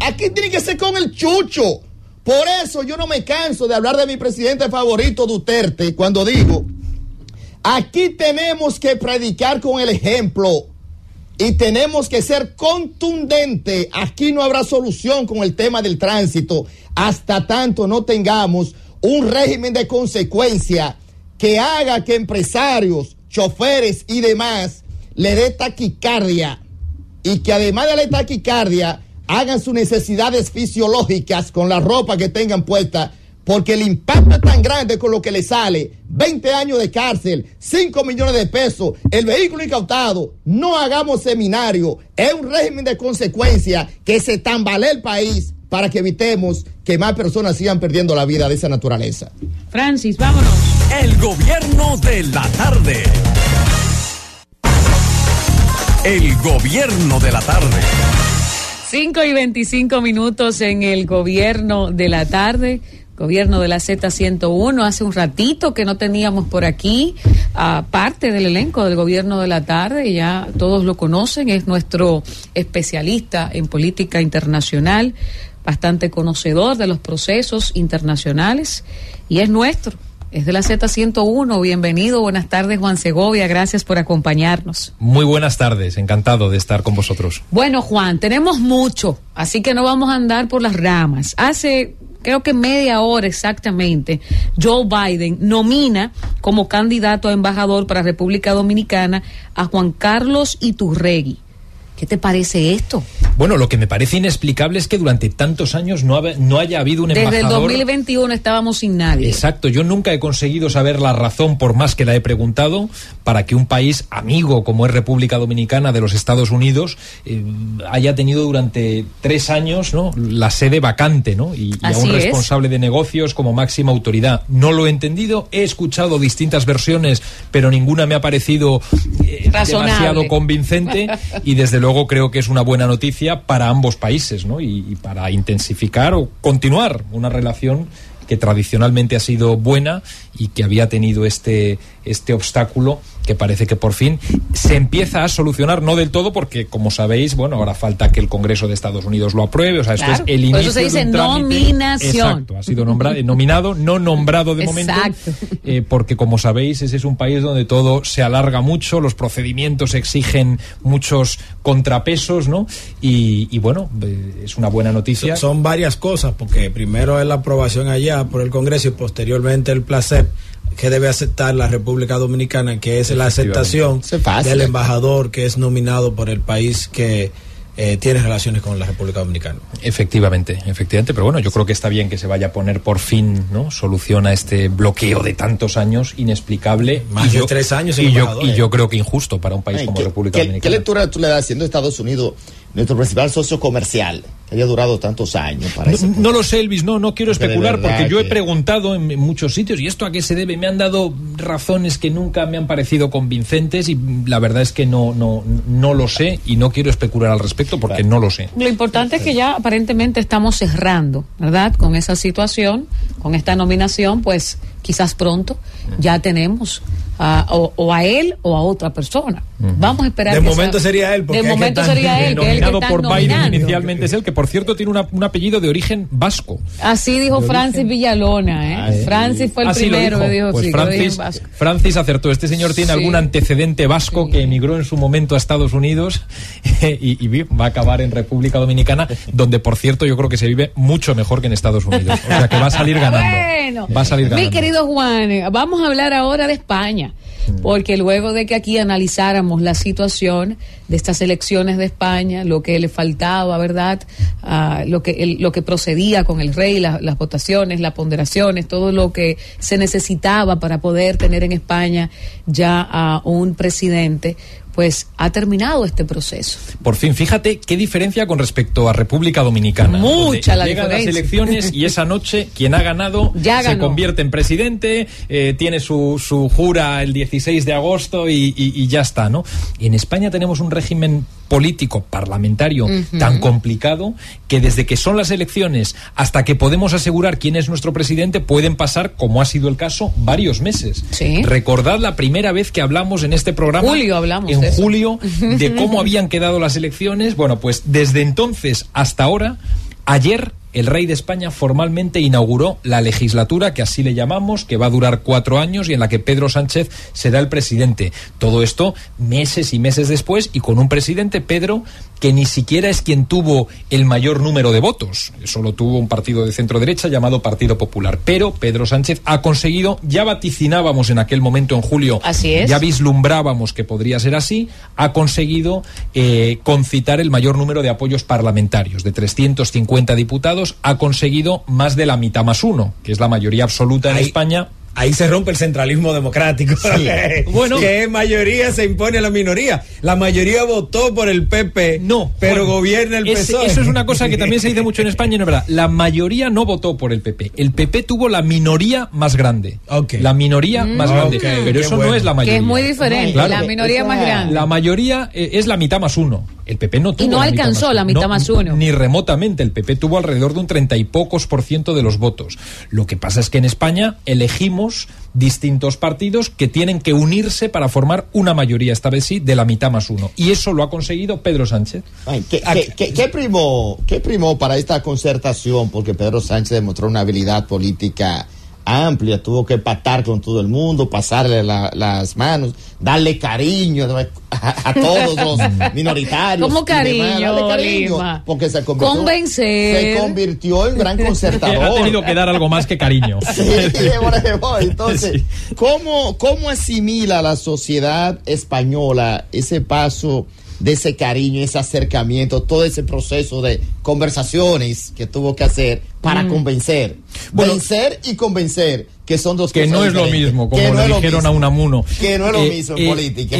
aquí tiene que ser con el chucho. Por eso yo no me canso de hablar de mi presidente favorito, Duterte, cuando digo, aquí tenemos que predicar con el ejemplo y tenemos que ser contundente. Aquí no habrá solución con el tema del tránsito hasta tanto no tengamos un régimen de consecuencia que haga que empresarios, choferes y demás le dé taquicardia y que además de la taquicardia hagan sus necesidades fisiológicas con la ropa que tengan puesta, porque el impacto es tan grande con lo que le sale. 20 años de cárcel, 5 millones de pesos, el vehículo incautado. No hagamos seminario, es un régimen de consecuencia que se tambalee el país para que evitemos que más personas sigan perdiendo la vida de esa naturaleza. Francis, vámonos. El gobierno de la tarde. El gobierno de la tarde. 5 y 25 minutos en el gobierno de la tarde. Gobierno de la Z101. Hace un ratito que no teníamos por aquí a parte del elenco del gobierno de la tarde, ya todos lo conocen, es nuestro especialista en política internacional, bastante conocedor de los procesos internacionales y es nuestro. Es de la Z101. Bienvenido. Buenas tardes, Juan Segovia. Gracias por acompañarnos. Muy buenas tardes. Encantado de estar con vosotros. Bueno, Juan, tenemos mucho, así que no vamos a andar por las ramas. Hace creo que media hora exactamente, Joe Biden nomina como candidato a embajador para República Dominicana a Juan Carlos Iturregui. ¿Qué te parece esto? Bueno, lo que me parece inexplicable es que durante tantos años no, haya habido un Desde el embajador. 2021 estábamos sin nadie. Exacto, yo nunca he conseguido saber la razón, por más que la he preguntado, para que un país amigo como es República Dominicana de los Estados Unidos eh, haya tenido durante tres años ¿no? la sede vacante ¿no? y, y a un es. responsable de negocios como máxima autoridad. No lo he entendido, he escuchado distintas versiones, pero ninguna me ha parecido eh, demasiado convincente y desde luego <laughs> creo que es una buena noticia para ambos países ¿no? y, y para intensificar o continuar una relación que tradicionalmente ha sido buena y que había tenido este, este obstáculo que parece que por fin se empieza a solucionar, no del todo, porque como sabéis, bueno, ahora falta que el Congreso de Estados Unidos lo apruebe, o sea, esto Claro, es el por inicio eso se de dice un nominación. Exacto, ha sido nombrado, nominado, no nombrado de momento, Exacto. eh, porque como sabéis, ese es un país donde todo se alarga mucho, los procedimientos exigen muchos contrapesos, ¿no? Y, y bueno, eh, es una buena noticia. Son varias cosas, porque primero es la aprobación allá por el Congreso y posteriormente el placer que debe aceptar la República Dominicana, que es la aceptación del embajador que es nominado por el país que eh, tiene relaciones con la República Dominicana. Efectivamente, efectivamente, pero bueno, yo creo que está bien que se vaya a poner por fin, ¿no? Solución a este bloqueo de tantos años inexplicable. Más Y de tres años y yo, y eh. yo creo que injusto para un país Ay, como ¿qué- República qué, Dominicana. ¿Qué lectura tú le das siendo Estados Unidos nuestro principal socio comercial que haya durado tantos años para No, no lo sé, Elvis, no, no quiero Porque especular porque yo he que- preguntado en, en muchos sitios y esto a qué se debe. Me han dado razones que nunca me han parecido convincentes y la verdad es que no, no, no lo sé y no quiero especular al respecto porque no lo sé. Lo importante es que ya aparentemente estamos cerrando, ¿verdad? Con esa situación, con esta nominación, pues quizás pronto ya tenemos a- o, o a él o a otra persona. Vamos a esperar. De que momento sea- sería él, porque De que momento están- sería él, que el que por Biden nominando. inicialmente es él, que por cierto tiene una- un apellido de origen vasco. Así dijo Francis Villalona, ¿eh? Ah, ¿eh? Francis fue el Así primero que dijo Pues sí, que Francis, vasco. Francis acertó. Este señor tiene Sí. algún antecedente vasco que emigró en su momento a Estados Unidos <laughs> y, y va a acabar en República Dominicana, donde por cierto yo creo que se vive mucho mejor que en Estados Unidos. O sea que va a salir ganando. Bueno, Va a salir mi ganando. querido Juan, vamos a hablar ahora de España, Porque luego de que aquí analizáramos la situación de estas elecciones de España, lo que le faltaba, ¿verdad? Lo, que, el- lo que procedía con el rey, la- las votaciones, las ponderaciones, todo lo que se necesitaba para poder tener en España ya a un presidente, pues ha terminado este proceso. Por fin, fíjate qué diferencia con respecto a República Dominicana. Mucha la Llegan las elecciones y esa noche quien ha ganado <laughs> Ya se convierte en presidente, eh, tiene su, su jura el 16 de agosto y, y- y ya está, ¿no? En España tenemos un régimen político parlamentario tan complicado que desde que son las elecciones hasta que podemos asegurar quién es nuestro presidente pueden pasar, como ha sido el caso, varios meses. Sí. Recordad la primera vez que hablamos en este programa. Julio hablamos En julio de <laughs> cómo habían quedado las elecciones. Bueno, pues desde entonces hasta ahora, ayer el rey de España formalmente inauguró la legislatura, que así le llamamos, que va a durar cuatro años y en la que Pedro Sánchez será el presidente. Todo esto meses y meses después y con un presidente, Pedro, que ni siquiera es quien tuvo el mayor número de votos. Solo tuvo un partido de centro derecha llamado Partido Popular. Pero Pedro Sánchez ha conseguido, ya vaticinábamos en aquel momento en julio, Así es. ya vislumbrábamos que podría ser así, ha conseguido eh, concitar el mayor número de apoyos parlamentarios. De 350 diputados, ha conseguido más de la mitad más uno, que es la mayoría absoluta en Ahí- España. Ahí se rompe el centralismo democrático. <laughs> Bueno. que mayoría se impone a la minoría. La mayoría votó por el PP. No, pero Juan, gobierna el es- PSOE. eso es una cosa que también se dice mucho en España y no es verdad. La mayoría no votó por el PP. El PP tuvo la minoría más grande. La minoría más grande. Pero eso no bueno. es la Que mayoría. es muy diferente, Claro. la minoría más grande. La mayoría eh, es la mitad más uno. El PP no tuvo no la mitad alcanzó más la mitad No, más uno. Ni remotamente. El PP tuvo alrededor de un treinta y pocos por ciento de los votos. Lo que pasa es que en España elegimos distintos partidos que tienen que unirse para formar una mayoría, esta vez sí, de la mitad más uno. Y eso lo ha conseguido Pedro Sánchez. Ay, ¿qué, qué, qué- qué primó, qué primó para esta concertación? Porque Pedro Sánchez demostró una habilidad política amplia, tuvo que pactar con todo el mundo, pasarle la- las manos, darle cariño a, a todos los <laughs> minoritarios. ¿Cómo y demás, cariño, darle cariño, Lima? porque se convirtió, Convencer. se convirtió en gran concertador. Ha tenido que dar algo más que cariño. <laughs> Sí. Entonces, ¿cómo, ¿cómo asimila la sociedad española ese paso de ese cariño, ese acercamiento, todo ese proceso de conversaciones que tuvo que hacer para Mm. convencer? Vencer y convencer, que son dos que cosas no es lo mismo, como le dijeron mismo. a Unamuno. Que no es lo Eh, mismo en eh, política.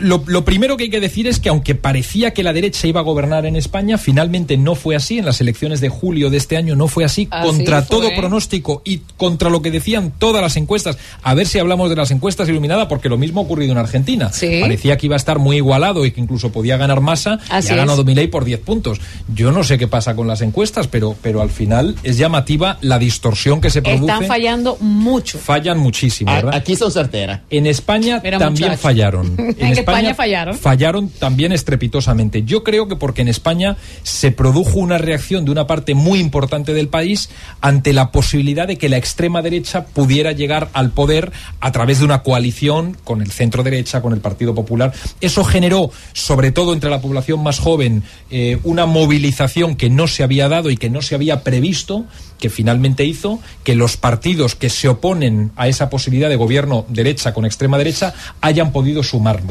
Lo, lo primero que hay que decir es que aunque parecía que la derecha iba a gobernar en España, finalmente no fue así. En las elecciones de julio de este año no fue así. Así contra fue. todo pronóstico y contra lo que decían todas las encuestas. A ver si hablamos de las encuestas iluminadas, porque lo mismo ha ocurrido en Argentina. Sí. Parecía que iba a estar muy igualado y que incluso podía ganar masa Así y ha ganado Milei por 10 puntos. Yo no sé qué pasa con las encuestas, pero, pero al final es llamativa la distorsión que se produce. Están fallando mucho. Fallan muchísimo, ¿verdad? Aquí son certeras. En España Mira, también muchacho. fallaron. <laughs> En España fallaron. Fallaron también estrepitosamente. Yo creo que porque en España se produjo una reacción de una parte muy importante del país ante la posibilidad de que la extrema derecha pudiera llegar al poder a través de una coalición con el centro derecha, con el Partido Popular. Eso generó, sobre todo entre la población más joven, eh, una movilización que no se había dado y que no se había previsto, que finalmente hizo que los partidos que se oponen a esa posibilidad de gobierno derecha con extrema derecha hayan podido sumar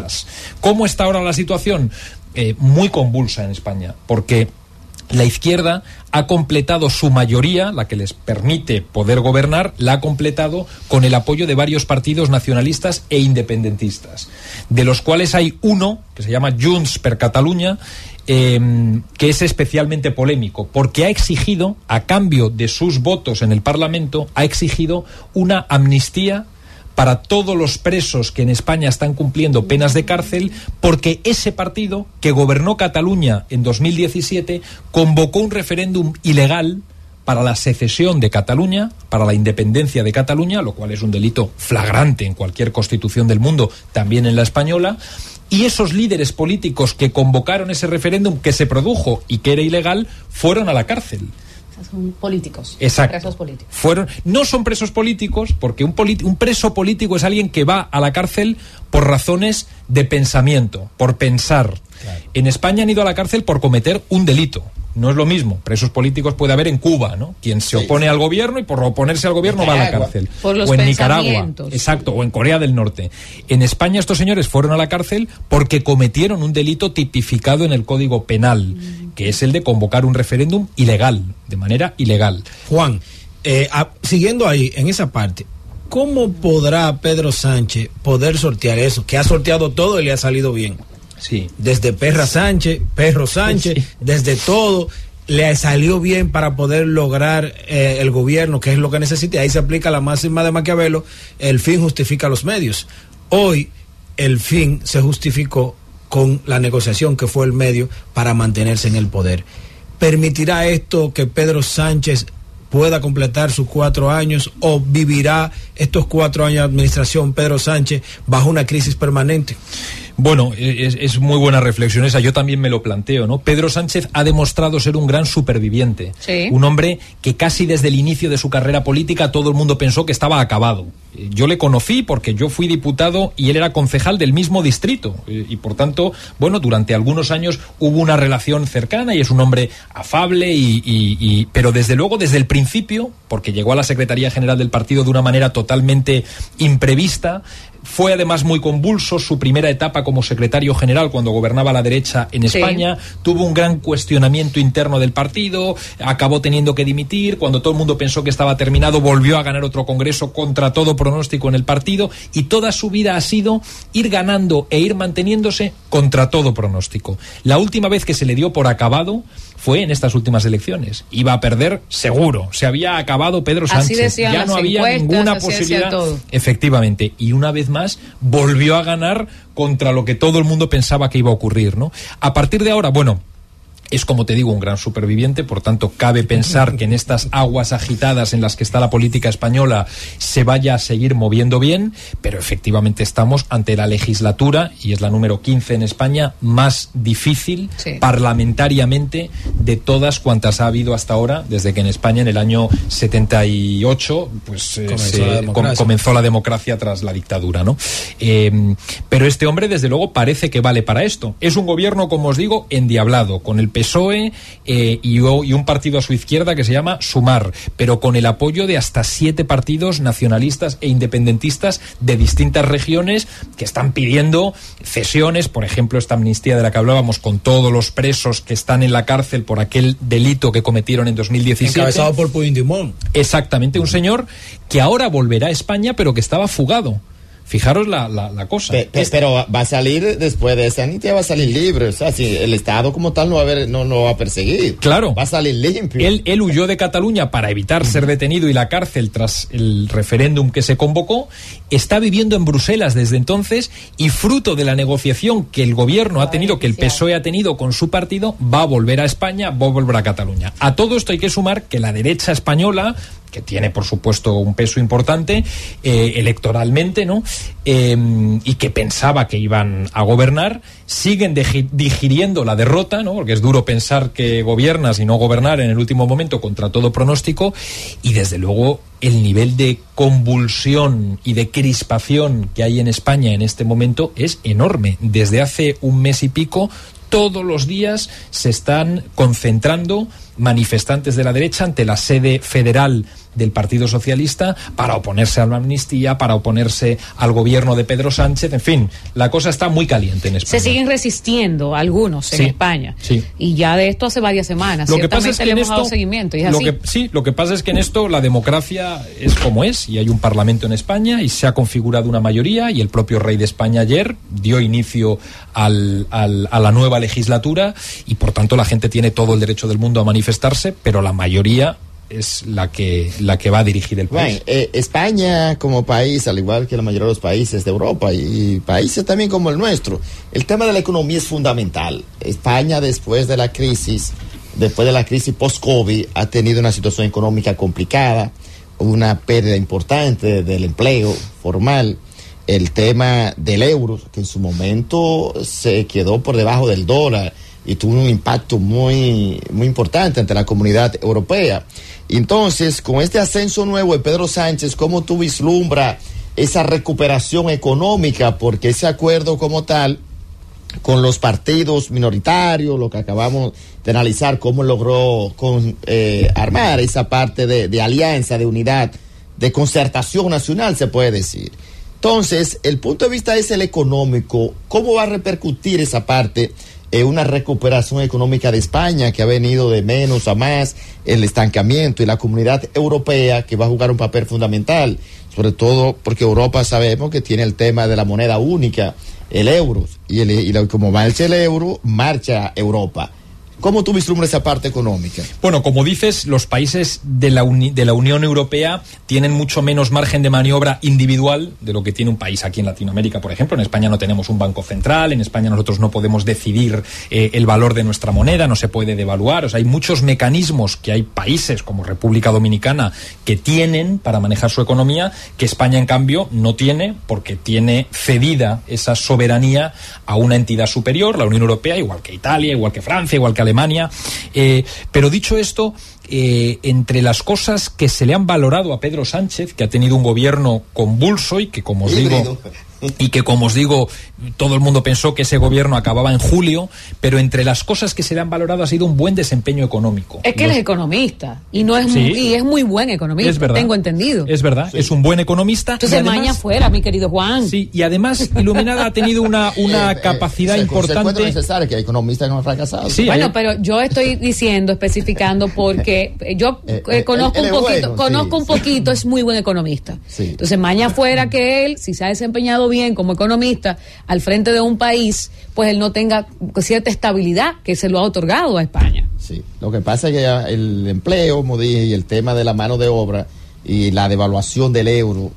¿Cómo está ahora la situación? Eh, muy convulsa en España, porque la izquierda ha completado su mayoría, la que les permite poder gobernar, la ha completado con el apoyo de varios partidos nacionalistas e independentistas, de los cuales hay uno que se llama Junts per Catalunya, eh, que es especialmente polémico, porque ha exigido, a cambio de sus votos en el Parlamento, ha exigido una amnistía para todos los presos que en España están cumpliendo penas de cárcel, porque ese partido que gobernó Cataluña en 2017 convocó un referéndum ilegal para la secesión de Cataluña, para la independencia de Cataluña, lo cual es un delito flagrante en cualquier constitución del mundo, también en la española, y esos líderes políticos que convocaron ese referéndum que se produjo y que era ilegal, fueron a la cárcel. Son políticos. Exacto. Presos políticos. Fueron, no son presos políticos, porque un, politi- un preso político es alguien que va a la cárcel por razones de pensamiento, por pensar. En España han ido a la cárcel por cometer un delito. No es lo mismo. Presos políticos puede haber en Cuba, ¿no? Quien se opone al gobierno y por oponerse al gobierno va a la cárcel. Por los o en Nicaragua. Exacto. O en Corea del Norte. En España estos señores fueron a la cárcel porque cometieron un delito tipificado en el Código Penal, que es el de convocar un referéndum ilegal, de manera ilegal. Juan, eh, a- siguiendo ahí, en esa parte, ¿cómo podrá Pedro Sánchez poder sortear eso? Que ha sorteado todo y le ha salido bien. Sí. Desde Perra Sánchez, Perro Sánchez, desde todo, le salió bien para poder lograr eh, el gobierno, que es lo que necesita. Ahí se aplica la máxima de Maquiavelo, el fin justifica los medios. Hoy el fin se justificó con la negociación que fue el medio para mantenerse en el poder. ¿Permitirá esto que Pedro Sánchez pueda completar sus cuatro años o vivirá estos cuatro años de administración Pedro Sánchez bajo una crisis permanente? Bueno, es, es muy buena reflexión esa. Yo también me lo planteo, ¿no? Pedro Sánchez ha demostrado ser un gran superviviente. Sí. Un hombre que casi desde el inicio de su carrera política todo el mundo pensó que estaba acabado. Eh, Yo le conocí porque yo fui diputado y él era concejal del mismo distrito. Eh, Y por tanto, bueno, durante algunos años hubo una relación cercana y es un hombre afable y, y- y- pero desde luego desde el principio, porque llegó a la Secretaría General del partido de una manera totalmente imprevista, fue además muy convulso su primera etapa como secretario general cuando gobernaba la derecha en Sí. España. Tuvo un gran cuestionamiento interno del partido, acabó teniendo que dimitir. Cuando todo el mundo pensó que estaba terminado, volvió a ganar otro congreso contra todo pronóstico en el partido. Y toda su vida ha sido ir ganando e ir manteniéndose contra todo pronóstico. La última vez que se le dio por acabado fue en estas últimas elecciones. Iba a perder seguro. Se había acabado Pedro Sánchez. Ya no había ninguna posibilidad. todo. Efectivamente. Y una vez más volvió a ganar contra lo que todo el mundo pensaba que iba a ocurrir, ¿no? A partir de ahora, bueno, es como te digo un gran superviviente, por tanto cabe pensar que en estas aguas agitadas en las que está la política española se vaya a seguir moviendo bien, pero efectivamente estamos ante la legislatura, y es la número 15 en España, más difícil Sí. parlamentariamente de todas cuantas ha habido hasta ahora, desde que en España en el año 78 pues, eh, Comenzó se- la com- comenzó la democracia tras la dictadura. ¿no? Eh, pero este hombre, desde luego, parece que vale para esto. Es un gobierno, como os digo, endiablado, con el PSOE eh, y, un partido a su izquierda que se llama Sumar, pero con el apoyo de hasta siete partidos nacionalistas e independentistas de distintas regiones que están pidiendo cesiones, por ejemplo, esta amnistía de la que hablábamos con todos los presos que están en la cárcel por aquel delito que cometieron en 2017. Encabezado por Puigdemont. Exactamente, un señor que ahora volverá a España, pero que estaba fugado. Fijaros la, la, la cosa. Pe- pe- pero va a salir después de esa amnistía va a salir libre. O sea, si el Estado como tal no va a, ver, no, no va a perseguir. Claro. Va a salir limpio. Él, él huyó de Cataluña para evitar ser detenido y la cárcel tras el referéndum que se convocó. Está viviendo en Bruselas desde entonces y fruto de la negociación que el gobierno ha tenido, que el PSOE ha tenido con su partido, va a volver a España, va a volver a Cataluña. A todo esto hay que sumar que la derecha española que tiene por supuesto un peso importante eh, electoralmente, ¿no? Eh, y que pensaba que iban a gobernar, siguen digi- digiriendo la derrota, ¿no? Porque es duro pensar que gobiernas y no gobernar en el último momento contra todo pronóstico, y desde luego el nivel de convulsión y de crispación que hay en España en este momento es enorme. Desde hace un mes y pico todos los días se están concentrando manifestantes de la derecha ante la sede federal del Partido Socialista para oponerse a la amnistía, para oponerse al gobierno de Pedro Sánchez. En fin, la cosa está muy caliente en Se España. siguen resistiendo algunos en Sí, España. sí. Y ya de esto hace varias semanas. Lo que pasa es que le dado seguimiento. Y es lo así. que, sí, lo que pasa es que en esto la democracia es como es y hay un parlamento en España y se ha configurado una mayoría y el propio rey de España ayer dio inicio al- al- a la nueva legislatura y por tanto la gente tiene todo el derecho del mundo a manifestarse, pero la mayoría es la que la que va a dirigir el país. Bueno, eh, España como país, al igual que la mayoría de los países de Europa y, y países también como el nuestro, el tema de la economía es fundamental. España después de la crisis, después de la crisis post-COVID, ha tenido una situación económica complicada, una pérdida importante del empleo formal, el tema del euro, que en su momento se quedó por debajo del dólar y tuvo un impacto muy, muy importante ante la comunidad europea. Entonces, con este ascenso nuevo de Pedro Sánchez, ¿cómo tú vislumbras esa recuperación económica? Porque ese acuerdo como tal, con los partidos minoritarios, lo que acabamos de analizar, cómo logró eh, armar esa parte de, de alianza, de unidad, de concertación nacional, se puede decir. Entonces, el punto de vista es el económico. ¿Cómo va a repercutir esa parte en una recuperación económica de España que ha venido de menos a más, el estancamiento y la comunidad europea que va a jugar un papel fundamental, sobre todo porque Europa sabemos que tiene el tema de la moneda única, el euro, y, el, y como marcha el euro, marcha Europa. ¿Cómo tú vislumbras esa parte económica? Bueno, como dices, los países de la, uni- de la Unión Europea tienen mucho menos margen de maniobra individual de lo que tiene un país aquí en Latinoamérica, por ejemplo. En España no tenemos un banco central, en España nosotros no podemos decidir eh, el valor de nuestra moneda, no se puede devaluar. O sea, hay muchos mecanismos que hay países como República Dominicana que tienen para manejar su economía, que España, en cambio, no tiene porque tiene cedida esa soberanía a una entidad superior, la Unión Europea, igual que Italia, igual que Francia, igual que Alemania. Eh, pero dicho esto, eh, entre las cosas que se le han valorado a Pedro Sánchez, que ha tenido un gobierno convulso y que, como os digo. Y que como os digo, todo el mundo pensó que ese gobierno acababa en julio, pero entre las cosas que se le han valorado ha sido un buen desempeño económico. Es que él Los- es economista y no es Sí. muy, y es muy buen economista, Es verdad. tengo entendido. Es verdad, es un buen economista. Entonces además- maña fuera, mi querido Juan. Sí, y además Iluminada ha tenido una, una <laughs> capacidad Se- se encuentra importante. necesario que hay economistas que han fracasado. Sí, bueno, hay- pero yo estoy diciendo, especificando, porque <laughs> yo Eh, eh, eh, conozco él- él un poquito, bueno, conozco sí, un poquito, es muy buen economista. Sí. Entonces, mañana fuera que él, si se ha desempeñado bien como economista al frente de un país, pues él no tenga cierta estabilidad que se lo ha otorgado a España. Sí, lo que pasa es que el empleo, como dije, y el tema de la mano de obra y la devaluación del euro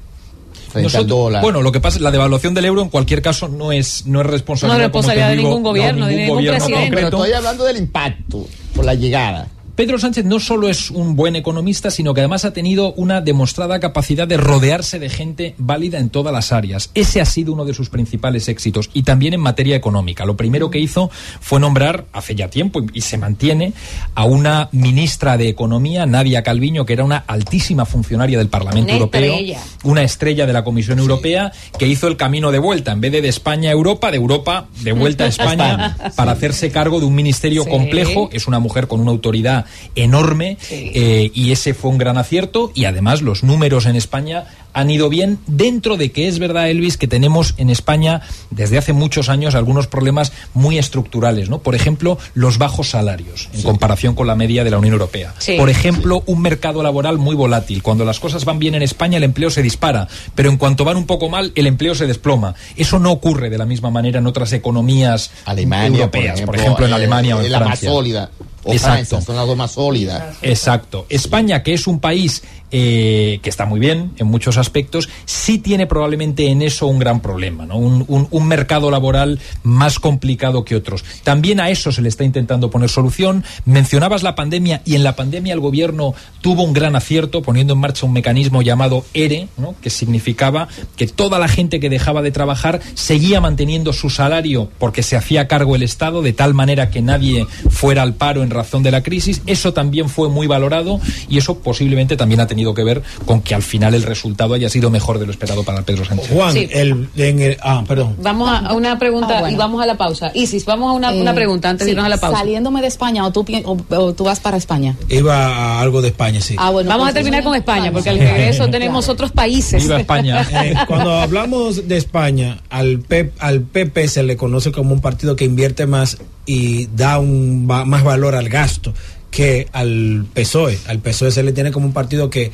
frente al Nosotros- dólar. Bueno, lo que pasa es la devaluación del euro en cualquier caso no es no es responsabilidad, No es responsabilidad como te de ningún gobierno, de ningún gobierno presidente. pero estoy hablando del impacto por la llegada. Pedro Sánchez no solo es un buen economista, sino que además ha tenido una demostrada capacidad de rodearse de gente válida en todas las áreas. Ese ha sido uno de sus principales éxitos y también en materia económica. Lo primero que hizo fue nombrar hace ya tiempo y se mantiene a una ministra de Economía, Nadia Calviño, que era una altísima funcionaria del Parlamento Una Europeo, estrella. una estrella de la Comisión Europea que hizo el camino de vuelta, en vez de de España a Europa, de Europa de vuelta a <laughs> España para hacerse cargo de un ministerio Sí. complejo. Es una mujer con una autoridad enorme eh, y ese fue un gran acierto y además los números en España han ido bien dentro de que es verdad, Elvis, que tenemos en España desde hace muchos años algunos problemas muy estructurales, ¿no? Por ejemplo, los bajos salarios en comparación con la media de la Unión Europea. Sí. Por ejemplo, un mercado laboral muy volátil. Cuando las cosas van bien en España, el empleo se dispara, pero en cuanto van un poco mal, el empleo se desploma. Eso no ocurre de la misma manera en otras economías Alemania, europeas, por ejemplo, en eh, Alemania o en la más Francia. sólida. O Exacto. Francia, son las dos más sólidas. Exacto. España, que es un país eh, que está muy bien en muchos aspectos, sí tiene probablemente en eso un gran problema, ¿no? Un, un- un mercado laboral más complicado que otros. También a eso se le está intentando poner solución. Mencionabas la pandemia y en la pandemia el gobierno tuvo un gran acierto poniendo en marcha un mecanismo llamado ERE, ¿no? que significaba que toda la gente que dejaba de trabajar seguía manteniendo su salario porque se hacía cargo el Estado de tal manera que nadie fuera al paro en razón de la crisis. Eso también fue muy valorado y eso posiblemente también ha tenido que ver con que al final el resultado haya sido mejor de lo esperado para Pedro Sánchez. Juan, Sí. el, en el- ah, perdón. Vamos a a una pregunta Ah, bueno. y vamos a la pausa. Isis, vamos a una, una Eh, pregunta antes de sí, irnos a la pausa. Saliéndome de España o tú, o, o tú vas para España. Iba a algo de España, sí. Ah, bueno, Vamos a pues, terminar con España, porque al regreso <laughs> tenemos otros países. Viva España. <laughs> Eh, cuando hablamos de España, al, P- al PP se le conoce como un partido que invierte más y da un va- más valor al gasto que al PSOE. Al PSOE se le tiene como un partido que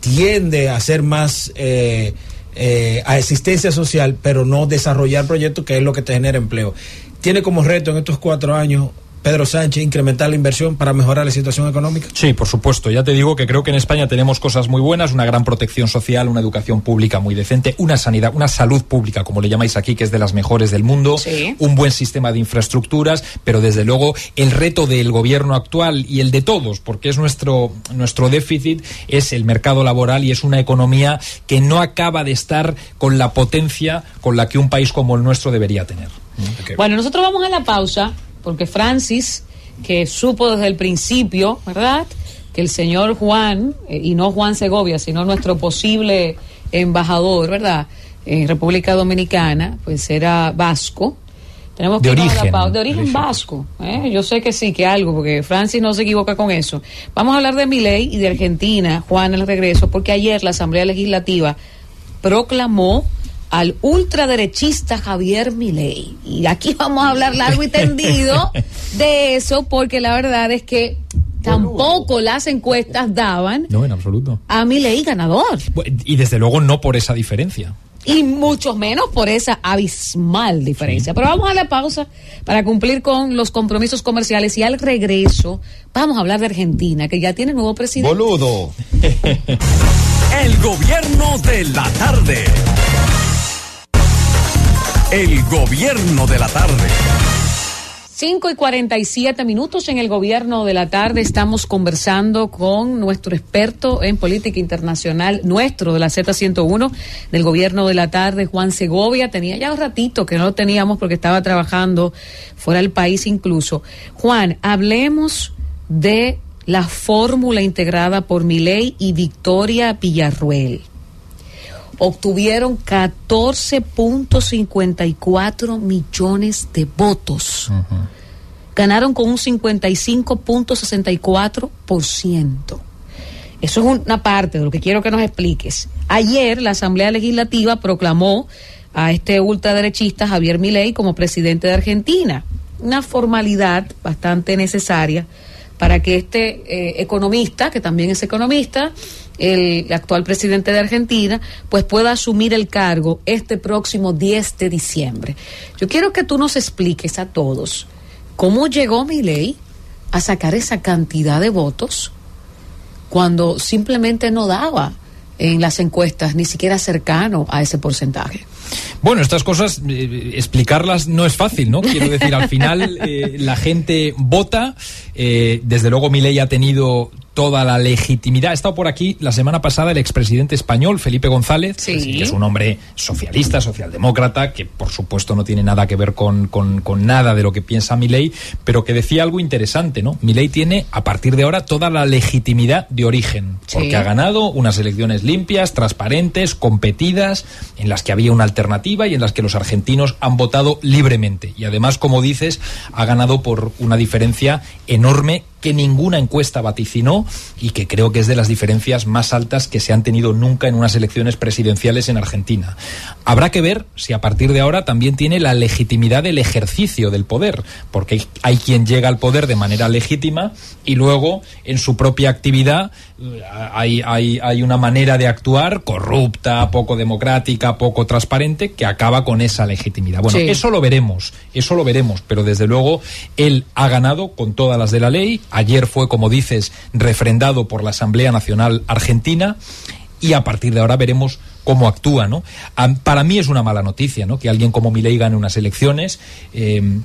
tiende a ser más eh, eh, a existencia social, pero no desarrollar proyectos que es lo que te genera empleo. Tiene como reto en estos cuatro años Pedro Sánchez incrementar la inversión para mejorar la situación económica. Sí, por supuesto. Ya te digo que creo que en España tenemos cosas muy buenas, una gran protección social, una educación pública muy decente, una sanidad, una salud pública, como le llamáis aquí, que es de las mejores del mundo, Sí. un buen sistema de infraestructuras, pero desde luego el reto del gobierno actual y el de todos, porque es nuestro, nuestro déficit, es el mercado laboral y es una economía que no acaba de estar con la potencia con la que un país como el nuestro debería tener. Bueno, nosotros vamos a la pausa porque Francis, que supo desde el principio, ¿verdad? Que el señor Juan, eh, y no Juan Segovia, sino nuestro posible embajador, ¿verdad? En República Dominicana, pues era vasco. Tenemos que De la origen, pausa. de origen de origen. vasco. ¿eh? Yo sé que sí, que algo, porque Francis no se equivoca con eso. Vamos a hablar de Milei y de Argentina, Juan, el regreso, porque ayer la Asamblea Legislativa proclamó al ultraderechista Javier Milei. Y aquí vamos a hablar largo y tendido <laughs> de eso, porque la verdad es que tampoco las encuestas daban No, en absoluto. a Milei ganador. Y desde luego no por esa diferencia. Y mucho menos por esa abismal diferencia. Pero vamos a la pausa para cumplir con los compromisos comerciales y al regreso vamos a hablar de Argentina, que ya tiene nuevo presidente. Boludo. <laughs> El gobierno de la tarde. El gobierno de la tarde. 5 y 47 minutos en el gobierno de la tarde. Estamos conversando con nuestro experto en política internacional, nuestro de la Z101, del gobierno de la tarde, Juan Segovia. Tenía ya un ratito que no lo teníamos porque estaba trabajando fuera del país incluso. Juan, hablemos de la fórmula integrada por Milei y Victoria Villarruel obtuvieron 14.54 millones de votos. Ganaron con un 55.64%. Eso es una parte de lo que quiero que nos expliques. Ayer la Asamblea Legislativa proclamó a este ultraderechista Javier Milei como presidente de Argentina. Una formalidad bastante necesaria para que este eh, economista, que también es economista, el actual presidente de Argentina, pues pueda asumir el cargo este próximo 10 de diciembre. Yo quiero que tú nos expliques a todos cómo llegó Milei a sacar esa cantidad de votos cuando simplemente no daba en las encuestas ni siquiera cercano a ese porcentaje. Bueno, estas cosas, eh, explicarlas no es fácil, ¿no? Quiero decir, al final <laughs> eh, la gente vota. eh, desde luego, mi ley ha tenido toda la legitimidad. Ha estado por aquí la semana pasada el expresidente español, Felipe González, Sí. que es un hombre socialista, socialdemócrata, que por supuesto no tiene nada que ver con, con- con nada de lo que piensa Milei, pero que decía algo interesante, ¿no? Milei tiene, a partir de ahora, toda la legitimidad de origen, Sí. porque ha ganado unas elecciones limpias, transparentes, competidas, en las que había una alternativa y en las que los argentinos han votado libremente. Y además, como dices, ha ganado por una diferencia enorme que ninguna encuesta vaticinó y que creo que es de las diferencias más altas que se han tenido nunca en unas elecciones presidenciales en Argentina. Habrá que ver si a partir de ahora también tiene la legitimidad del ejercicio del poder, porque hay- quien llega al poder de manera legítima y luego en su propia actividad hay, hay, hay una manera de actuar corrupta, poco democrática, poco transparente, que acaba con esa legitimidad. Bueno, Sí. eso lo veremos, eso lo veremos, pero desde luego él ha ganado con todas las de la ley. Ayer fue, como dices, refrendado por la Asamblea Nacional Argentina y a partir de ahora veremos cómo actúa, ¿no? Para mí es una mala noticia, ¿no? Que alguien como Milei gane unas elecciones. eh,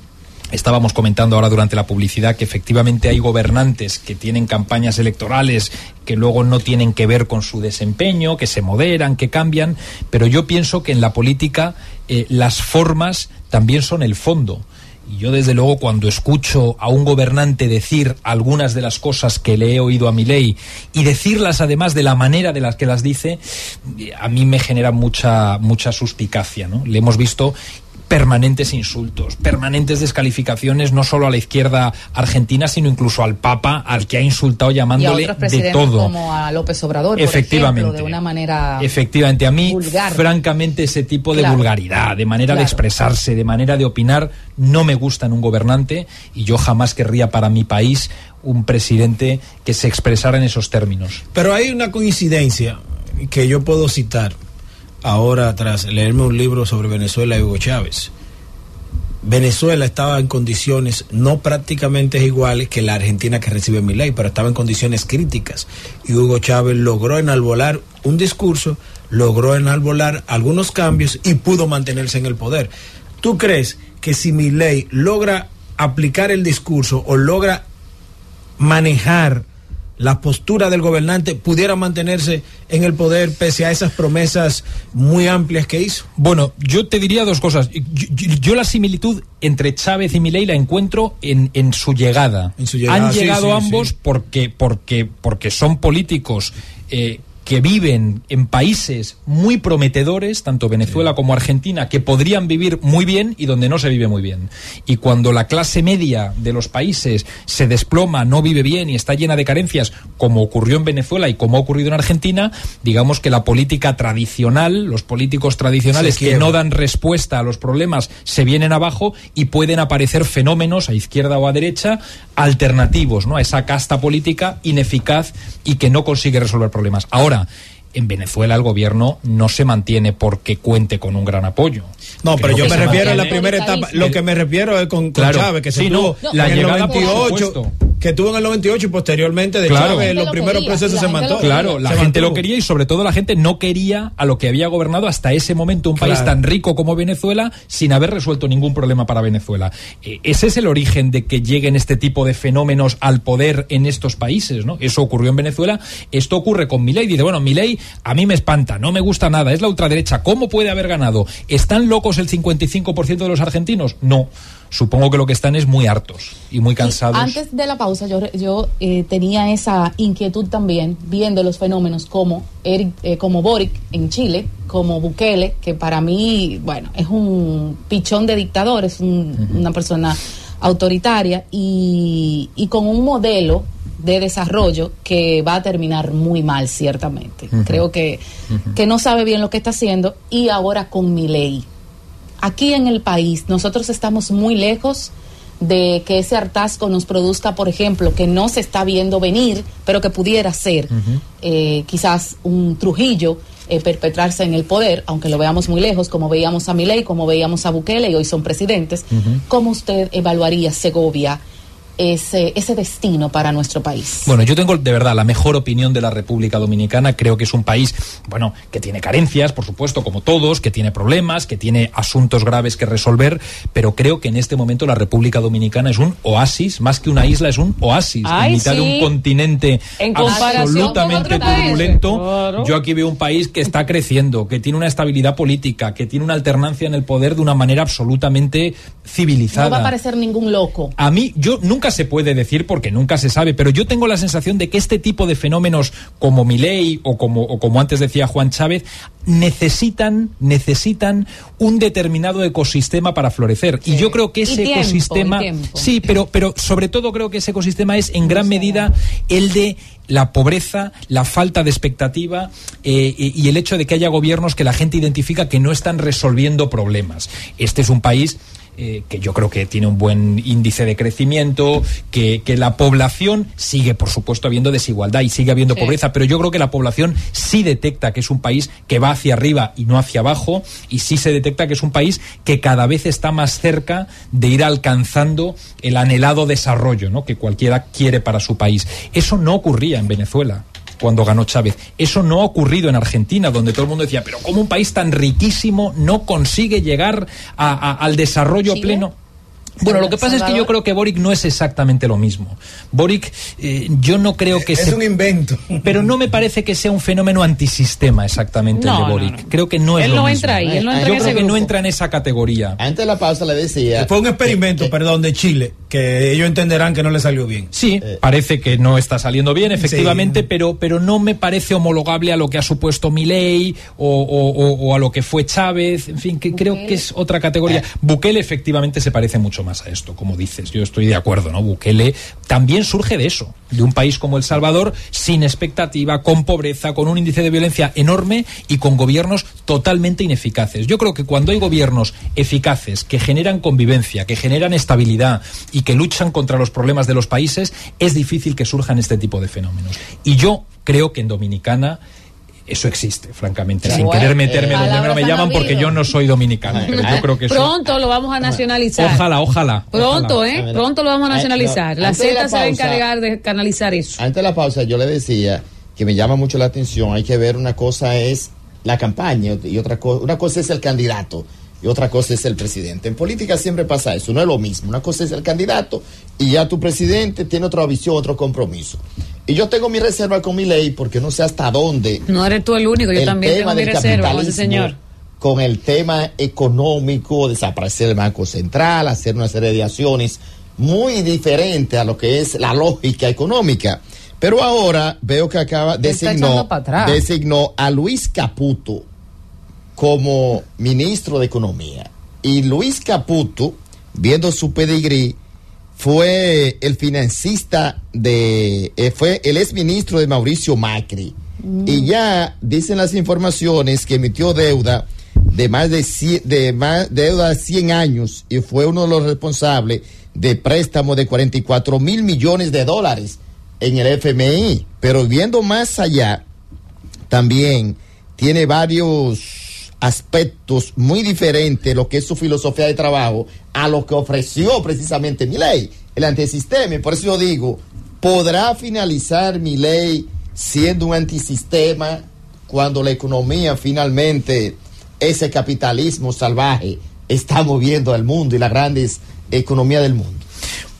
Estábamos comentando ahora durante la publicidad que efectivamente hay gobernantes que tienen campañas electorales que luego no tienen que ver con su desempeño, que se moderan, que cambian, pero yo pienso que en la política eh, las formas también son el fondo. Y yo desde luego cuando escucho a un gobernante decir algunas de las cosas que le he oído a mi ley y decirlas además de la manera de las que las dice, a mí me genera mucha mucha suspicacia, ¿no? Le hemos visto permanentes insultos, permanentes descalificaciones no solo a la izquierda argentina, sino incluso al Papa, al que ha insultado y a llamándole otros de todo. como a López Obrador, por Efectivamente. ejemplo, de una manera Efectivamente, a mí, vulgar. francamente, ese tipo de Claro. vulgaridad, de manera de expresarse, de manera de opinar, no me gusta en un gobernante y yo jamás querría para mi país un presidente que se expresara en esos términos. Pero hay una coincidencia que yo puedo citar ahora tras leerme un libro sobre Venezuela y Hugo Chávez. Venezuela estaba en condiciones no prácticamente iguales que la Argentina que recibe mi ley, pero estaba en condiciones críticas. Y Hugo Chávez logró enalbolar un discurso, logró enalbolar algunos cambios y pudo mantenerse en el poder. ¿Tú crees que si mi ley logra aplicar el discurso o logra manejar la postura del gobernante pudiera mantenerse en el poder pese a esas promesas muy amplias que hizo? Bueno, yo te diría dos cosas. Yo, yo- yo la similitud entre Chávez y Milei la encuentro en, en su llegada. En su llegada, Han sí, llegado sí, ambos sí. porque porque porque son políticos eh, que viven en países muy prometedores, tanto Venezuela como Argentina, que podrían vivir muy bien y donde no se vive muy bien. Y cuando la clase media de los países se desploma, no vive bien y está llena de carencias, como ocurrió en Venezuela y como ha ocurrido en Argentina, digamos que la política tradicional, los políticos tradicionales que no dan respuesta a los problemas se vienen abajo y pueden aparecer fenómenos a izquierda o a derecha alternativos ¿no? a esa casta política ineficaz y que no consigue resolver problemas. Ahora, en Venezuela el gobierno no se mantiene porque cuente con un gran apoyo. No, pero yo me refiero a la primera etapa. Lo que me refiero es con, con Claro. Chávez, que se Sí, tuvo no, la en el llegada, por 98, supuesto. Que tuvo en el 98 y posteriormente de Claro. Chávez, los primeros procesos se mantuvo. Claro, la se gente lo quería y sobre todo la gente no quería a lo que había gobernado hasta ese momento un país tan rico como Venezuela sin haber resuelto ningún problema para Venezuela. Eh, ese es el origen de que lleguen este tipo de fenómenos al poder en estos países, ¿no? Eso ocurrió en Venezuela, esto ocurre con Milei. Dice, bueno, Milei a mí me espanta, no me gusta nada, es la ultraderecha, ¿cómo puede haber ganado? ¿Están locos el 55% de los argentinos? No. Supongo que lo que están es muy hartos y muy cansados. Antes de la pausa, yo, yo eh, tenía esa inquietud también, viendo los fenómenos como, Eric, eh, como Boric en Chile, como Bukele, que para mí, bueno, es un pichón de dictador, es un- una persona autoritaria y, y con un modelo de desarrollo que va a terminar muy mal, ciertamente. Creo que, que no sabe bien lo que está haciendo y ahora con mi ley aquí en el país nosotros estamos muy lejos de que ese hartazgo nos produzca, por ejemplo, que no se está viendo venir, pero que pudiera ser eh, quizás un Trujillo eh, perpetrarse en el poder, aunque lo veamos muy lejos, como veíamos a Milei, como veíamos a Bukele y hoy son presidentes. ¿Cómo usted evaluaría Segovia ese, ese destino para nuestro país. Bueno, yo tengo de verdad la mejor opinión de la República Dominicana. Creo que es un país, bueno, que tiene carencias, por supuesto, como todos, que tiene problemas, que tiene asuntos graves que resolver, pero creo que en este momento la República Dominicana es un oasis, más que una isla, es un oasis Ay, en mitad de un continente En absolutamente turbulento. Claro. Yo aquí veo un país que está creciendo, que tiene una estabilidad política, que tiene una alternancia en el poder de una manera absolutamente civilizada. No va a aparecer ningún loco. A mí, yo nunca se puede decir porque nunca se sabe, pero yo tengo la sensación de que este tipo de fenómenos como Milei o como, o como antes decía Juan Chávez necesitan, necesitan un determinado ecosistema para florecer. Y yo creo que ese tiempo, ecosistema, sí, pero, pero sobre todo creo que ese ecosistema es en gran medida el de la pobreza, la falta de expectativa eh, y el hecho de que haya gobiernos que la gente identifica que no están resolviendo problemas. Este es un país eh, que yo creo que tiene un buen índice de crecimiento, que, que la población sigue, por supuesto, habiendo desigualdad y sigue habiendo Sí. pobreza, pero yo creo que la población sí detecta que es un país que va hacia arriba y no hacia abajo, y sí se detecta que es un país que cada vez está más cerca de ir alcanzando el anhelado desarrollo ¿no? que cualquiera quiere para su país. Eso no ocurría en Venezuela cuando ganó Chávez. Eso no ha ocurrido en Argentina, donde todo el mundo decía, pero ¿cómo un país tan riquísimo no consigue llegar a- a- al desarrollo Chile. pleno? Bueno, lo que pasa es que yo creo que Boric no es exactamente lo mismo. Boric, eh, yo no creo que Es se- un invento. Pero no me parece que sea un fenómeno antisistema exactamente el No, de no, Boric. no. Creo que no es Él lo no mismo. entra ahí, él no entra yo en creo ese que no entra en esa categoría. Antes de la pausa le decía. Fue un experimento, perdón, de Chile, que ellos entenderán que no le salió bien. Sí, Eh. parece que no está saliendo bien, efectivamente, Sí. pero, pero no me parece homologable a lo que ha supuesto Milei o, o- o- o a lo que fue Chávez. En fin, que creo que es otra categoría. Bukele efectivamente se parece mucho más a esto, como dices. Yo estoy de acuerdo, ¿no? Bukele también surge de eso, de un país como El Salvador, sin expectativa, con pobreza, con un índice de violencia enorme y con gobiernos totalmente ineficaces. Yo creo que cuando hay gobiernos eficaces que generan convivencia, que generan estabilidad y que luchan contra los problemas de los países, es difícil que surjan este tipo de fenómenos. Y yo creo que en Dominicana eso existe, francamente, sin Bueno, querer meterme eh, donde no me llaman porque yo no soy dominicano, pero yo creo que eso... Pronto lo vamos a nacionalizar. Ojalá, ojalá. Pronto, ojalá. ¿eh? Pronto lo vamos a nacionalizar. no, la Z se va a encargar de canalizar eso. Antes de la pausa yo le decía que me llama mucho la atención, hay que ver una cosa es la campaña y otra cosa, una cosa es el candidato y otra cosa es el presidente. En política siempre pasa eso, no es lo mismo. Una cosa es el candidato y ya tu presidente tiene otra visión, otro compromiso. Y yo tengo mi reserva con mi ley porque no sé hasta dónde No eres tú el único, yo el también tengo tema mi del reserva señor. con el tema económico, desaparecer el Banco Central, hacer una serie de acciones muy diferentes a lo que es la lógica económica. Pero ahora veo que acaba, designó, echando para atrás. designó a Luis Caputo como ministro de Economía. Y Luis Caputo, viendo su pedigrí, fue el financista de, eh, fue el exministro de Mauricio Macri. Y ya dicen las informaciones que emitió deuda de más de, cien- de más deuda de 100 años y fue uno de los responsables de préstamo de 44 mil millones de dólares en el FMI. Pero viendo más allá, también tiene varios aspectos muy diferentes lo que es su filosofía de trabajo a lo que ofreció precisamente mi ley, el antisistema. Y por eso yo digo, ¿podrá finalizar mi ley siendo un antisistema cuando la economía finalmente, ese capitalismo salvaje, está moviendo al mundo y las grandes economías del mundo?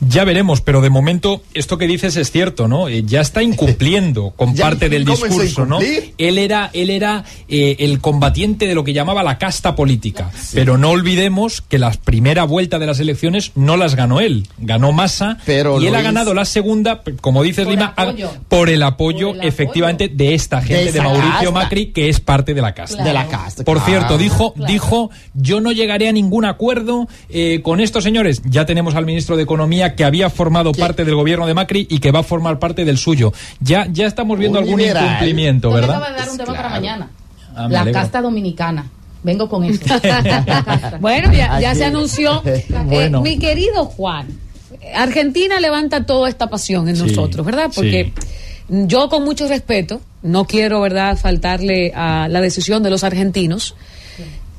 Ya veremos, pero de momento esto que dices es cierto, ¿no? Eh, ya está incumpliendo <laughs> con parte del discurso, ¿no? Él era, él era eh, el combatiente de lo que llamaba la casta política. Pero no olvidemos que la primera vuelta de las elecciones no las ganó él, ganó Massa Pero y él ha ganado la segunda, como dices Por Lima, por el apoyo Por el apoyo. efectivamente de esta gente, de, Mauricio casta. Macri, que es parte de la casta. Claro. De la casta. Por claro. cierto, dijo, Claro. dijo, yo no llegaré a ningún acuerdo eh, con estos señores. Ya tenemos al ministro de Economía que había formado ¿Qué? parte del gobierno de Macri y que va a formar parte del suyo. Ya, ya estamos viendo Un algún liberal. incumplimiento, me ¿verdad? acabas de dar un tema para mañana. Ah, la alegro. casta dominicana. Vengo con eso. <laughs> Bueno, ya, se anunció. <laughs> Eh, mi querido Juan, Argentina levanta toda esta pasión en Sí, nosotros, ¿verdad? Porque yo con mucho respeto, no quiero, ¿verdad?, faltarle a la decisión de los argentinos.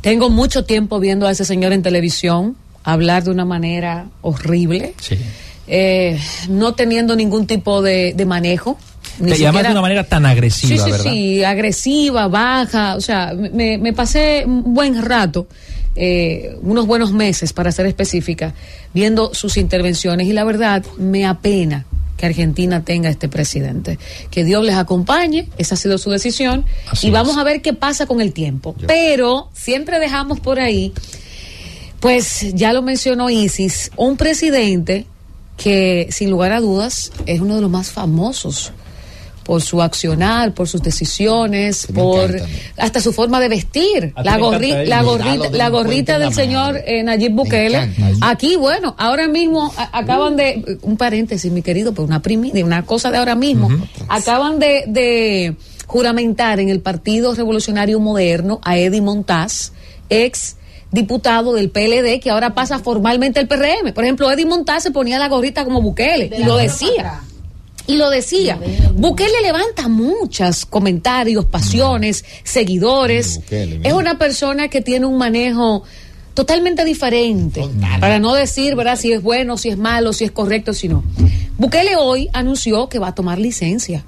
Tengo mucho tiempo viendo a ese señor en televisión hablar de una manera horrible. Sí. eh, no teniendo ningún tipo de, de manejo. Ni y además siquiera- de una manera tan agresiva, sí, sí, ¿verdad? sí, agresiva, baja, o sea, me, me pasé un buen rato, eh, unos buenos meses para ser específica, viendo sus intervenciones y la verdad me apena que Argentina tenga este presidente. Que Dios les acompañe, esa ha sido su decisión Así y vamos es. a ver qué pasa con el tiempo. Pero siempre dejamos por ahí, pues ya lo mencionó Isis, un presidente que sin lugar a dudas es uno de los más famosos por su accionar, por sus decisiones, por hasta su forma de vestir, la, gorri- la gorrita, la gorrita del señor eh, Nayib Bukele. Aquí, bueno, ahora mismo a- acaban de, un paréntesis, mi querido, pero una primi, de una cosa de ahora mismo, acaban de, de juramentar en el Partido Revolucionario Moderno a Eddie Montaz, ex diputado del PLD que ahora pasa formalmente al PRM. Por ejemplo, Eddie Montaz se ponía la gorrita como Bukele y lo decía. Y lo decía. Bukele levanta muchos comentarios, pasiones, seguidores. Es una persona que tiene un manejo totalmente diferente. Para no decir, ¿verdad? Si es bueno, si es malo, si es correcto, si no. Bukele hoy anunció que va a tomar licencia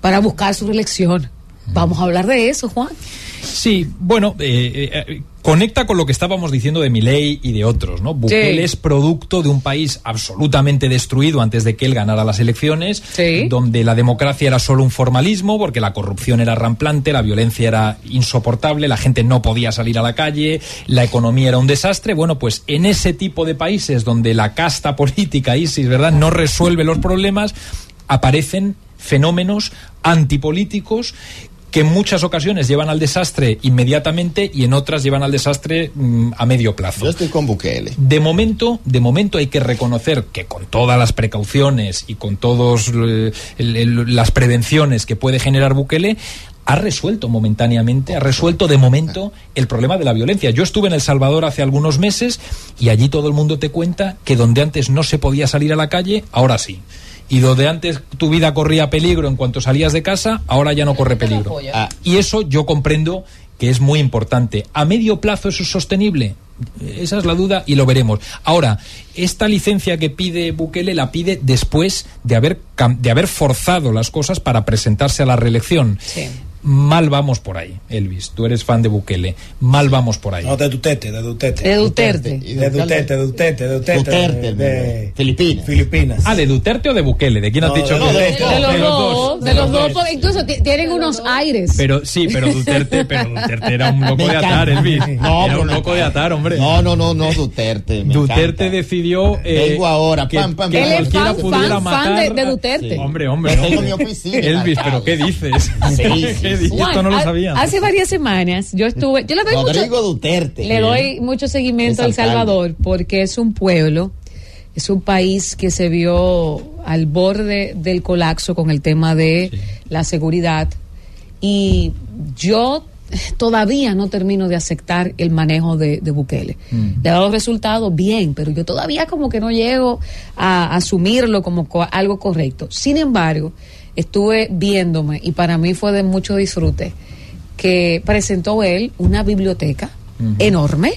para buscar su reelección. Vamos a hablar de eso, Juan. Sí, bueno, eh, eh, conecta con lo que estábamos diciendo de Milei y de otros, ¿no? Bukele Sí. es producto de un país absolutamente destruido antes de que él ganara las elecciones, donde la democracia era solo un formalismo, porque la corrupción era ramplante, la violencia era insoportable, la gente no podía salir a la calle, la economía era un desastre. Bueno, pues en ese tipo de países donde la casta política, ISIS, ¿verdad?, no resuelve los problemas, aparecen fenómenos antipolíticos que en muchas ocasiones llevan al desastre inmediatamente y en otras llevan al desastre mm, a medio plazo. Yo estoy con Bukele. De momento, de momento hay que reconocer que con todas las precauciones y con todas las prevenciones que puede generar Bukele, ha resuelto momentáneamente, ha resuelto de momento el problema de la violencia. Yo estuve en El Salvador hace algunos meses y allí todo el mundo te cuenta que donde antes no se podía salir a la calle, ahora sí. Y donde antes tu vida corría peligro en cuanto salías de casa, ahora ya no corre peligro. Ah, y eso yo comprendo que es muy importante. ¿A medio plazo eso es sostenible? Esa es la duda y lo veremos. Ahora, esta licencia que pide Bukele la pide después de haber, cam- de haber forzado las cosas para presentarse a la reelección. Mal vamos por ahí, Elvis. Tú eres fan de Bukele. Mal vamos por ahí. No, de Duterte, de Duterte. De Duterte. De Duterte, de Duterte, de Duterte. Duterte, de, Filipinas. Filipinas. Ah, ¿de Duterte o de Bukele? ¿De quién has No, dicho? de- que- de- De los dos, de los dos, incluso ti- tienen unos aires. Pero sí, pero Duterte, pero <laughs> Duterte era un loco de atar, Elvis. No, era pero un loco de atar, hombre. No, no, no, no, Duterte. me Duterte encanta. decidió eh, Vengo ahora, que, pam, pam. Él es fan, fan, fan de, Duterte. Sí, Hombre, hombre, Elvis, pero ¿qué dices? Sí, <laughs> Esto no lo sabía. ha- Hace varias semanas yo estuve, yo le doy Rodrigo mucho, Duterte. le doy mucho seguimiento a El. Salvador porque es un pueblo, es un país que se vio al borde del colapso con el tema de la seguridad y yo todavía no termino de aceptar el manejo de, de Bukele. Le ha dado resultados bien, pero yo todavía como que no llego a asumirlo como co- algo correcto. Sin embargo, estuve viéndome y para mí fue de mucho disfrute que presentó él una biblioteca enorme,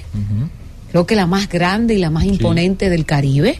creo que la más grande y la más imponente del Caribe.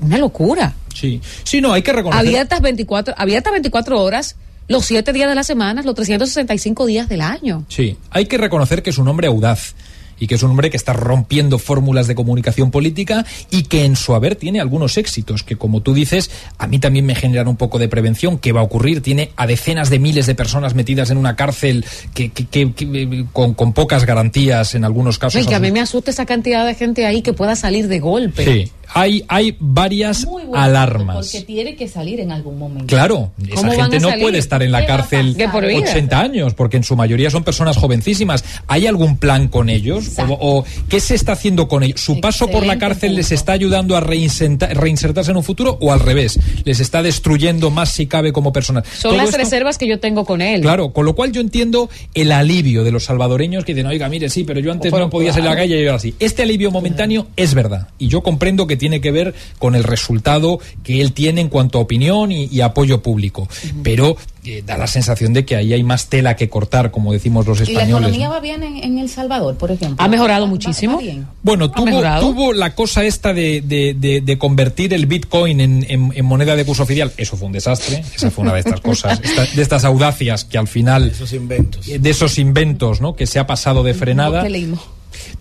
Una locura. Sí. sí, no, hay que reconocer. Abiertas 24, abiertas 24 horas, los 7 días de la semana, los 365 días del año. Sí, hay que reconocer que es un hombre audaz y que es un hombre que está rompiendo fórmulas de comunicación política y que en su haber tiene algunos éxitos que como tú dices a mí también me generan un poco de prevención. Qué va a ocurrir tiene a decenas de miles de personas metidas en una cárcel que, que- que- que, eh, con, con pocas garantías en algunos casos. No, y que a mí me asusta esa cantidad de gente ahí que pueda salir de golpe. sí hay hay varias Muy bueno, alarmas Porque tiene que salir en algún momento. Claro, esa ¿Cómo van gente no salir? puede estar en la ¿Qué va a cárcel pasar? De por vida. 80 años, porque en su mayoría son personas jovencísimas. ¿Hay algún plan con ellos? O, o qué se está haciendo con ellos? ¿Su paso por la Excelente cárcel les punto. está ayudando a reinsertarse en un futuro o al revés? ¿Les está destruyendo más si cabe como personas? Son Todo las esto- reservas que yo tengo con él. Claro, con lo cual yo entiendo el alivio de los salvadoreños que dicen, oiga, mire, sí, pero yo antes no podía salir a la calle y ahora sí. Este alivio momentáneo es verdad. Y yo comprendo que tiene que ver con el resultado que él tiene en cuanto a opinión y, y apoyo público. Pero eh, da la sensación de que ahí hay más tela que cortar, como decimos los ¿Y la españoles. economía ¿no? va bien en, en El Salvador, por ejemplo? Ha mejorado ¿Va- va- muchísimo. va bien? Bueno, tuvo, tuvo la cosa esta de, de- de- de convertir el Bitcoin en, en- en moneda de curso oficial. Eso fue un desastre. Esa fue una de estas cosas, <laughs> esta- de estas audacias que al final, Esos inventos. eh, de esos inventos, ¿no? Que se ha pasado de frenada. ¿Qué leímos?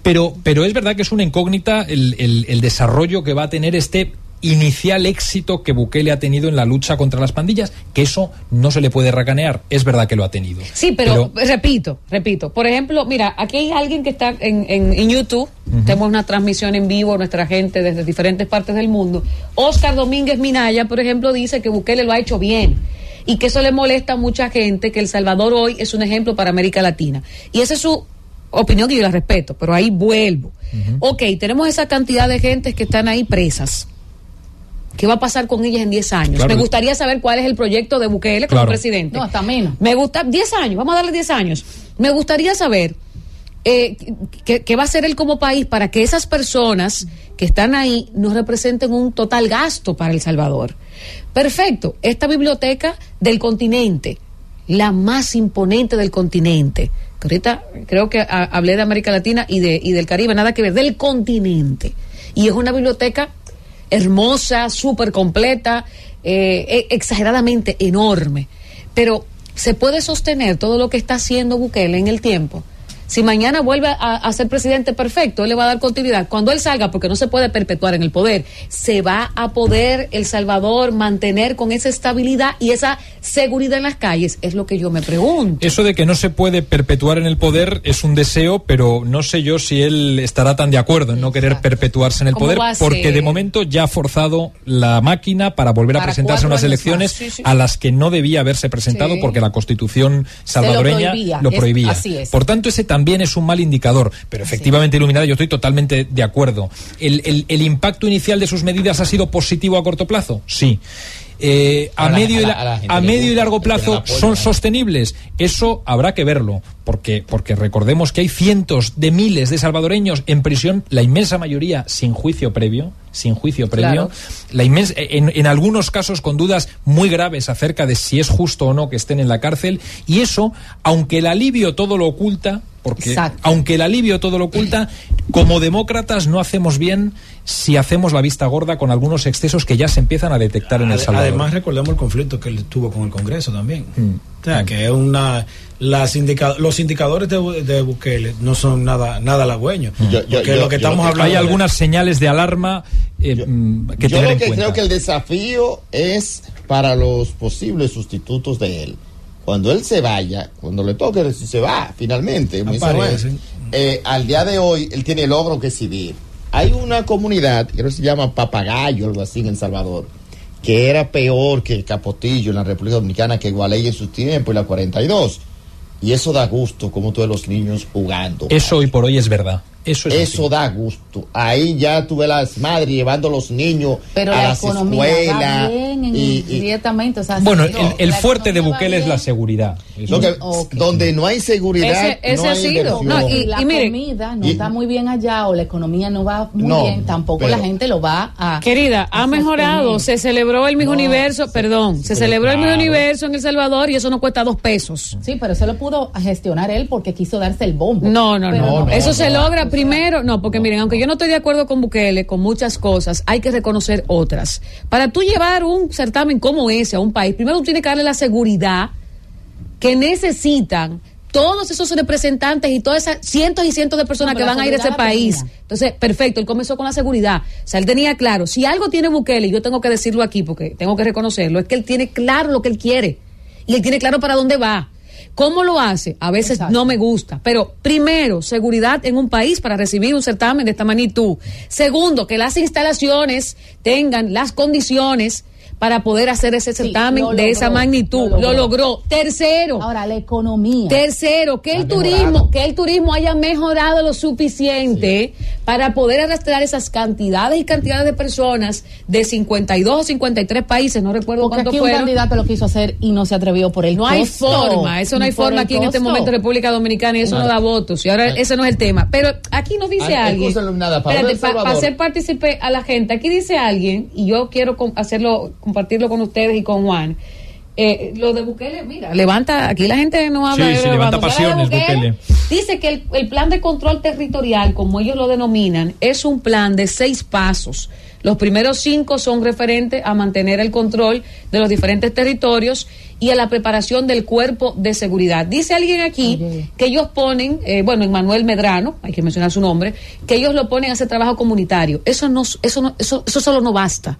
Pero, pero es verdad que es una incógnita el, el- el desarrollo que va a tener este inicial éxito que Bukele ha tenido en la lucha contra las pandillas, que eso no se le puede racanear. Es verdad que lo ha tenido. Sí, pero, repito, repito. Por ejemplo, mira, aquí hay alguien que está en, en, en YouTube. Tenemos una transmisión en vivo, nuestra gente desde diferentes partes del mundo. Oscar Domínguez Minaya, por ejemplo, dice que Bukele lo ha hecho bien y que eso le molesta a mucha gente, que El Salvador hoy es un ejemplo para América Latina. Y esa es su opinión que yo la respeto, pero ahí vuelvo. Ok, tenemos esa cantidad de gentes que están ahí presas. ¿Qué va a pasar con ellas en 10 años? Claro. Me gustaría saber cuál es el proyecto de Bukele como Claro. presidente. No, hasta menos. Me gusta 10 años, vamos a darle 10 años. Me gustaría saber eh, qué, va a hacer él como país para que esas personas que están ahí no representen un total gasto para El Salvador. Perfecto, esta biblioteca del continente, la más imponente del continente, ahorita creo que hablé de América Latina y, de, y del Caribe, nada que ver, del continente. Y es una biblioteca hermosa, súper completa, eh, e- exageradamente enorme. Pero ¿se puede sostener todo lo que está haciendo Bukele en el tiempo? Si mañana vuelve a, a ser presidente perfecto, él le va a dar continuidad. Cuando él salga, porque no se puede perpetuar en el poder, se va a poder El Salvador mantener con esa estabilidad y esa seguridad en las calles. Es lo que yo me pregunto. Eso de que no se puede perpetuar en el poder es un deseo, pero no sé yo si él estará tan de acuerdo en no querer perpetuarse en el ¿Cómo poder, porque de momento ya ha forzado la máquina para volver a presentarse a unas elecciones más. Sí, sí. a las que no debía haberse presentado Sí. porque la constitución lo salvadoreña prohibía, lo es- prohibía. así es. Por tanto, ese también es un mal indicador, pero efectivamente, Iluminada, yo estoy totalmente de acuerdo. ¿El, el- el impacto inicial de sus medidas ha sido positivo a corto plazo? Sí. Eh, a, medio y a la- la- a la gente a le medio y largo plazo apoyo, son ¿no? sostenibles. Eso habrá que verlo, porque, porque recordemos que hay cientos de miles de salvadoreños en prisión, la inmensa mayoría sin juicio previo, sin juicio previo, Claro. la inmensa, en, en algunos casos con dudas muy graves acerca de si es justo o no que estén en la cárcel, y eso, aunque el alivio todo lo oculta, porque Exacto. aunque el alivio todo lo oculta, como demócratas no hacemos bien si hacemos la vista gorda con algunos excesos que ya se empiezan a detectar en El Salvador. Además, recordemos el conflicto que él tuvo con el Congreso también. Mm. O sea, que es una. Las indica- los indicadores de, de Bukele no son nada nada halagüeños. Yo- yo- porque yo- lo que yo estamos hablando. Hay algunas señales de alarma eh, mm, que Yo tener lo en que cuenta. creo que el desafío es para los posibles sustitutos de él. Cuando él se vaya, cuando le toque, si se va finalmente, eh, al día de hoy él tiene logro que exhibir. Hay una comunidad, creo que se llama Papagayo, algo así en El Salvador, que era peor que Capotillo en la República Dominicana, que Gualey en su tiempo y la 42. Y eso da gusto, como todos los niños jugando. Eso hoy por hoy es verdad. Eso es Eso da gusto. Ahí ya tuve las madres llevando a los niños Pero a la las escuelas. bien y- y- directamente. O sea, Bueno, el, fuerte de Bukele es la seguridad. Eso lo que-. Donde no hay seguridad, Ese- ese no ha hay sido. inversión. No, y- la comida no y- está muy bien allá o la economía no va muy No, bien, tampoco pero- la gente lo va a. Querida, ha mejorado. Se celebró el Miss No, Universo, perdón, se celebró el claro. Universo en El Salvador y eso no cuesta dos pesos. Sí, pero eso lo pudo gestionar él porque quiso darse el bombo. No, no, no. Eso se logra primero. No, porque miren, aunque yo no estoy de acuerdo con Bukele, con muchas cosas, hay que reconocer otras. Para tú llevar un certamen como ese a un país, primero tú tienes que darle la seguridad que necesitan todos esos representantes y todas esas cientos y cientos de personas No, que van a ir a ese país. tenía. Entonces, perfecto, él comenzó con la seguridad. O sea, él tenía claro, si algo tiene Bukele, y yo tengo que decirlo aquí porque tengo que reconocerlo, es que él tiene claro lo que él quiere. Y él tiene claro para dónde va. ¿Cómo lo hace? A veces Exacto. no me gusta. Pero primero, seguridad en un país para recibir un certamen de esta magnitud. Segundo, que las instalaciones tengan las condiciones para poder hacer ese certamen lo de esa magnitud. lo Lo logró. Tercero. Ahora, la economía. Tercero, que el turismo, que el turismo haya mejorado lo suficiente para poder arrastrar esas cantidades y cantidades de personas de 52 o 53 países, no recuerdo Porque cuánto aquí un fueron. candidato lo quiso hacer y no se atrevió por el No hay forma, eso no hay forma aquí en este momento en República Dominicana y eso no da votos. Y ahora ese no es el tema. Pero aquí nos dice Ah, alguien. iluminada, Pablo Espérate, para hacer partícipe a la gente, aquí dice alguien, y yo quiero hacerlo, compartirlo con ustedes y con Juan. Eh, lo de Bukele, mira, levanta, aquí la gente no habla Sí, de sí, levanta habla de pasiones, Bukele. Dice que el, el plan de control territorial, como ellos lo denominan, es un plan de seis pasos. Los primeros cinco son referentes a mantener el control de los diferentes territorios y a la preparación del cuerpo de seguridad. Dice alguien aquí que ellos ponen, eh, bueno, Manuel Medrano, hay que mencionar su nombre, que ellos lo ponen a hacer trabajo comunitario. Eso no, eso no, eso, eso solo no basta.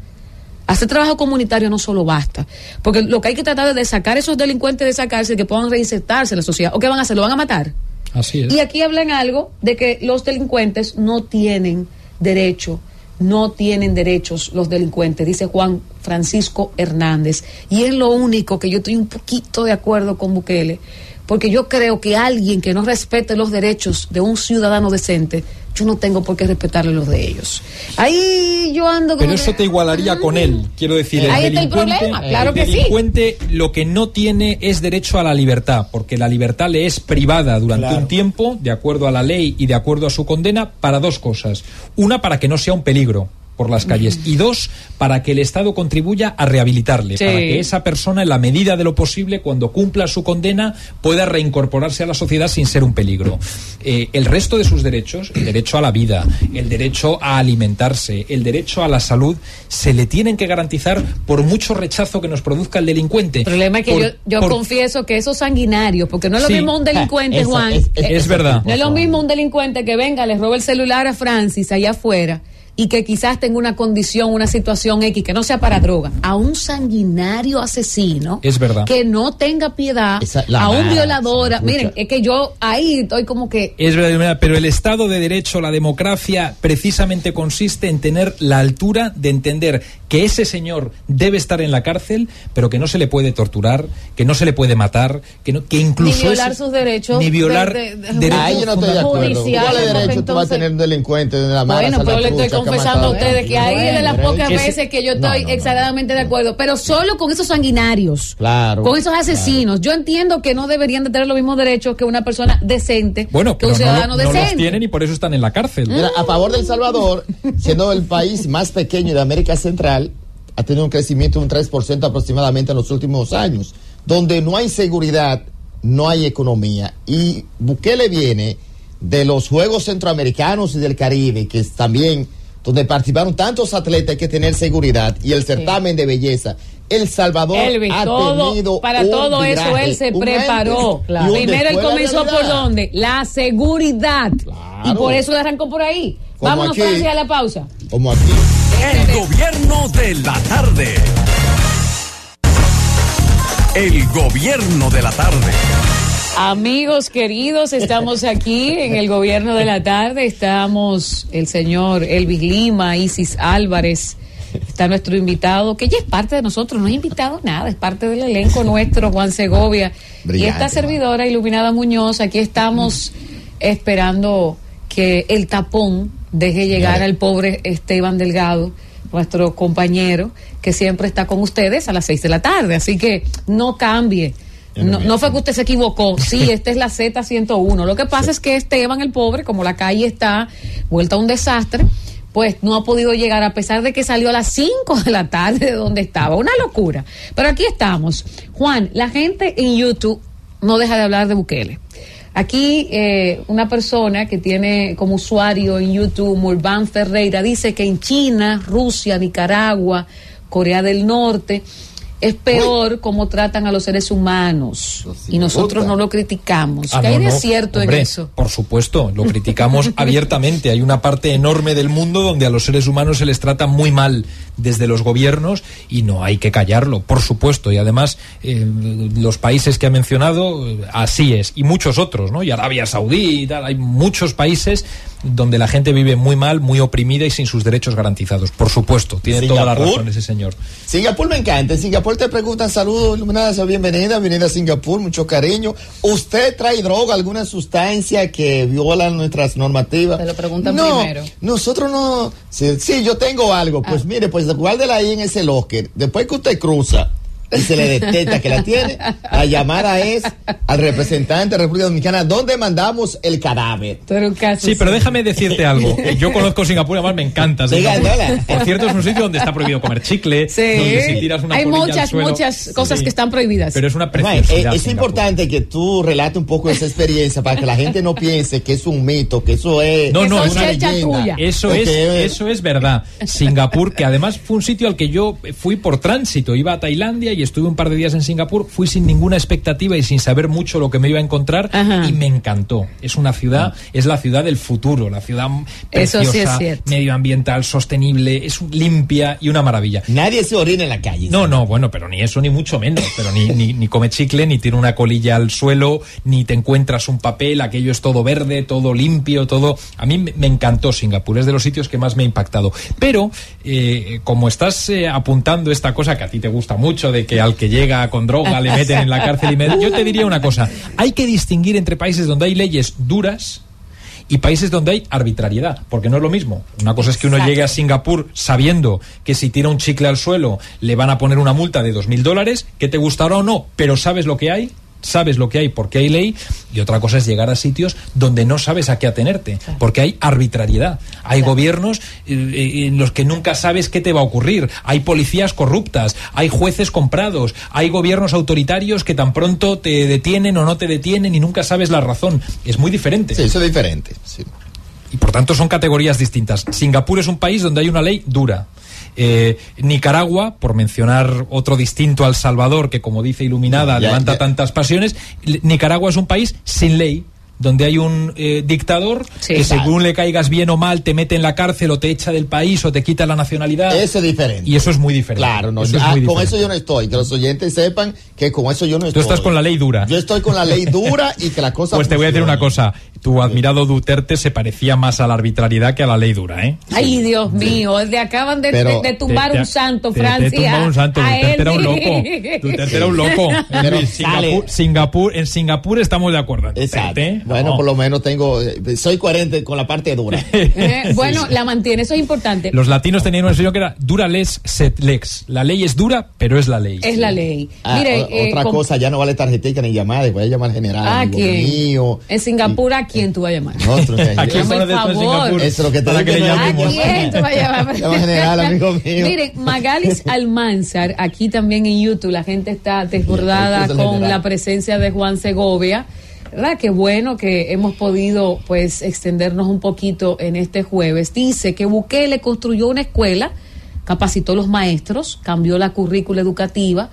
Hacer trabajo comunitario no solo basta, porque lo que hay que tratar es de sacar esos delincuentes de esa cárcel que puedan reinsertarse en la sociedad. ¿O qué van a hacer? ¿Lo van a matar? Así es. Y aquí hablan algo de que los delincuentes no tienen derecho, no tienen derechos los delincuentes, dice Juan Francisco Hernández. Y es lo único que yo estoy un poquito de acuerdo con Bukele, porque yo creo que alguien que no respete los derechos de un ciudadano decente, yo no tengo por qué respetarle los de ellos. Ahí yo ando Pero como eso te igualaría con él, quiero decir. Ahí está el delincuente- problema, claro el que sí. delincuente lo que no tiene es derecho a la libertad, porque la libertad le es privada durante Claro. un tiempo, de acuerdo a la ley y de acuerdo a su condena, para dos cosas. Una, para que no sea un peligro por las calles y dos, para que el Estado contribuya a rehabilitarle, Sí. para que esa persona, en la medida de lo posible, cuando cumpla su condena, pueda reincorporarse a la sociedad sin ser un peligro. Eh, el resto de sus derechos, el derecho a la vida, el derecho a alimentarse, el derecho a la salud, se le tienen que garantizar por mucho rechazo que nos produzca el delincuente. El problema es que Por- yo, yo por- confieso que esos sanguinarios, porque no es lo Sí. mismo un delincuente, Esa- Juan. es- es- eh, es verdad. No es lo mismo un delincuente que venga, le roba el celular a Francis allá afuera y que quizás tenga una condición, una situación X, que no sea para droga, a un sanguinario asesino Es verdad. que no tenga piedad, Esa- a un violador. Miren, es que yo ahí estoy como que Es verdad, pero el Estado de Derecho, la democracia, precisamente consiste en tener la altura de entender que ese señor debe estar en la cárcel, pero que no se le puede torturar, que no se le puede matar, que, no, que incluso ni violar sus derechos. ni violar de- de- derechos Ahí yo no estoy de acuerdo. ¿Cuál derecho tú vas a entonces- tener un delincuente de la mano? Bueno, pero le estoy confesando a ustedes que ahí es de las pocas veces que yo No, estoy no, no. exageradamente de acuerdo, pero solo con esos sanguinarios, Claro. con esos asesinos. Yo entiendo que no deberían de tener los mismos derechos que una persona decente, Bueno, que un no, ciudadano no los decente. tienen y por eso están en la cárcel. Mira, a favor del Salvador, <laughs> siendo el país más pequeño de América Central, ha tenido un crecimiento de un 3% aproximadamente en los últimos años. Donde no hay seguridad, no hay economía. Y Bukele viene de los Juegos Centroamericanos y del Caribe, que es también donde participaron tantos atletas, hay que tener seguridad. Y el certamen de belleza. El Salvador Elvis, ha todo, tenido para un todo eso viraje, él se un preparó. Primero él comenzó por dónde? La seguridad. Y por eso le arrancó por ahí. Como Vámonos, aquí. Francia, a la pausa. Como aquí. El gobierno de la tarde. El gobierno de la tarde. Amigos queridos, estamos aquí en el gobierno de la tarde. Estamos el señor Elvis Lima, Isis Álvarez. Está nuestro invitado, que ya es parte de nosotros, no es invitado nada, es parte del elenco nuestro, Juan Segovia. y esta servidora, Iluminada Muñoz, aquí estamos esperando que el tapón deje llegar al pobre Esteban Delgado, nuestro compañero, que siempre está con ustedes a las seis de la tarde. Así que no cambie. No, no fue que usted se equivocó. Sí, <laughs> esta es la Z101. Lo que pasa es que Esteban, el pobre, como la calle está vuelta a un desastre, pues no ha podido llegar a pesar de que salió a las 5 de la tarde de donde estaba. Una locura. Pero aquí estamos. Juan, la gente en YouTube no deja de hablar de Bukele. Aquí eh, una persona que tiene como usuario en YouTube, Murban Ferreira, dice que en China, Rusia, Nicaragua, Corea del Norte, es peor cómo tratan a los seres humanos. y nosotros no lo criticamos. Ah, ¿Qué hay no, de no, cierto hombre, en eso? Por supuesto, lo criticamos <laughs> abiertamente. Hay una parte enorme del mundo donde a los seres humanos se les trata muy mal desde los gobiernos y no hay que callarlo, por supuesto. Y además, eh, los países que ha mencionado, eh, así es. Y muchos otros, ¿no? Y Arabia Saudí y tal, hay muchos países donde la gente vive muy mal, muy oprimida y sin sus derechos garantizados. Por supuesto, tiene toda la Singapur. razón ese señor. Singapur me encanta. En Singapur te preguntan saludos, iluminadas, bienvenida, bienvenida a Singapur, mucho cariño. ¿Usted trae droga, alguna sustancia que viola nuestras normativas? Te lo preguntan no, primero. Nosotros no. Sí, sí, yo tengo algo. Pues Ah. mire, pues guárdela ahí en ese locker. Después que usted cruza y se le detecta que la tiene, la llamada es al representante de la República Dominicana, ¿dónde mandamos el cadáver? Sí, pero déjame decirte algo. Yo conozco Singapur, además me encanta. Singapur. Por cierto, es un sitio donde está prohibido comer chicle, donde si tiras una Hay muchas, suelo- muchas cosas Sí. que están prohibidas. Pero es una preciosidad. eh, es importante que tú relates un poco esa experiencia para que la gente no piense que es un mito, que eso es No, no, es es una leyenda. tuya. Eso es, eso es verdad. Singapur, que además fue un sitio al que yo fui por tránsito. Iba a Tailandia y estuve un par de días en Singapur. Fui sin ninguna expectativa y sin saber mucho lo que me iba a encontrar Ajá. y me encantó. Es una ciudad, es la ciudad del futuro, la ciudad Eso preciosa, sí es cierto. medioambiental, sostenible, es limpia y una maravilla. Nadie se orina en la calle. No, no, bueno, pero ni eso ni mucho menos. Pero ni, ni, ni come chicle, ni tiene una colilla al suelo, ni te encuentras un papel, aquello es todo verde, todo limpio, todo. A mí me me encantó Singapur, es de los sitios que más me ha impactado. Pero, eh, como estás eh, apuntando esta cosa que a ti te gusta mucho, de que al que llega con droga le meten en la cárcel y me- yo te diría una cosa: hay que distinguir entre países donde hay leyes duras y países donde hay arbitrariedad, porque no es lo mismo. Una cosa es que uno Exacto. llegue a Singapur sabiendo que si tira un chicle al suelo le van a poner una multa de dos mil dólares, que te gustará o no, pero sabes lo que hay, sabes lo que hay porque hay ley, y otra cosa es llegar a sitios donde no sabes a qué atenerte, porque hay arbitrariedad. Hay gobiernos eh, eh, en los que nunca sabes qué te va a ocurrir, hay policías corruptas, hay jueces comprados, hay gobiernos autoritarios que tan pronto te detienen o no te detienen y nunca sabes la razón. Es muy diferente. Sí, eso es diferente. sí. Y por tanto son categorías distintas. Singapur es un país donde hay una ley dura. Eh, Nicaragua, por mencionar otro distinto al Salvador, que como dice Iluminada, Ya, levanta ya. tantas pasiones, Nicaragua es un país sin ley donde hay un eh, dictador Sí. que según le caigas bien o mal te mete en la cárcel o te echa del país o te quita la nacionalidad. Eso es diferente. Y eso es muy diferente. Claro, no, Eso yo- es ah, muy con eso yo no estoy. Que los oyentes sepan que con eso yo no Tú estoy. estás con la ley dura. Yo estoy con la ley dura y que la cosa. Pues te voy a decir una cosa. Tu admirado Duterte se parecía más a la arbitrariedad que a la ley dura, ¿eh? Ay, Dios mío, le acaban de, Pero- de- de tumbar Te- te- un santo, te- Francia. Te un santo. Duterte él. era un loco. Duterte era un loco. <laughs> Pero En sale- Singapur, Singapur- en Singapur estamos de acuerdo. Exacto. Duterte, Bueno, no. por lo menos tengo. eh, Soy coherente con la parte dura. <laughs> Eh, bueno, la mantiene, eso es importante. Los latinos tenían una expresión que era dura les set lex. La ley es dura, pero es la ley. Es la ley. Ah, Mire, o- eh, otra cosa, ya no vale tarjetica ni llamada. Voy a llamar al general. ¿A amigo quién? mío. En Singapur, ¿a quién tú vas a llamar? Otro, que- <laughs> ¿A quién en favor. Eso es lo que te que le no ¿A llamemos. quién tú vas a llamar? <laughs> Llama general, amigo mío. Miren, Magalis <laughs> Almanzar, aquí también en YouTube, la gente está desbordada con general. la presencia de Juan Segovia. ¿Verdad? Qué bueno que hemos podido pues extendernos un poquito en este jueves. Dice que Bukele construyó una escuela, capacitó a los maestros, cambió la currícula educativa.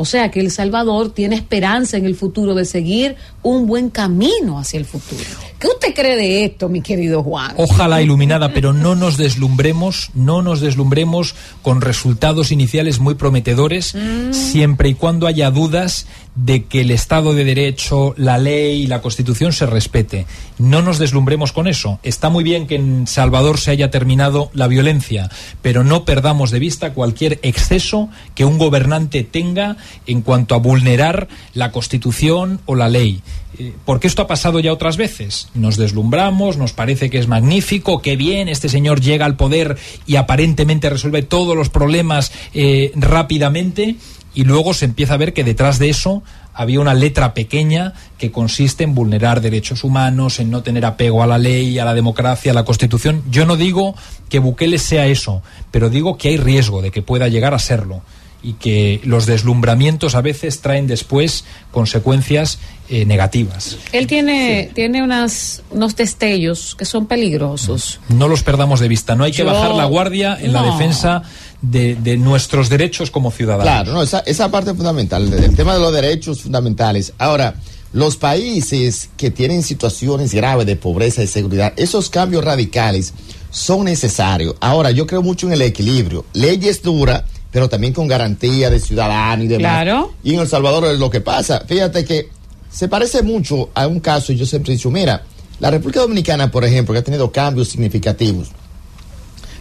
O sea que El Salvador tiene esperanza en el futuro de seguir un buen camino hacia el futuro. ¿Qué usted cree de esto, mi querido Juan? Ojalá iluminada, pero no nos deslumbremos, no nos deslumbremos con resultados iniciales muy prometedores, Mm. siempre y cuando haya dudas de que el Estado de Derecho, la ley y la Constitución se respete. No nos deslumbremos con eso. Está muy bien que en Salvador se haya terminado la violencia, pero no perdamos de vista cualquier exceso que un gobernante tenga en cuanto a vulnerar la Constitución o la ley. Eh, Porque esto ha pasado ya otras veces. Nos deslumbramos, nos parece que es magnífico, que bien, este señor llega al poder y aparentemente resuelve todos los problemas eh, rápidamente y luego se empieza a ver que detrás de eso había una letra pequeña que consiste en vulnerar derechos humanos, en no tener apego a la ley, a la democracia, a la Constitución. Yo no digo que Bukele sea eso, pero digo que hay riesgo de que pueda llegar a serlo y que los deslumbramientos a veces traen después consecuencias eh, negativas. Él tiene, tiene unas, unos destellos que son peligrosos. No los perdamos de vista. No hay que bajar la guardia en la no. defensa de, de nuestros derechos como ciudadanos. Claro, no, esa, esa parte es fundamental, el tema de los derechos fundamentales. Ahora, los países que tienen situaciones graves de pobreza y seguridad, esos cambios radicales son necesarios. Ahora, yo creo mucho en el equilibrio. Leyes duras, pero también con garantía de ciudadano y demás. Claro. Y en El Salvador es lo que pasa. Fíjate que se parece mucho a un caso, y yo siempre he dicho, mira, La República Dominicana, por ejemplo, que ha tenido cambios significativos.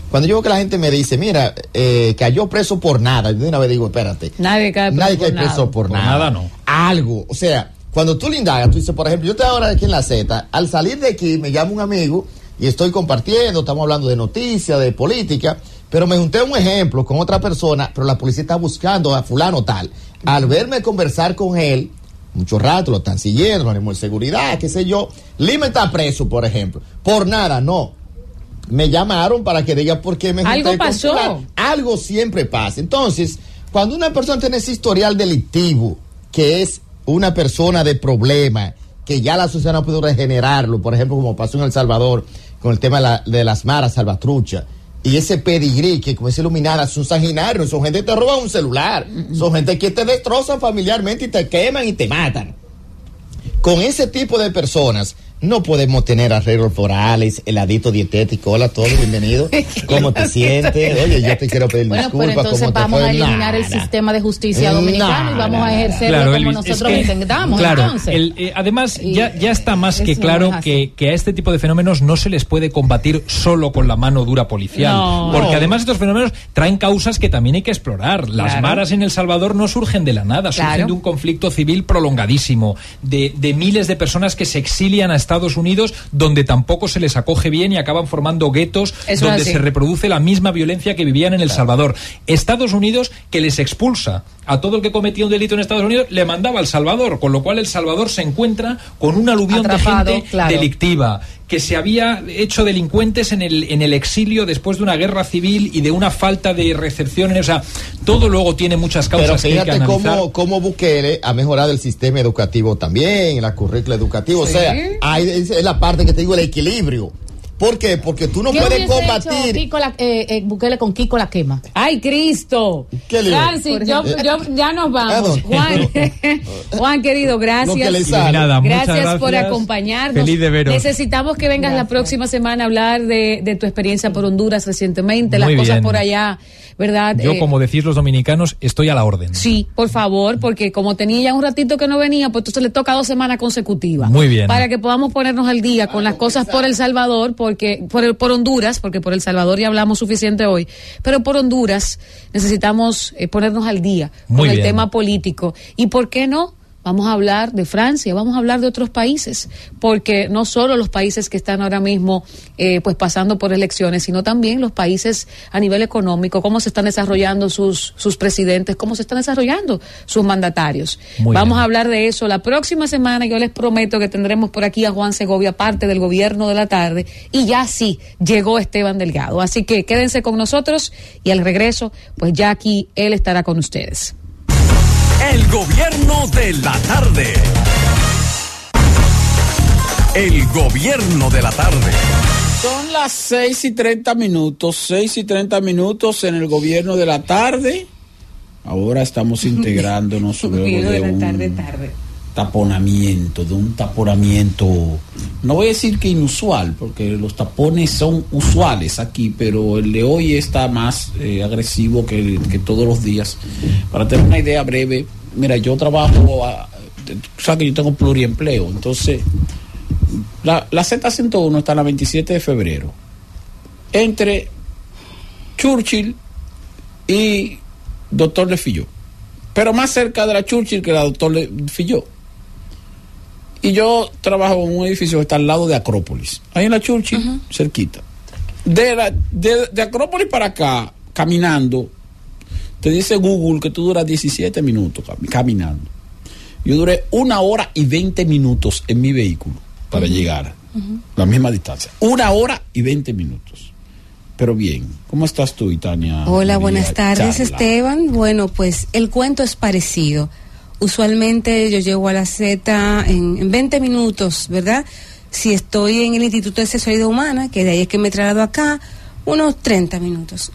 Cuando yo veo que la gente me dice, mira, eh, cayó preso por nada, yo de una vez digo, espérate. Nadie cae preso Nadie por cae nada. preso por, Por nada. nada no. Algo. O sea, cuando tú le indagas, tú dices, por ejemplo, yo estoy ahora aquí en la Z, al salir de aquí me llama un amigo y estoy compartiendo, estamos hablando de noticias, de política, pero me junté un ejemplo con otra persona, pero la policía está buscando a fulano tal. Al verme conversar con él, mucho rato lo están siguiendo, lo de seguridad, qué sé yo, Lima está preso, por ejemplo. Por nada, no. Me llamaron para que diga por qué me Algo pasó. Algo siempre pasa. Entonces, cuando una persona tiene ese historial delictivo, que es una persona de problema, que ya la sociedad no pudo regenerarlo, por ejemplo, como pasó en El Salvador con el tema de, la- de las maras salvatrucha, y ese pedigrí que como es iluminada, son sanguinarios, son gente que te roba un celular, son gente que te destrozan familiarmente y te queman y te matan. Con ese tipo de personas no podemos tener arreglos florales, heladito dietético. Hola a todos, bienvenido. <laughs> ¿Cómo te sientes? Oye, yo te quiero pedir Bueno, disculpas. pero entonces ¿cómo te vamos fue? a eliminar el sistema de justicia Nada, dominicano y vamos a ejercerlo Claro, como Elvis, nosotros es que- entendamos. Claro, entonces. el, eh, además ya, ya está más que claro que, que a este tipo de fenómenos no se les puede combatir solo con la mano dura policial. No. Porque No. además estos fenómenos traen causas que también hay que explorar. Las Claro. maras en El Salvador no surgen de la nada, surgen Claro. de un conflicto civil prolongadísimo, de, de miles de personas que se exilian a Estados Unidos donde tampoco se les acoge bien y acaban formando guetos Eso donde se reproduce la misma violencia que vivían en El Salvador. Estados Unidos que les expulsa a todo el que cometía un delito en Estados Unidos, le mandaba al Salvador, con lo cual El Salvador se encuentra con un aluvión Atrapado, de gente claro. delictiva que se había hecho delincuentes en el, en el exilio después de una guerra civil y de una falta de recepción. O sea, todo luego tiene muchas Pero causas que hay que fíjate cómo, cómo Bukele ha mejorado el sistema educativo también, la currícula educativa. Sí. O sea, hay, es la parte que te digo, el equilibrio. ¿Por qué? Porque tú no ¿Qué puedes combatir. Kiko la- eh, eh, Bukele con Kiko la quema? ¡Ay, Cristo! ¿Qué le- Francis, yo, yo- ya nos ¿A vamos. Juan, <laughs> Juan, querido, gracias. Gracias por acompañarnos. Feliz de veros. Necesitamos que vengas la próxima semana a hablar de, de tu experiencia por Honduras recientemente, las cosas por allá, ¿verdad? Yo, Eh, como decís los dominicanos, estoy a la orden. Sí, por favor, porque como tenía ya un ratito que no venía, pues entonces le toca dos semanas consecutivas. Muy bien. Para que podamos ponernos al día con las cosas por El Salvador, porque por, el, por Honduras, porque por El Salvador ya hablamos suficiente hoy, pero por Honduras necesitamos eh, ponernos al día Muy con el tema político. ¿Y por qué no? Vamos a hablar de Francia, vamos a hablar de otros países, porque no solo los países que están ahora mismo eh, pues pasando por elecciones, sino también los países a nivel económico, cómo se están desarrollando sus, sus presidentes, cómo se están desarrollando sus mandatarios. Muy vamos bien. a hablar de eso la próxima semana. Yo les prometo que tendremos por aquí a Juan Segovia, parte del gobierno de la tarde, y ya sí llegó Esteban Delgado. Así que quédense con nosotros y al regreso, pues ya aquí él estará con ustedes. El gobierno de la tarde. El gobierno de la tarde. Son las 6 y 30 minutos, 6 y 30 minutos en el gobierno de la tarde. Ahora estamos <laughs> integrándonos luego de un tarde. Taponamiento, de un taponamiento, no voy a decir que inusual, porque los tapones son usuales aquí, pero el de hoy está más eh, agresivo que, todos los días. Para tener una idea breve, mira, yo trabajo, a, tú sabes que yo tengo pluriempleo, entonces la, la Z101 está la 27 de febrero, entre Churchill y Doctor Le Filló, pero más cerca de la Churchill que la Doctor Filló. Y yo trabajo en un edificio que está al lado de Acrópolis, ahí en la Churchill, cerquita. De, la, de, de Acrópolis para acá, caminando, te dice Google que tú duras 17 minutos cam- caminando. Yo duré una hora y 20 minutos en mi vehículo para llegar la misma distancia. Una hora y 20 minutos. Pero bien, ¿cómo estás tú, Tania? Hola, María buenas tardes, Charla? Esteban. Bueno, pues el cuento es parecido. Usualmente yo llego a la Z en, en 20 minutos, ¿verdad? Si estoy en el Instituto de Sexualidad Humana, que de ahí es que me traslado acá, unos 30 minutos.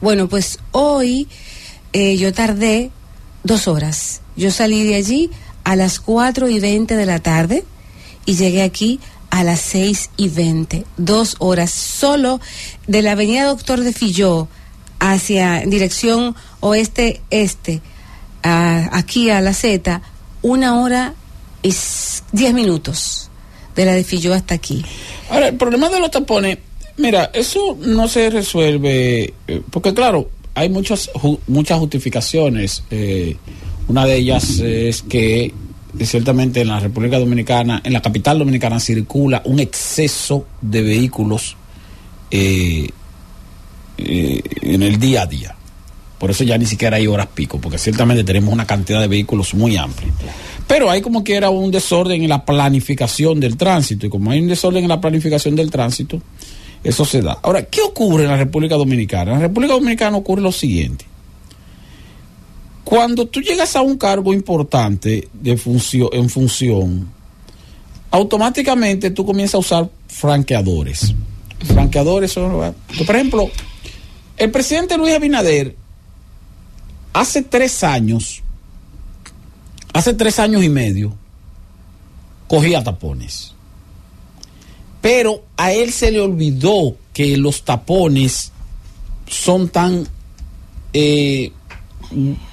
Bueno, pues hoy eh, yo tardé dos horas. Yo salí de allí a las 4 y 20 de la tarde y llegué aquí a las 6 y 20. Dos horas solo de la avenida Doctor de Filló hacia dirección oeste-este, aquí a la Z, una hora y diez minutos de la de Filló hasta aquí. Ahora, el problema de los tapones, mira, eso no se resuelve, eh, porque claro, hay muchas, ju- muchas justificaciones. eh, una de ellas es que eh, ciertamente en la República Dominicana, en la capital dominicana, circula un exceso de vehículos eh, eh, en el día a día. Por eso ya ni siquiera hay horas pico, porque ciertamente tenemos una cantidad de vehículos muy amplia. Pero hay como que era un desorden en la planificación del tránsito, y como hay un desorden en la planificación del tránsito, eso se da. Ahora, ¿qué ocurre en la República Dominicana? En la República Dominicana ocurre lo siguiente. Cuando tú llegas a un cargo importante de función, en función, automáticamente tú comienzas a usar franqueadores. Franqueadores son, por ejemplo, el presidente Luis Abinader hace tres años, hace tres años y medio, cogía tapones. Pero a él se le olvidó que los tapones son tan, eh,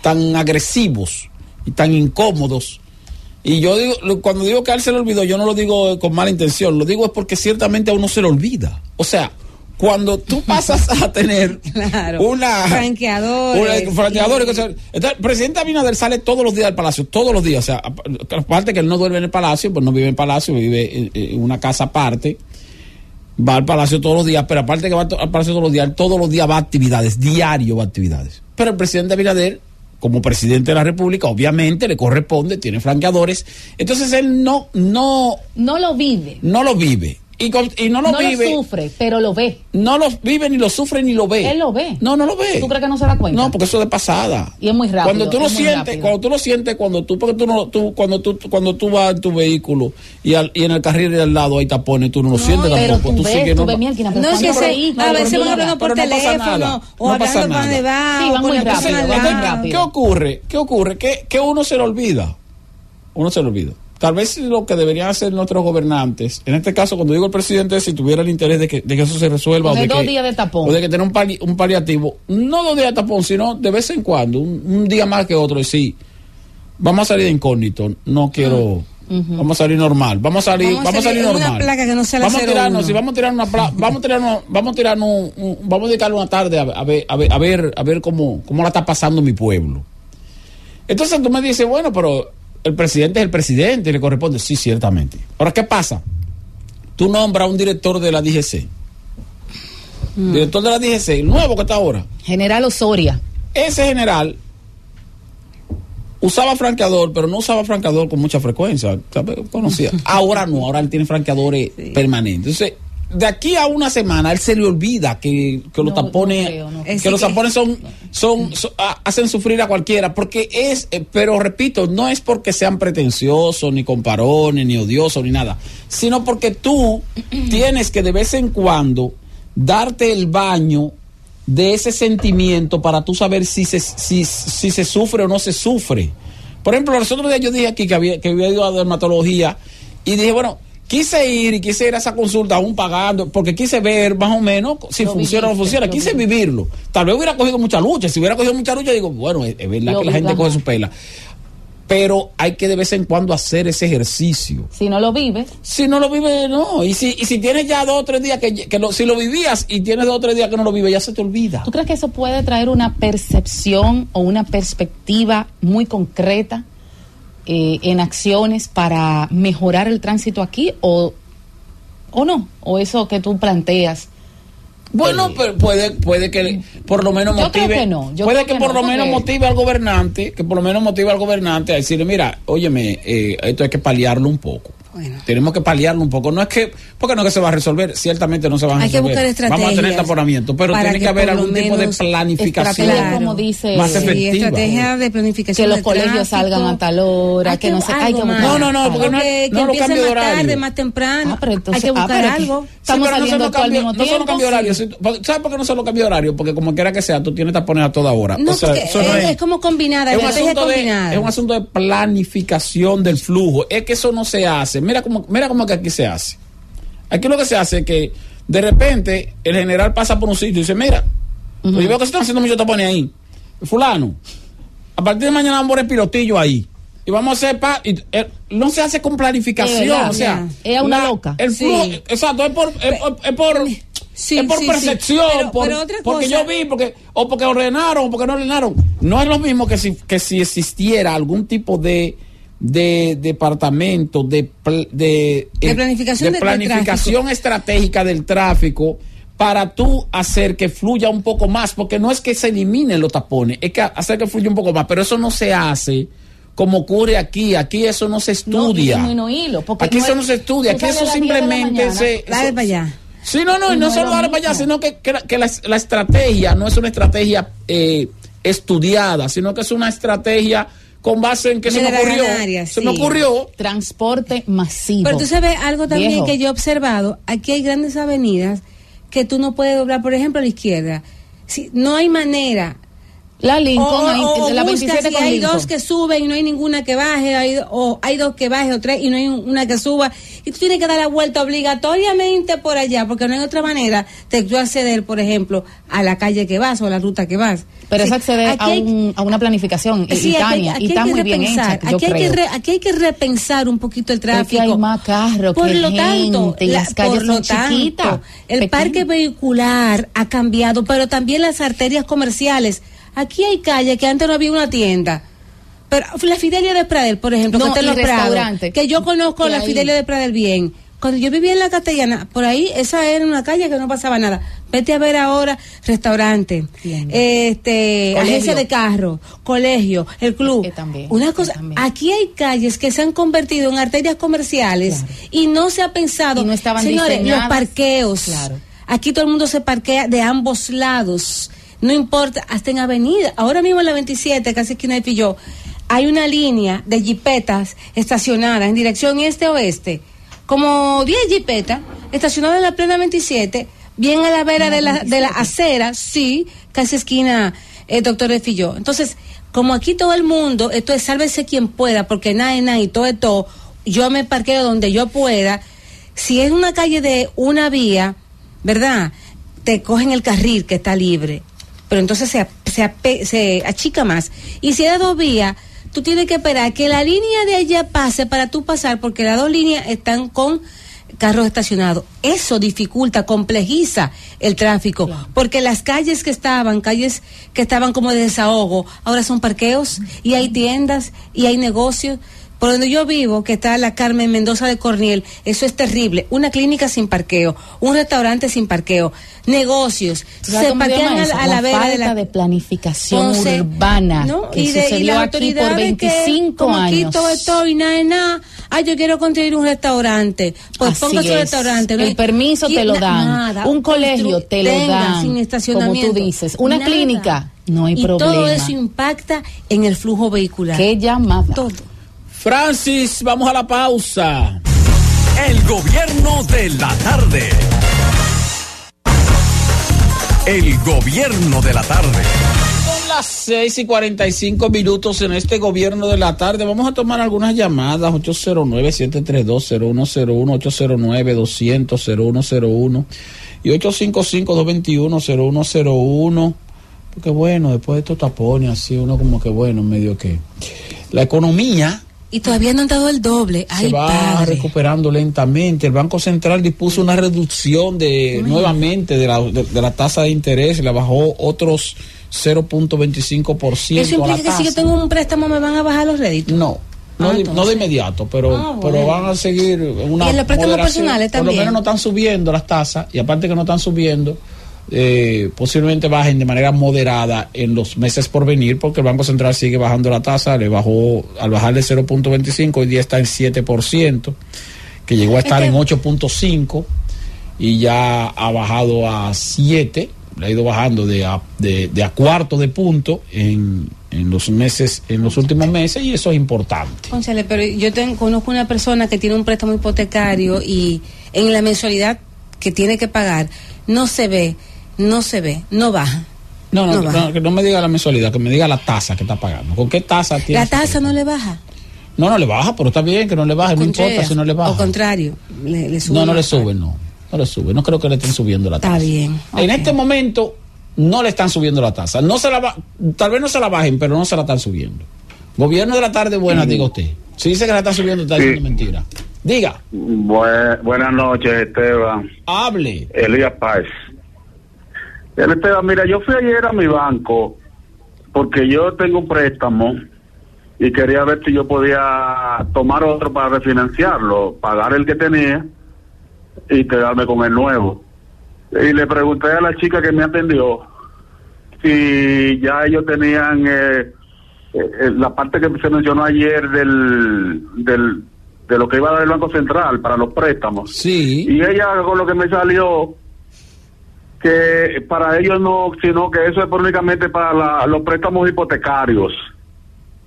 tan agresivos y tan incómodos. Y yo digo, cuando digo que a él se le olvidó, yo no lo digo con mala intención, lo digo es porque ciertamente a uno se le olvida. O sea, cuando tú pasas a tener <laughs> una Franqueadores. una- franqueadores, Entonces, el presidente Abinader sale todos los días del palacio, todos los días. O sea, ap- aparte que él no duerme en el palacio, pues no vive en palacio, vive en, una casa aparte. Va al palacio todos los días, pero aparte que va al palacio todos los días, todos los días va a actividades, diario va a actividades. Pero el presidente Abinader, como presidente de la República, obviamente le corresponde, tiene franqueadores. Entonces él no, no, No lo vive. no lo vive. Y, con- y no lo no vive. lo sufre, pero lo ve. No lo vive, ni lo sufre, ni lo ve. Él lo ve. No, no lo ve. ¿Tú crees que no se da cuenta? No, porque eso es de pasada. Y es muy rápido. Cuando tú lo sientes, rápido. cuando tú lo sientes, cuando tú, porque tú no, tú, cuando tú, cuando tú vas en tu vehículo y, al- y en el carril de al lado hay tapones, tú no lo sientes pero tampoco. tú ves, sigues tú normal. ves, No, es que cuando se- ahí, a veces van hablando por no teléfono nada, o no pasa hablando para va Sí, con muy rápido. ¿Qué ocurre? ¿Qué ocurre? Que, que uno se le olvida. Uno se le olvida. Tal vez lo que deberían hacer nuestros gobernantes, en este caso, cuando digo el presidente, si tuviera el interés de que, de que eso se resuelva, o Coge de dos que, días de tapón. o de que tener un, pali- un paliativo, no dos días de tapón, sino de vez en cuando, un, un día más que otro, y sí, vamos a salir de incógnito, no quiero, vamos a salir normal, vamos a salir, Vamos a vamos, a salir en una normal. placa que no sea la vamos a 01. tirarnos, si vamos a tirar una pla- <laughs> vamos a tirarnos, vamos a tirarnos, un- un- vamos a dedicarle una tarde a, a ver, a ver, a ver, a ver cómo, cómo la está pasando mi pueblo. Entonces tú me dices, bueno, pero el presidente es el presidente y le corresponde. Sí, ciertamente. Ahora, ¿qué pasa? Tú nombras a un director de la DGC. Director de la DGC, el nuevo que está ahora. General Osoria. Ese general usaba franqueador, pero no usaba franqueador con mucha frecuencia. <laughs> Ahora no, ahora él tiene franqueadores permanentes. Entonces, de aquí a una semana, él se le olvida que, que los tapones, que Es los que- tapones son, son, son- ha- hacen sufrir a cualquiera, porque es, eh, pero repito, no es porque sean pretenciosos, ni comparones, ni odiosos, ni nada, sino porque tú <clears throat> tienes que de vez en cuando darte el baño de ese sentimiento para tú saber si se, si, si se sufre o no se sufre. Por ejemplo, los otros días yo dije aquí que había, que había ido a dermatología y dije, bueno, quise ir y quise ir a esa consulta aún pagando, porque quise ver más o menos si Lo funciona o no funciona, quise vivirlo. Tal vez hubiera cogido mucha lucha, si hubiera cogido mucha lucha, digo, bueno, es, es verdad Lo que la gente coge su pela. Pero hay que de vez en cuando hacer ese ejercicio. Si no lo vive, Si no lo vive, no. Y si, y si tienes ya dos o tres días que, que lo- si lo vivías y tienes dos o tres días que no lo vives, ya se te olvida. ¿tú crees que eso puede traer una percepción o una perspectiva muy concreta eh, en acciones para mejorar el tránsito aquí o, o no? ¿O eso que tú planteas? Bueno, pero puede, puede que por lo menos Yo creo motive. que no, yo puede creo que, que por no, lo menos motive al gobernante, que por lo menos motive al gobernante a decirle, mira, óyeme, eh, esto hay que paliarlo un poco. Tenemos que paliarlo un poco. No es que, porque no es que se va a resolver, ciertamente no se va a Hay que resolver. buscar Vamos a tener estrategias taponamiento, pero tiene que, que haber lo algún tipo de planificación como dice- más Sí, efectiva. estrategia de planificación Que los colegios tráfico. salgan a tal hora, Hay que no se- hay que buscar- No, no, no, porque no- que, no, que los empiecen cambios de más tarde, horario. más temprano. Ah, pero entonces- Hay que ah, buscar pero que- algo. Sí, Estamos no saliendo solo todo al cambio- no solo cambio de horario. sí. ¿Sabes por qué no solo cambio de horario? Porque como quiera que sea, tú tienes que poner a toda hora. No, O sea, no es, es como combinada, es un, estrategia asunto de, combinada. es un asunto de planificación del flujo. Es que eso no se hace. Mira cómo, mira cómo que aquí se hace. Aquí lo que se hace es que de repente el general pasa por un sitio y dice, mira, pues yo veo que se están haciendo muchos tapones ahí. Fulano, a partir de mañana vamos a poner pilotillo ahí. y vamos a hacer pa- y, eh, no se hace con planificación, o sea, es una la- loca. El Sí. flujo, exacto, es por es, por- es por Sí, es por sí. percepción, Pero- por- pero otra porque cosa- yo vi, porque o porque ordenaron, o porque no ordenaron. No es lo mismo que si que si existiera algún tipo de de departamento de de, De eh, planificación estratégica del tráfico para tú hacer que fluya un poco más, porque no es que se eliminen los tapones, es que hacer que fluya un poco más, pero eso no se hace como ocurre aquí, aquí eso no se estudia. No, hilo, aquí no eso es- no se estudia, aquí eso a las 10 de la simplemente se... Dale eso- para allá. Sí, no, no, y no no solo para allá, sino que, que la, que la- la estrategia no es una estrategia eh, estudiada, sino que es una estrategia con base en que se me ocurrió. Se me ocurrió. Transporte masivo. Pero tú sabes algo también Viejo. que yo he observado, aquí hay grandes avenidas que tú no puedes doblar, por ejemplo, a la izquierda. Si, no hay manera. La Lincoln, o, ahí, o- de la buscas 27 y con hay Lincoln. dos que suben y no hay ninguna que baje, hay- o hay dos que baje o tres y no hay una que suba. Y tú tienes que dar la vuelta obligatoriamente por allá, porque no hay otra manera de tú acceder, por ejemplo, a la calle que vas o a la ruta que vas. Pero Sí, eso accede aquí a, hay- un- a una planificación Sí, y aquí, aquí y hay está que muy bien repensar, hecha, yo aquí, hay que re- aquí hay que repensar un poquito el Porque tráfico. hay más carros por que lo tanto, gente las calles por lo son chiquitas, tanto, el parque vehicular ha cambiado, pero también las arterias comerciales. Aquí hay calles que antes no había una tienda. Pero la Fidelia de Pradel, por ejemplo, No, que está en y los Prados, restaurante. que yo conozco Que la ahí- Fidelia de Pradel bien. Cuando yo vivía en la Castellana, por ahí, esa era una calle que no pasaba nada. Vete a ver ahora restaurante, este, Colegio. agencia de carro, colegio, el club. Eh, también, una cosa, aquí hay calles que se han convertido en arterias comerciales y no se ha pensado. No estaban Señores, los parqueos. Claro. Aquí todo el mundo se parquea de ambos lados. No importa, hasta en avenida. Ahora mismo en la 27, casi esquina de Pilló, hay una línea de jipetas estacionadas en dirección este-oeste. Como 10 jipetas estacionadas en la plena 27, bien a la vera de la, de la acera, sí, casi esquina eh, Doctor de Filló. Entonces, como aquí todo el mundo, esto es sálvese quien pueda, porque nada nada y todo todo, yo me parqueo donde yo pueda. Si es una calle de una vía, ¿verdad? Te cogen el carril que está libre, pero entonces se, se, se achica más. Y si de dos vías, tú tienes que esperar que la línea de allá pase para tú pasar, porque las dos líneas están con carros estacionados. Eso dificulta, complejiza el tráfico, porque las calles que estaban, calles que estaban como de desahogo, ahora son parqueos y hay tiendas y hay negocios. Por donde yo vivo, que está la Carmen Mendoza de Corniel, eso es terrible. Una clínica sin parqueo, un restaurante sin parqueo, negocios, ¿Tú sabes se parquean a, la- la, vera de la de planificación Entonces, urbana ¿no? que y, de, y las aquí por autoridades 25 que, como aquí años. todo es todo y nada es nada. Ay, yo quiero construir un restaurante. Pues ponga su es. restaurante. ¿no? El permiso te lo na- dan. nada. Un colegio te lo dan. Sin estacionamiento. Como tú dices. Una Nada. clínica, no hay y problema. todo eso impacta en el flujo vehicular. ¿Qué llamada? Todo. Francis, vamos a la pausa. El gobierno de la tarde. El gobierno de la tarde. Son las 6 y 45 minutos en este gobierno de la tarde. Vamos a tomar algunas llamadas. 809-732-0101, 809-200-0101 y 855-221-0101. Porque bueno, después de estos tapones, así uno como que bueno, medio que... La economía Y todavía no han dado el doble. Ay, se va padre. recuperando lentamente. El Banco Central dispuso una reducción de nuevamente de la, de, de la tasa de interés, la bajó otros 0.25% Eso implica que si yo tengo un préstamo me van a bajar los réditos. No. No, Ah, de, entonces. no de inmediato, pero, Ah, pero van a seguir una Y en los préstamos personales Por lo también. menos no están subiendo las tasas y aparte que no están subiendo, eh, posiblemente bajen de manera moderada en los meses por venir porque el Banco Central sigue bajando la tasa, le bajó al bajarle 0.25, hoy día está en 7%, que llegó a estar Es que- en 8.5 y ya ha bajado a 7, le ha ido bajando de a, de, de a cuarto de punto en, en los meses, en los últimos meses y eso es importante. Cónchale, pero yo conozco una persona que tiene un préstamo hipotecario y en la mensualidad que tiene que pagar no se ve, no se ve, no baja. No, no, No que no me diga la mensualidad, que me diga la tasa que está pagando. ¿Con qué tasa tiene? La tasa no le baja. No, no le baja, pero está bien que no le baje, no importa si no le baja. contrario, le, le sube No, no le más. suben, no. No le suben. No creo que le estén subiendo la tasa. Está bien. En este momento no le están subiendo la tasa. No se la va- tal vez no se la bajen, pero no se la están subiendo. Gobierno de la tarde buena, diga usted. Si dice que la está subiendo, está diciendo mentira. Diga. Bue- buenas noches, Esteban. Hable. Elías Páez. Esteban, mira, yo fui ayer a mi banco porque yo tengo un préstamo y quería ver si yo podía tomar otro para refinanciarlo, pagar el que tenía y quedarme con el nuevo. Y le pregunté a la chica que me atendió si ya ellos tenían eh, eh, la parte que se mencionó ayer del, del de lo que iba a dar el Banco Central para los préstamos. Sí. Y ella con lo que me salió que para ellos no, sino que eso es únicamente para la- los préstamos hipotecarios.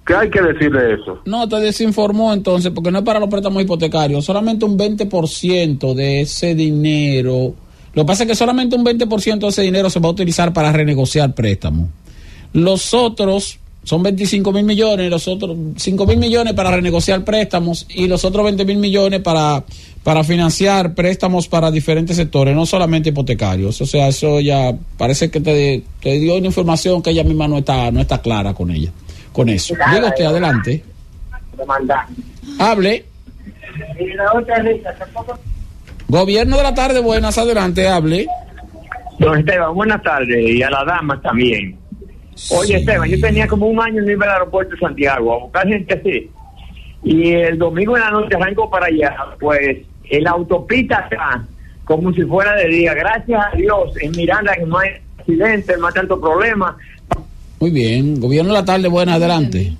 ¿Qué hay que decir de eso? No, te desinformó entonces, porque no es para los préstamos hipotecarios. Solamente un 20% de ese dinero. Lo que pasa es que solamente un 20% de ese dinero se va a utilizar para renegociar préstamos. Los otros son 25 mil millones, los otros 5 mil millones para renegociar préstamos y los otros 20 mil millones para, para financiar préstamos para diferentes sectores, no solamente hipotecarios. O sea, eso ya parece que te, te dio una información que ella misma no está, no está clara con ella, con eso. Diga usted, adelante. Hable. Gobierno de la tarde, buenas, adelante, hable. Don Esteban, buenas tardes y a la dama también. Oye, Esteban, yo tenía como un año en al aeropuerto de Santiago a buscar gente así. Y el domingo en la noche arranco para allá. Pues en la autopista acá, como si fuera de día. Gracias a Dios, en Miranda que no hay accidentes, no hay tanto problema. Muy bien, gobierno de la tarde, buenas, adelante.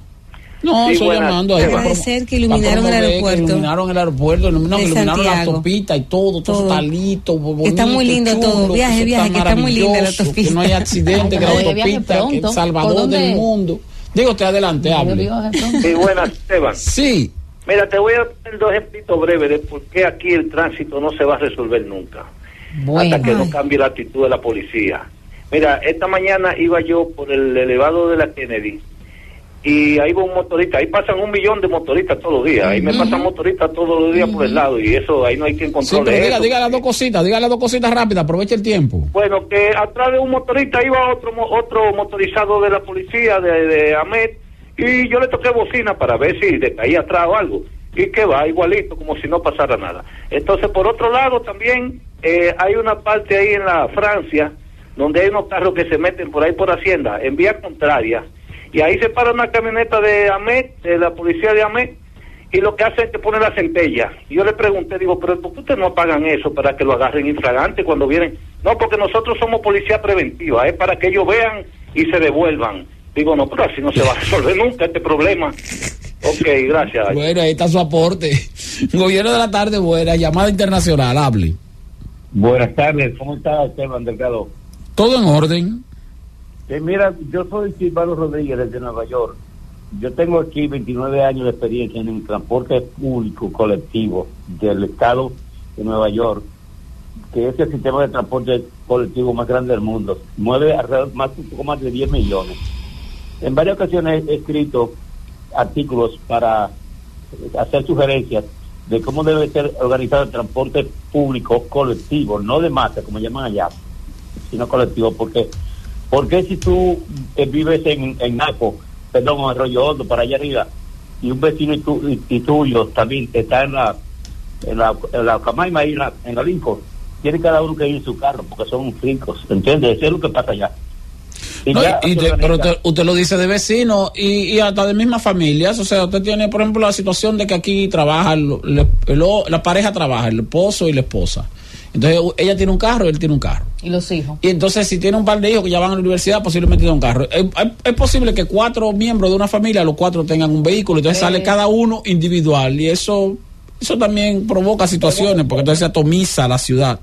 No, Sí, estoy buenas. llamando ahí. para Agradecer que iluminaron el promover, que aeropuerto. Iluminaron el aeropuerto, iluminaron, De iluminaron la Santiago. autopista y todo, todo, listo, bonito, Está muy lindo chulo, todo. Viaje, viaje, que está muy linda la autopista. Que no hay accidente, que la <laughs> autopista, que el salvador del mundo. Digo usted, adelante, hable. Sí, buenas, Esteban. Sí. Mira, te voy a poner dos ejemplitos breves de por qué aquí el tránsito no se va a resolver nunca. Hasta que no cambie la actitud de la policía. Mira, esta mañana iba yo por el elevado de la Kennedy y ahí va un motorista. Ahí pasan un millón de motoristas todos los días. Ahí me pasan motoristas todos los días por el lado y eso ahí no hay quien Sí, controle pero diga, eso. diga las dos cositas, diga las dos cositas rápidas, aproveche el tiempo. Bueno, que atrás de un motorista iba otro otro motorizado de la policía de, de Ahmed y yo le toqué bocina para ver si le caía atrás o algo. Y que va igualito, como si no pasara nada. Entonces, por otro lado, también eh, hay una parte ahí en la Francia donde hay unos carros que se meten por ahí por Hacienda en vía contraria. Y ahí se para una camioneta de Ahmed, de la policía de Ahmed, y lo que hacen es que ponen la centella. Y yo le pregunté, digo, pero ¿por qué ustedes no pagan eso para que lo agarren infragante cuando vienen? No, porque nosotros somos policía preventiva, es para que ellos vean y se devuelvan. Digo, no, pero así no se va a resolver nunca este problema. Ok, gracias. Bueno, ahí está su aporte. <laughs> Gobierno de la tarde, buena, llamada internacional, hable. Buenas tardes, ¿cómo está Esteban Delgado? Todo en orden. Eh, mira, yo soy Silvano Rodríguez desde Nueva York. Yo tengo aquí 29 años de experiencia en el transporte público colectivo del estado de Nueva York, que es el sistema de transporte colectivo más grande del mundo. Mueve alrededor más un poco más de 10 millones. En varias ocasiones he escrito artículos para hacer sugerencias de cómo debe ser organizado el transporte público colectivo, no de masa, como llaman allá, sino colectivo, porque porque si tú eh, vives en, en Naco, perdón, en Arroyo Hondo, para allá arriba, y un vecino y, tu- y- tuyo también está en la en la, en la Camaima y en la, en la tiene cada uno que ir en su carro, porque son ricos, ¿entiendes? Eso es lo que pasa allá. Y No, ya y- y se te- organiza- pero usted, usted lo dice de vecinos y, y hasta de mismas familias. O sea, usted tiene, por ejemplo, la situación de que aquí trabaja, el- el- el- la pareja trabaja, el esposo y la esposa. Entonces, ella tiene un carro, él tiene un carro. Y los hijos. Y entonces, si tiene un par de hijos que ya van a la universidad, posiblemente tiene un carro. Es, es- es posible que cuatro miembros de una familia, los cuatro tengan un vehículo, entonces sale cada uno individual. Y eso eso también provoca situaciones, porque entonces se atomiza la ciudad.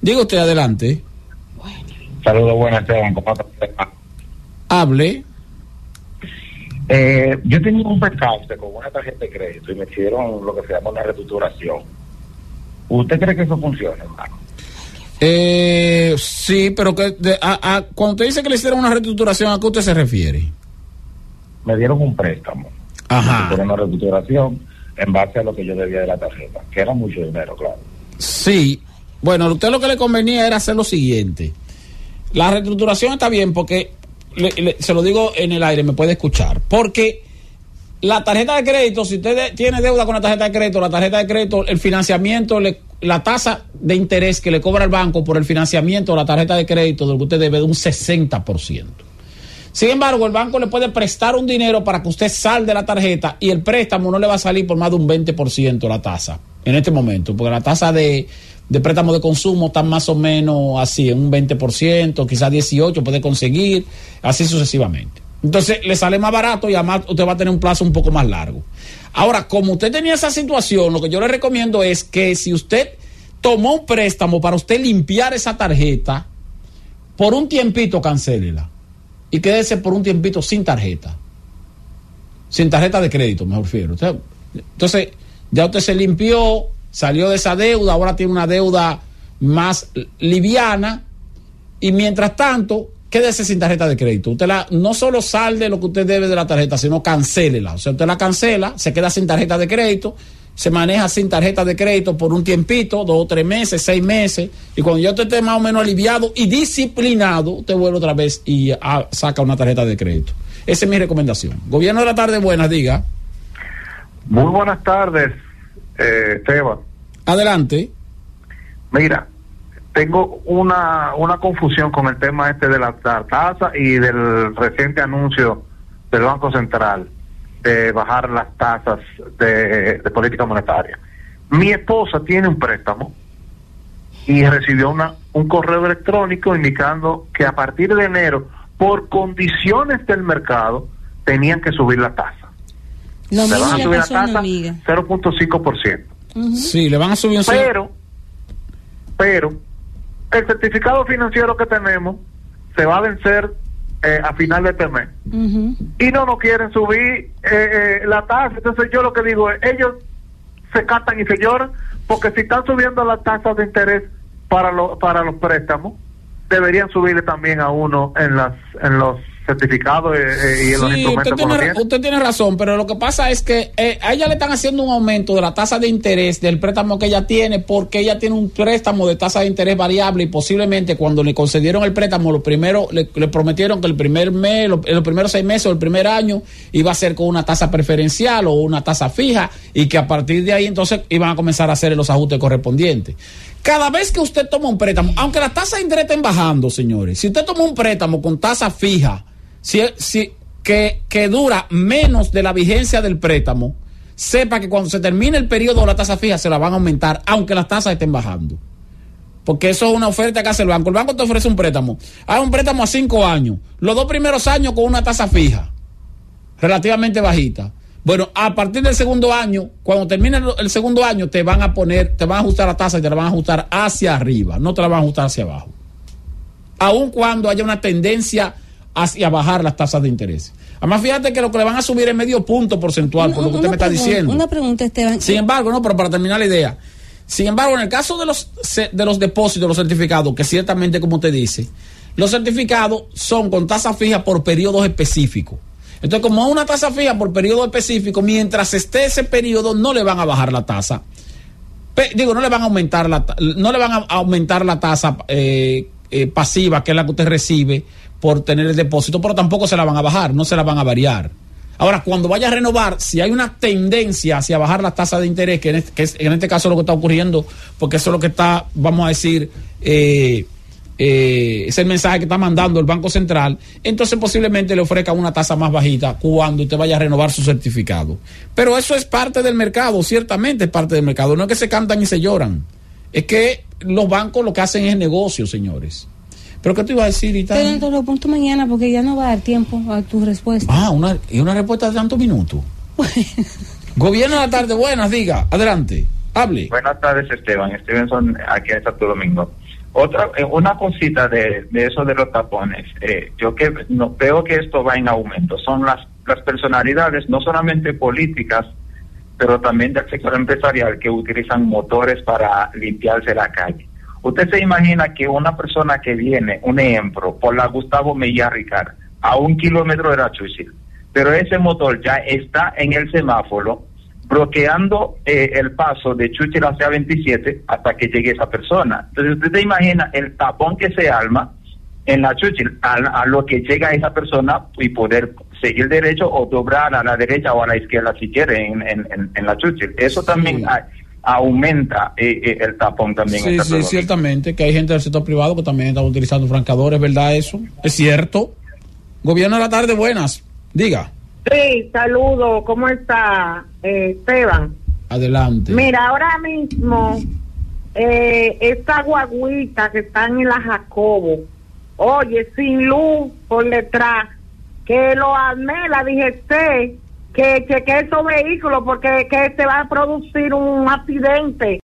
Diga usted adelante, Saludos, buenas, Esteban. ¿Cómo está? hable. Eh, yo tenía un percance con una tarjeta de crédito y me hicieron lo que se llama una reestructuración. ¿Usted cree que eso funciona, hermano? Eh, sí, pero que de- a- a- cuando usted dice que le hicieron una reestructuración, ¿a qué usted se refiere? Me dieron un préstamo. Ajá. Por una reestructuración en base a lo que yo debía de la tarjeta, que era mucho dinero, claro. Sí. Bueno, a usted lo que le convenía era hacer lo siguiente. La reestructuración está bien porque, se lo digo en el aire, me puede escuchar. Porque la tarjeta de crédito, si usted tiene deuda con la tarjeta de crédito, la tarjeta de crédito, el financiamiento, la tasa de interés que le cobra el banco por el financiamiento de la tarjeta de crédito de lo que usted debe de un 60%. Sin embargo, el banco le puede prestar un dinero para que usted salde la tarjeta y el préstamo no le va a salir por más de un 20% la tasa en este momento, porque la tasa de, de préstamo de consumo está más o menos así, en un 20%, quizás 18% puede conseguir, así sucesivamente. Entonces le sale más barato y además usted va a tener un plazo un poco más largo. Ahora, como usted tenía esa situación, lo que yo le recomiendo es que si usted tomó un préstamo para usted limpiar esa tarjeta, por un tiempito cancélela y quédese por un tiempito sin tarjeta. Sin tarjeta de crédito, me refiero. Entonces, ya usted se limpió, salió de esa deuda, ahora tiene una deuda más liviana y mientras tanto, quédese sin tarjeta de crédito. Usted la, no solo salde lo que usted debe de la tarjeta, sino cancélela. O sea, usted la cancela, se queda sin tarjeta de crédito, se maneja sin tarjeta de crédito por un tiempito, dos o tres meses, seis meses, y cuando ya usted esté más o menos aliviado y disciplinado, usted vuelve otra vez y ah, saca una tarjeta de crédito. Esa es mi recomendación. Gobierno de la tarde, buenas, diga. Muy buenas tardes, eh, Esteban. Adelante. Mira, tengo una, una confusión con el tema este de la, tasa y del reciente anuncio del Banco Central de bajar las tasas de, política monetaria. Mi esposa tiene un préstamo y recibió una, un correo electrónico indicando que a partir de enero, por condiciones del mercado, tenían que subir la tasa. Lo Se van a subir la tasa 0.5%. Sí, le van a subir un Pero, pero, el certificado financiero que tenemos se va a vencer eh, a final de este mes. Y no nos quieren subir eh, eh, la tasa. Entonces yo lo que digo es, ellos se catan y se lloran porque si están subiendo las tasas de interés para, lo, para los préstamos, deberían subirle también a uno en, las, en los certificados eh, eh, y en los Sí, instrumentos usted tiene, usted tiene razón, pero lo que pasa es que eh, a ella le están haciendo un aumento de la tasa de interés del préstamo que ella tiene porque ella tiene un préstamo de tasa de interés variable y posiblemente cuando le concedieron el préstamo, lo primero le, le prometieron que el primer mes, lo- en los primeros seis meses o el primer año iba a ser con una tasa preferencial o una tasa fija y que a partir de ahí entonces iban a comenzar a hacer los ajustes correspondientes. Cada vez que usted toma un préstamo, aunque las tasas de interés estén bajando, señores, si usted toma un préstamo con tasa fija, si, si, que, que dura menos de la vigencia del préstamo, sepa que cuando se termine el periodo de la tasa fija se la van a aumentar, aunque las tasas estén bajando. Porque eso es una oferta que hace el banco. El banco te ofrece un préstamo. Hay un préstamo a cinco años. Los dos primeros años con una tasa fija, relativamente bajita. Bueno, a partir del segundo año, cuando termine el, segundo año, te van a poner, te van a ajustar la tasa y te la van a ajustar hacia arriba, no te la van a ajustar hacia abajo. Aun cuando haya una tendencia hacia bajar las tasas de interés. Además, fíjate que lo que le van a subir es medio punto porcentual, por lo que usted me está diciendo. Una pregunta, Esteban. Sin embargo, no, pero para terminar la idea. Sin embargo, en el caso de los, de los depósitos, los certificados, que ciertamente, como usted dice, los certificados son con tasa fija por periodos específicos. Entonces, como es una tasa fija por periodo específico, mientras esté ese periodo, no le van a bajar la tasa. Digo, no le van a aumentar la, ta- no le van a aumentar la tasa eh, eh, pasiva, que es la que usted recibe por tener el depósito, pero tampoco se la van a bajar, no se la van a variar. Ahora, cuando vaya a renovar, si hay una tendencia hacia bajar la tasa de interés, que en este, que es- en este caso es lo que está ocurriendo, porque eso es lo que está, vamos a decir, eh, eh, es el mensaje que está mandando el Banco Central, entonces posiblemente le ofrezca una tasa más bajita cuando usted vaya a renovar su certificado. Pero eso es parte del mercado, ciertamente es parte del mercado. No es que se cantan y se lloran, es que los bancos lo que hacen es negocio, señores. ¿Pero qué te iba a decir, Ita? Te lo apunto mañana porque ya no va a dar tiempo a tu respuesta. Ah, una, y una respuesta de tantos minutos. Gobierno de la tarde, buenas, diga, adelante, hable. Buenas tardes, Esteban. Stevenson, aquí en Santo Domingo. Otra, eh, una cosita de, de eso de los tapones. Eh, yo que no, veo que esto va en aumento. Son las, las personalidades, no solamente políticas, pero también del sector empresarial, que utilizan motores para limpiarse la calle. Usted se imagina que una persona que viene, un ejemplo, por la Gustavo Mejía Ricard, a un kilómetro de la Chuchil, pero ese motor ya está en el semáforo bloqueando eh, el paso de Chuchil hacia 27 hasta que llegue esa persona. Entonces usted se imagina el tapón que se arma en la Churchill, a, a lo que llega esa persona y poder seguir derecho o doblar a la derecha o a la izquierda si quiere en, en, en- en la Churchill. Eso también a- aumenta eh, eh, el tapón también. Sí, sí, ciertamente, que hay gente del sector privado que también está utilizando francadores, ¿verdad eso? Es cierto. Gobierno de la tarde, buenas. Diga, Sí, saludo. ¿Cómo está eh, Esteban? adelante. Mira, ahora mismo, eh, esta guaguita que están en la Jacobo, oye, sin luz por detrás, que lo armé, la DGC, que cheque esos vehículos porque que se va a producir un accidente.